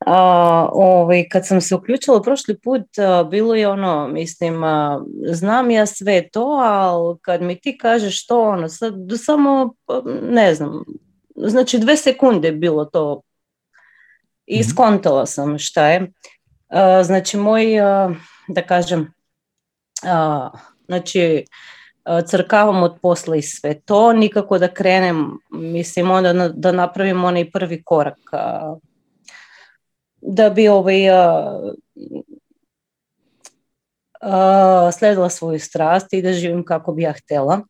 A, ovaj, kad sam se uključila prošli put, bilo je ono, mislim, znam ja sve to, ali kad mi ti kažeš to, ono, sad, samo, ne znam, znači dve sekunde bilo to i mhm. skontala sam šta je. Znači moj, da kažem, znači crkavam od posla i sve to, nikako da krenem, mislim onda da napravim onaj prvi korak da bi ovaj, sledila svoju strast i da živim kako bi ja htjela.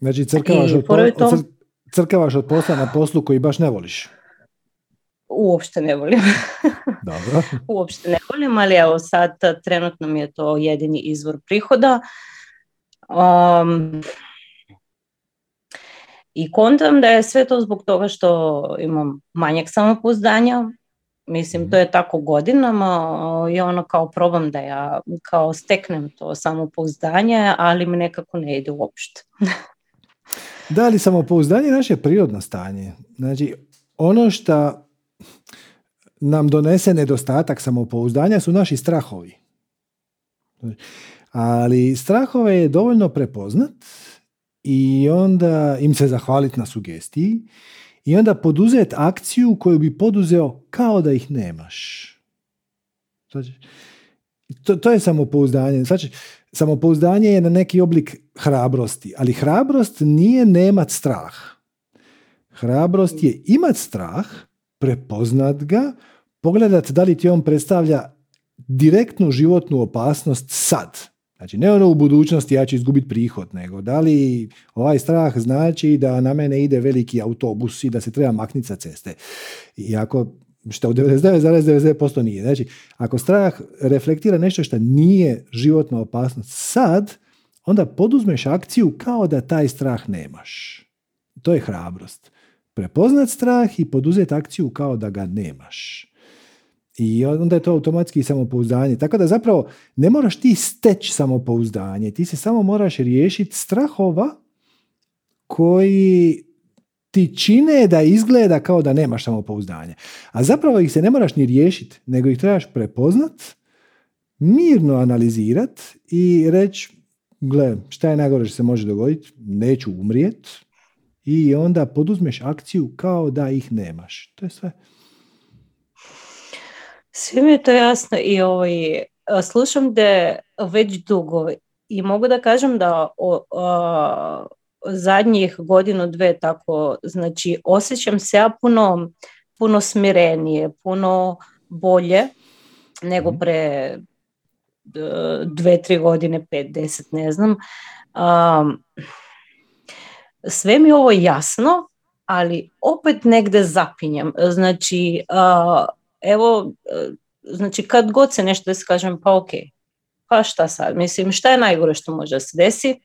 Znači crkavaš od, crkavaš od posla na poslu koji baš ne voliš?
uopšte ne volim.
Dobro.
uopšte ne volim, ali evo sad trenutno mi je to jedini izvor prihoda. Um, I kontam da je sve to zbog toga što imam manjak samopouzdanja, Mislim, to je tako godinama i ono kao probam da ja kao steknem to samopouzdanje, ali mi nekako ne ide uopšte.
da, li samopouzdanje je naše prirodno stanje. Znači, ono što nam donese nedostatak samopouzdanja su naši strahovi. Ali strahove je dovoljno prepoznat i onda im se zahvaliti na sugestiji i onda poduzeti akciju koju bi poduzeo kao da ih nemaš. Znači, to, to je samopouzdanje. Znači, samopouzdanje je na neki oblik hrabrosti, ali hrabrost nije nemat strah. Hrabrost je imat strah, prepoznat ga, pogledat da li ti on predstavlja direktnu životnu opasnost sad. Znači, ne ono u budućnosti ja ću izgubiti prihod, nego da li ovaj strah znači da na mene ide veliki autobus i da se treba makniti sa ceste. I ako, što u 99,99% nije. Znači, ako strah reflektira nešto što nije životna opasnost sad, onda poduzmeš akciju kao da taj strah nemaš. To je hrabrost. Prepoznat strah i poduzeti akciju kao da ga nemaš. I onda je to automatski samopouzdanje. Tako da zapravo ne moraš ti steći samopouzdanje, ti se samo moraš riješiti strahova koji ti čine da izgleda kao da nemaš samopouzdanje. A zapravo ih se ne moraš ni riješiti, nego ih trebaš prepoznat, mirno analizirat i reći, gle, šta je najgore što se može dogoditi, neću umrijet i onda poduzmeš akciju kao da ih nemaš. To je sve.
Sve mi je to jasno i ovaj, slušam da već dugo i mogu da kažem da o, zadnjih godinu, dve tako, znači osjećam se ja puno, puno smirenije, puno bolje nego mhm. pre dve, tri godine, pet, deset, ne znam. sve mi ovo jasno, ali opet negde zapinjam. Znači, evo, e, znači kad god se nešto desi, kažem pa ok, pa šta sad, mislim šta je najgore što može se desi,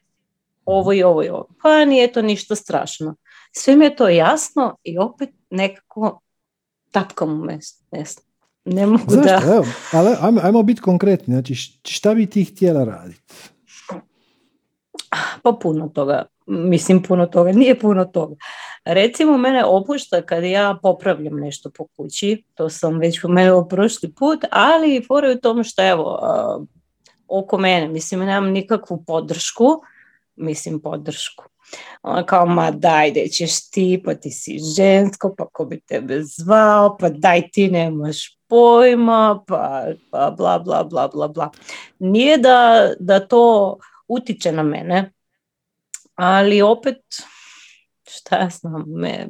ovo i ovo i ovo, pa nije to ništa strašno. Sve mi je to jasno i opet nekako tapkam u mestu, ne mogu da...
Evo, ali ajmo, ajmo biti konkretni, znači šta bi ti htjela raditi?
Pa puno toga, mislim puno toga, nije puno toga. Recimo, mene opušta kad ja popravljam nešto po kući, to sam već pomenula prošli put, ali fora u tom što evo, oko mene, mislim, nemam nikakvu podršku, mislim podršku. Ona kao, ma daj, da ćeš ti, pa ti si žensko, pa ko bi tebe zvao, pa daj ti nemaš pojma, pa, pa bla, bla, bla, bla, bla. Nije da, da to utiče na mene, ali opet šta ja znam, me...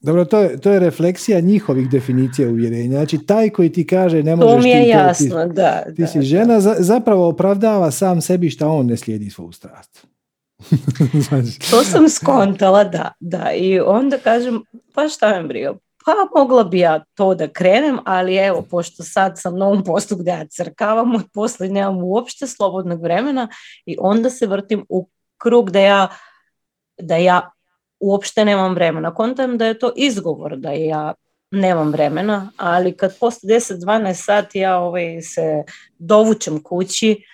Dobro, to je, to je refleksija njihovih definicija uvjerenja. Znači, taj koji ti kaže ne možeš
to mi je jasno,
ti,
da.
Ti si žena, zapravo opravdava sam sebi šta on ne slijedi svoju strast.
To sam skontala, da, da. I onda kažem, pa šta me briga, pa mogla bi ja to da krenem, ali evo, pošto sad sam na ovom poslu gdje ja crkavam, od posla nemam uopšte slobodnog vremena i onda se vrtim u krug da ja, da ja uopšte nemam vremena. Kontam da je to izgovor da ja nemam vremena, ali kad poslije 10-12 sati ja ovaj, se dovučem kući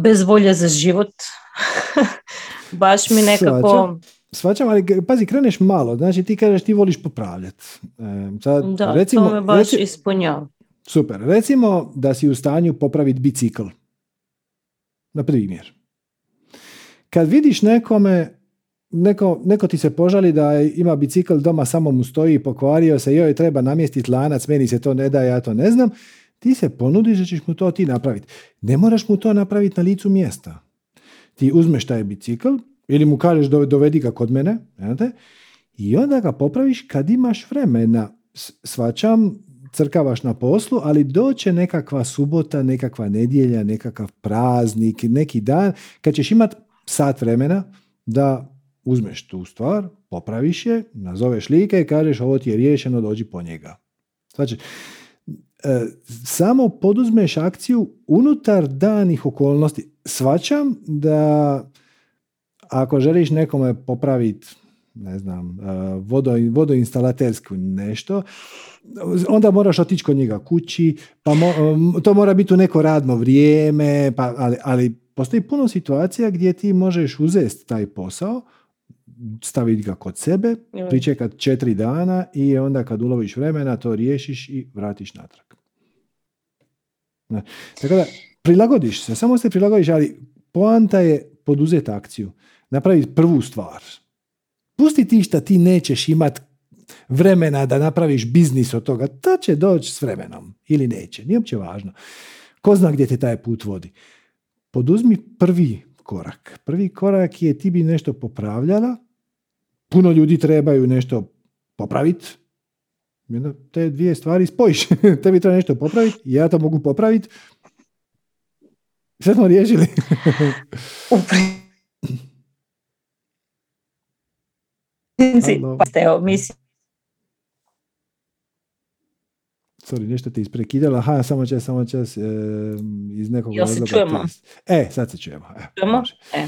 bez volje za život, baš mi nekako...
Svačam, ali pazi, kreneš malo, znači ti kažeš ti voliš popravljati.
E, da, recimo, to me baš ispunjava.
Super, recimo da si u stanju popraviti bicikl. Na primjer. Kad vidiš nekome neko, neko ti se požali da ima bicikl doma, samo mu stoji, pokvario se, joj treba namjestiti lanac, meni se to ne da, ja to ne znam, ti se ponudiš da ćeš mu to ti napraviti. Ne moraš mu to napraviti na licu mjesta. Ti uzmeš taj bicikl ili mu kažeš dovedi ga kod mene znate, i onda ga popraviš kad imaš vremena. Svačam, crkavaš na poslu, ali doće nekakva subota, nekakva nedjelja, nekakav praznik, neki dan, kad ćeš imat sat vremena da uzmeš tu stvar, popraviš je, nazoveš like i kažeš ovo ti je riješeno, dođi po njega. Znači, samo poduzmeš akciju unutar danih okolnosti. Svačam da ako želiš nekome popraviti ne znam, e, vodo, vodoinstalatersku nešto, onda moraš otići kod njega kući, pa to mora biti u neko radno vrijeme, pa, ali, ali postoji puno situacija gdje ti možeš uzeti taj posao, staviti ga kod sebe, pričekat četiri dana i onda kad uloviš vremena to riješiš i vratiš natrag. Tako da, prilagodiš se, samo se prilagodiš, ali poanta je poduzeti akciju. Napraviti prvu stvar. Pusti ti šta ti nećeš imat vremena da napraviš biznis od toga. To će doći s vremenom. Ili neće. Nije uopće važno. Ko zna gdje te taj put vodi. Poduzmi prvi korak. Prvi korak je ti bi nešto popravljala. Puno ljudi trebaju nešto popraviti. Te dvije stvari spojiš. Tebi treba nešto popraviti. Ja to mogu popraviti. Sve smo riješili.
Mislim.
Sorry, nešto ti isprekidala. Aha, samo čas, samo čas. E, iz nekog
Jel se čujemo?
E, sad se čujemo. E, čujemo?
E.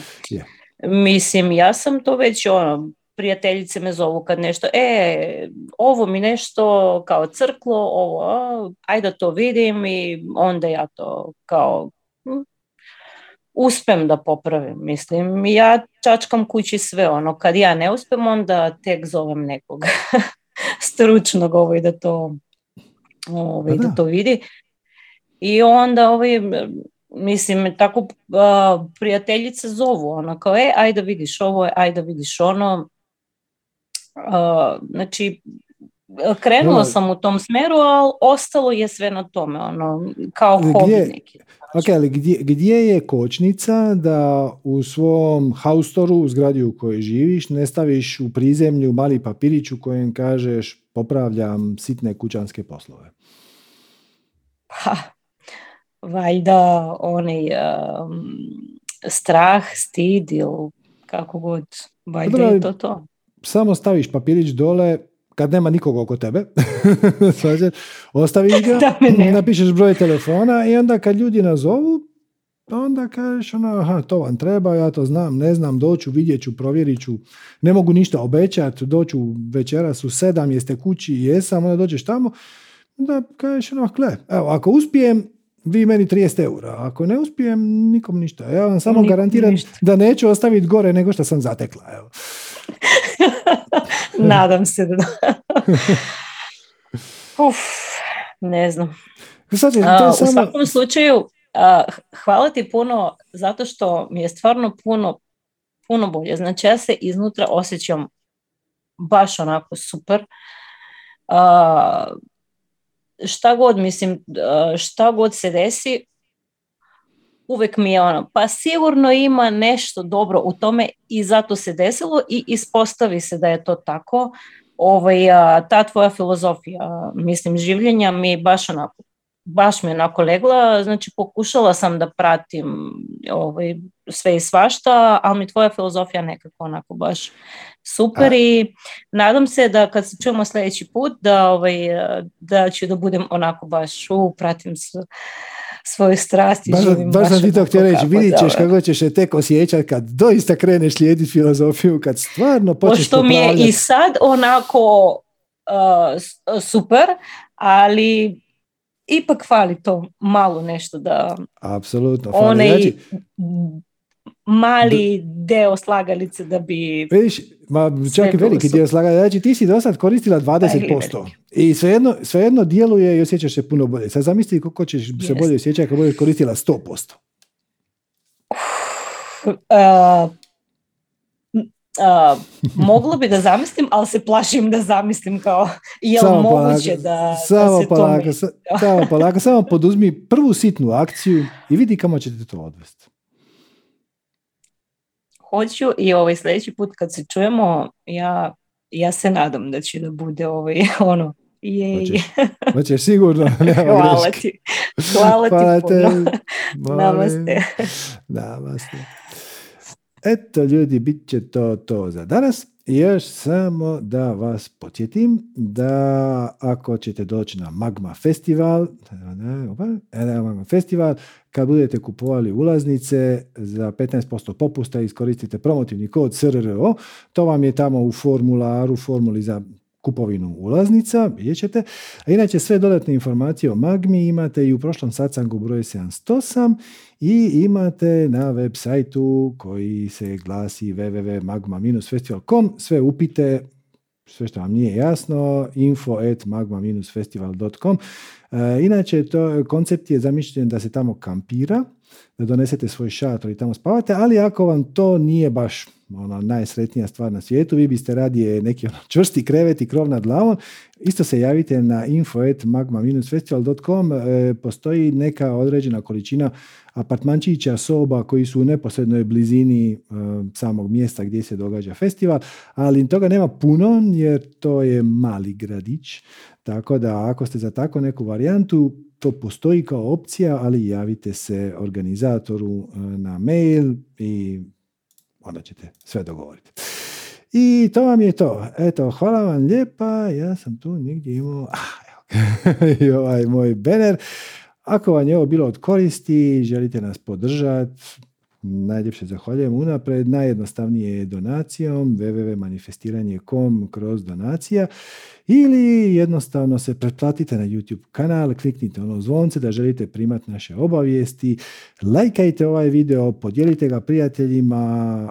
Mislim, ja sam to već ono, prijateljice me zovu kad nešto, e, ovo mi nešto kao crklo, ovo, ajde da to vidim i onda ja to kao uspem da popravim, mislim. Ja čačkam kući sve ono, kad ja ne uspem, onda tek zovem nekog stručnog ovaj da to ovaj, da. to vidi. I onda ovaj, mislim, tako uh, prijateljice zovu, ono kao, e, ajde vidiš ovo, ajde vidiš ono. Uh, znači, krenula sam u tom smeru, ali ostalo je sve na tome, ono, kao hobi neki.
Ok, ali gdje, gdje je kočnica da u svom haustoru, u zgradi u kojoj živiš, ne staviš u prizemlju mali papirić u kojem kažeš popravljam sitne kućanske poslove?
Ha, valjda onaj um, strah, stid ili kako god, valjda je to to.
Samo staviš papirić dole, kad nema nikoga oko tebe, ostaviš ga, napišeš broj telefona i onda kad ljudi nazovu, onda kažeš ono, aha, to vam treba, ja to znam, ne znam, doću, vidjet ću, provjerit ću, ne mogu ništa obećati, doću večeras u sedam, jeste kući, jesam, onda dođeš tamo, onda kažeš ono, gle, evo, ako uspijem, vi meni 30 eura, ako ne uspijem, nikom ništa. Ja vam samo garantiram da neću ostaviti gore nego što sam zatekla. Evo.
Nadam se da. Uf, ne znam. U svakom slučaju, hvala ti puno zato što mi je stvarno puno, puno bolje. Znači ja se iznutra osjećam baš onako super. šta god, mislim, šta god se desi, uvijek mi je ono, pa sigurno ima nešto dobro u tome i zato se desilo i ispostavi se da je to tako. Ovaj, ta tvoja filozofija, mislim, življenja mi baš onako, baš mi je onako legla, znači pokušala sam da pratim ovaj, sve i svašta, ali mi tvoja filozofija nekako onako baš super i nadam se da kad se čujemo sljedeći put da, ovaj, da ću da budem onako baš u, pratim se svoju strast i
baš, živim baš, sam ti to htio reći, vidit ćeš kako ćeš se tek osjećati kad doista kreneš slijediti filozofiju, kad stvarno počneš
Pošto mi je i sad onako uh, super, ali ipak fali to malo nešto da
apsolutno.
Onaj znači, mali deo slagalice da bi...
Vidiš, ma, čak i veliki dio slagalice. Znači ti si do sad koristila 20%. I svejedno, svejedno djeluje i osjećaš se puno bolje. Sad zamisli kako ćeš se bolje osjećati kad budeš koristila 100%.
Uh, uh, mogla bi da zamislim, ali se plašim da zamislim kao je li moguće da,
samo
da se
polako, to Samo polako, samo poduzmi prvu sitnu akciju i vidi kamo će te to odvesti
hoću i ovaj sljedeći put kad se čujemo, ja, ja se nadam da će da bude ovaj, ono, jej.
Hoćeš, hoćeš sigurno.
Hvala ti. Hvala, Hvala ti puno. Namaste.
Namaste. Eto ljudi, bit će to to za danas. Još samo da vas podsjetim da ako ćete doći na Magma Festival, Magma Festival, kad budete kupovali ulaznice za 15% popusta iskoristite promotivni kod SRRO, to vam je tamo u formularu, formuli za kupovinu ulaznica, vidjet ćete. A inače sve dodatne informacije o Magmi imate i u prošlom sacangu broj 708 i imate na web sajtu koji se glasi www.magma-festival.com sve upite sve što vam nije jasno, info at magma-festival.com. E, inače, to, koncept je zamišljen da se tamo kampira, donesete svoj šator i tamo spavate, ali ako vam to nije baš ono, najsretnija stvar na svijetu, vi biste radije neki ono, čvrsti krevet i krov nad glavom, isto se javite na info.magma-festival.com, e, postoji neka određena količina apartmančića, soba koji su u neposrednoj blizini e, samog mjesta gdje se događa festival, ali toga nema puno jer to je mali gradić, tako da ako ste za tako neku varijantu, to postoji kao opcija, ali javite se organizatoru e, na mail i onda ćete sve dogovoriti. I to vam je to. Eto, hvala vam lijepa. Ja sam tu negdje imao... Ah, I ovaj moj banner. Ako vam je ovo bilo od koristi, želite nas podržati, najljepše zahvaljujem unapred. Najjednostavnije je donacijom www.manifestiranje.com kroz donacija ili jednostavno se pretplatite na YouTube kanal, kliknite ono zvonce da želite primati naše obavijesti, lajkajte ovaj video, podijelite ga prijateljima,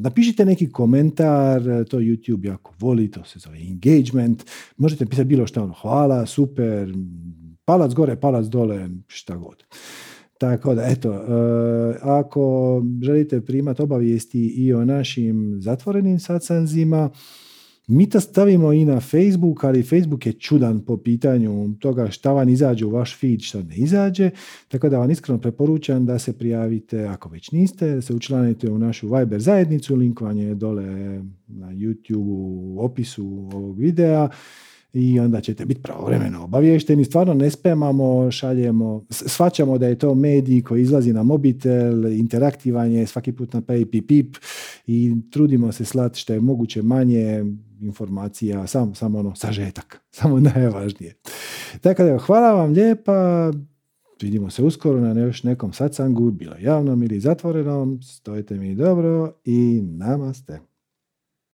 napišite neki komentar, to YouTube jako voli, to se zove engagement, možete pisati bilo što ono, hvala, super, palac gore, palac dole, šta god. Tako da, eto, e, ako želite primati obavijesti i o našim zatvorenim sacanzima, mi to stavimo i na Facebook, ali Facebook je čudan po pitanju toga šta vam izađe u vaš feed, šta ne izađe, tako da vam iskreno preporučam da se prijavite, ako već niste, da se učlanite u našu Viber zajednicu, link vam je dole na YouTube u opisu ovog videa i onda ćete biti pravovremeno obavješteni. Stvarno ne spemamo, šaljemo, svaćamo da je to medij koji izlazi na mobitel, interaktivan je, svaki put na pip pip i trudimo se slati što je moguće manje informacija, samo sam ono sažetak, samo najvažnije. Tako da hvala vam lijepa, vidimo se uskoro na još nekom satsangu, bilo javnom ili zatvorenom, stojite mi dobro i namaste.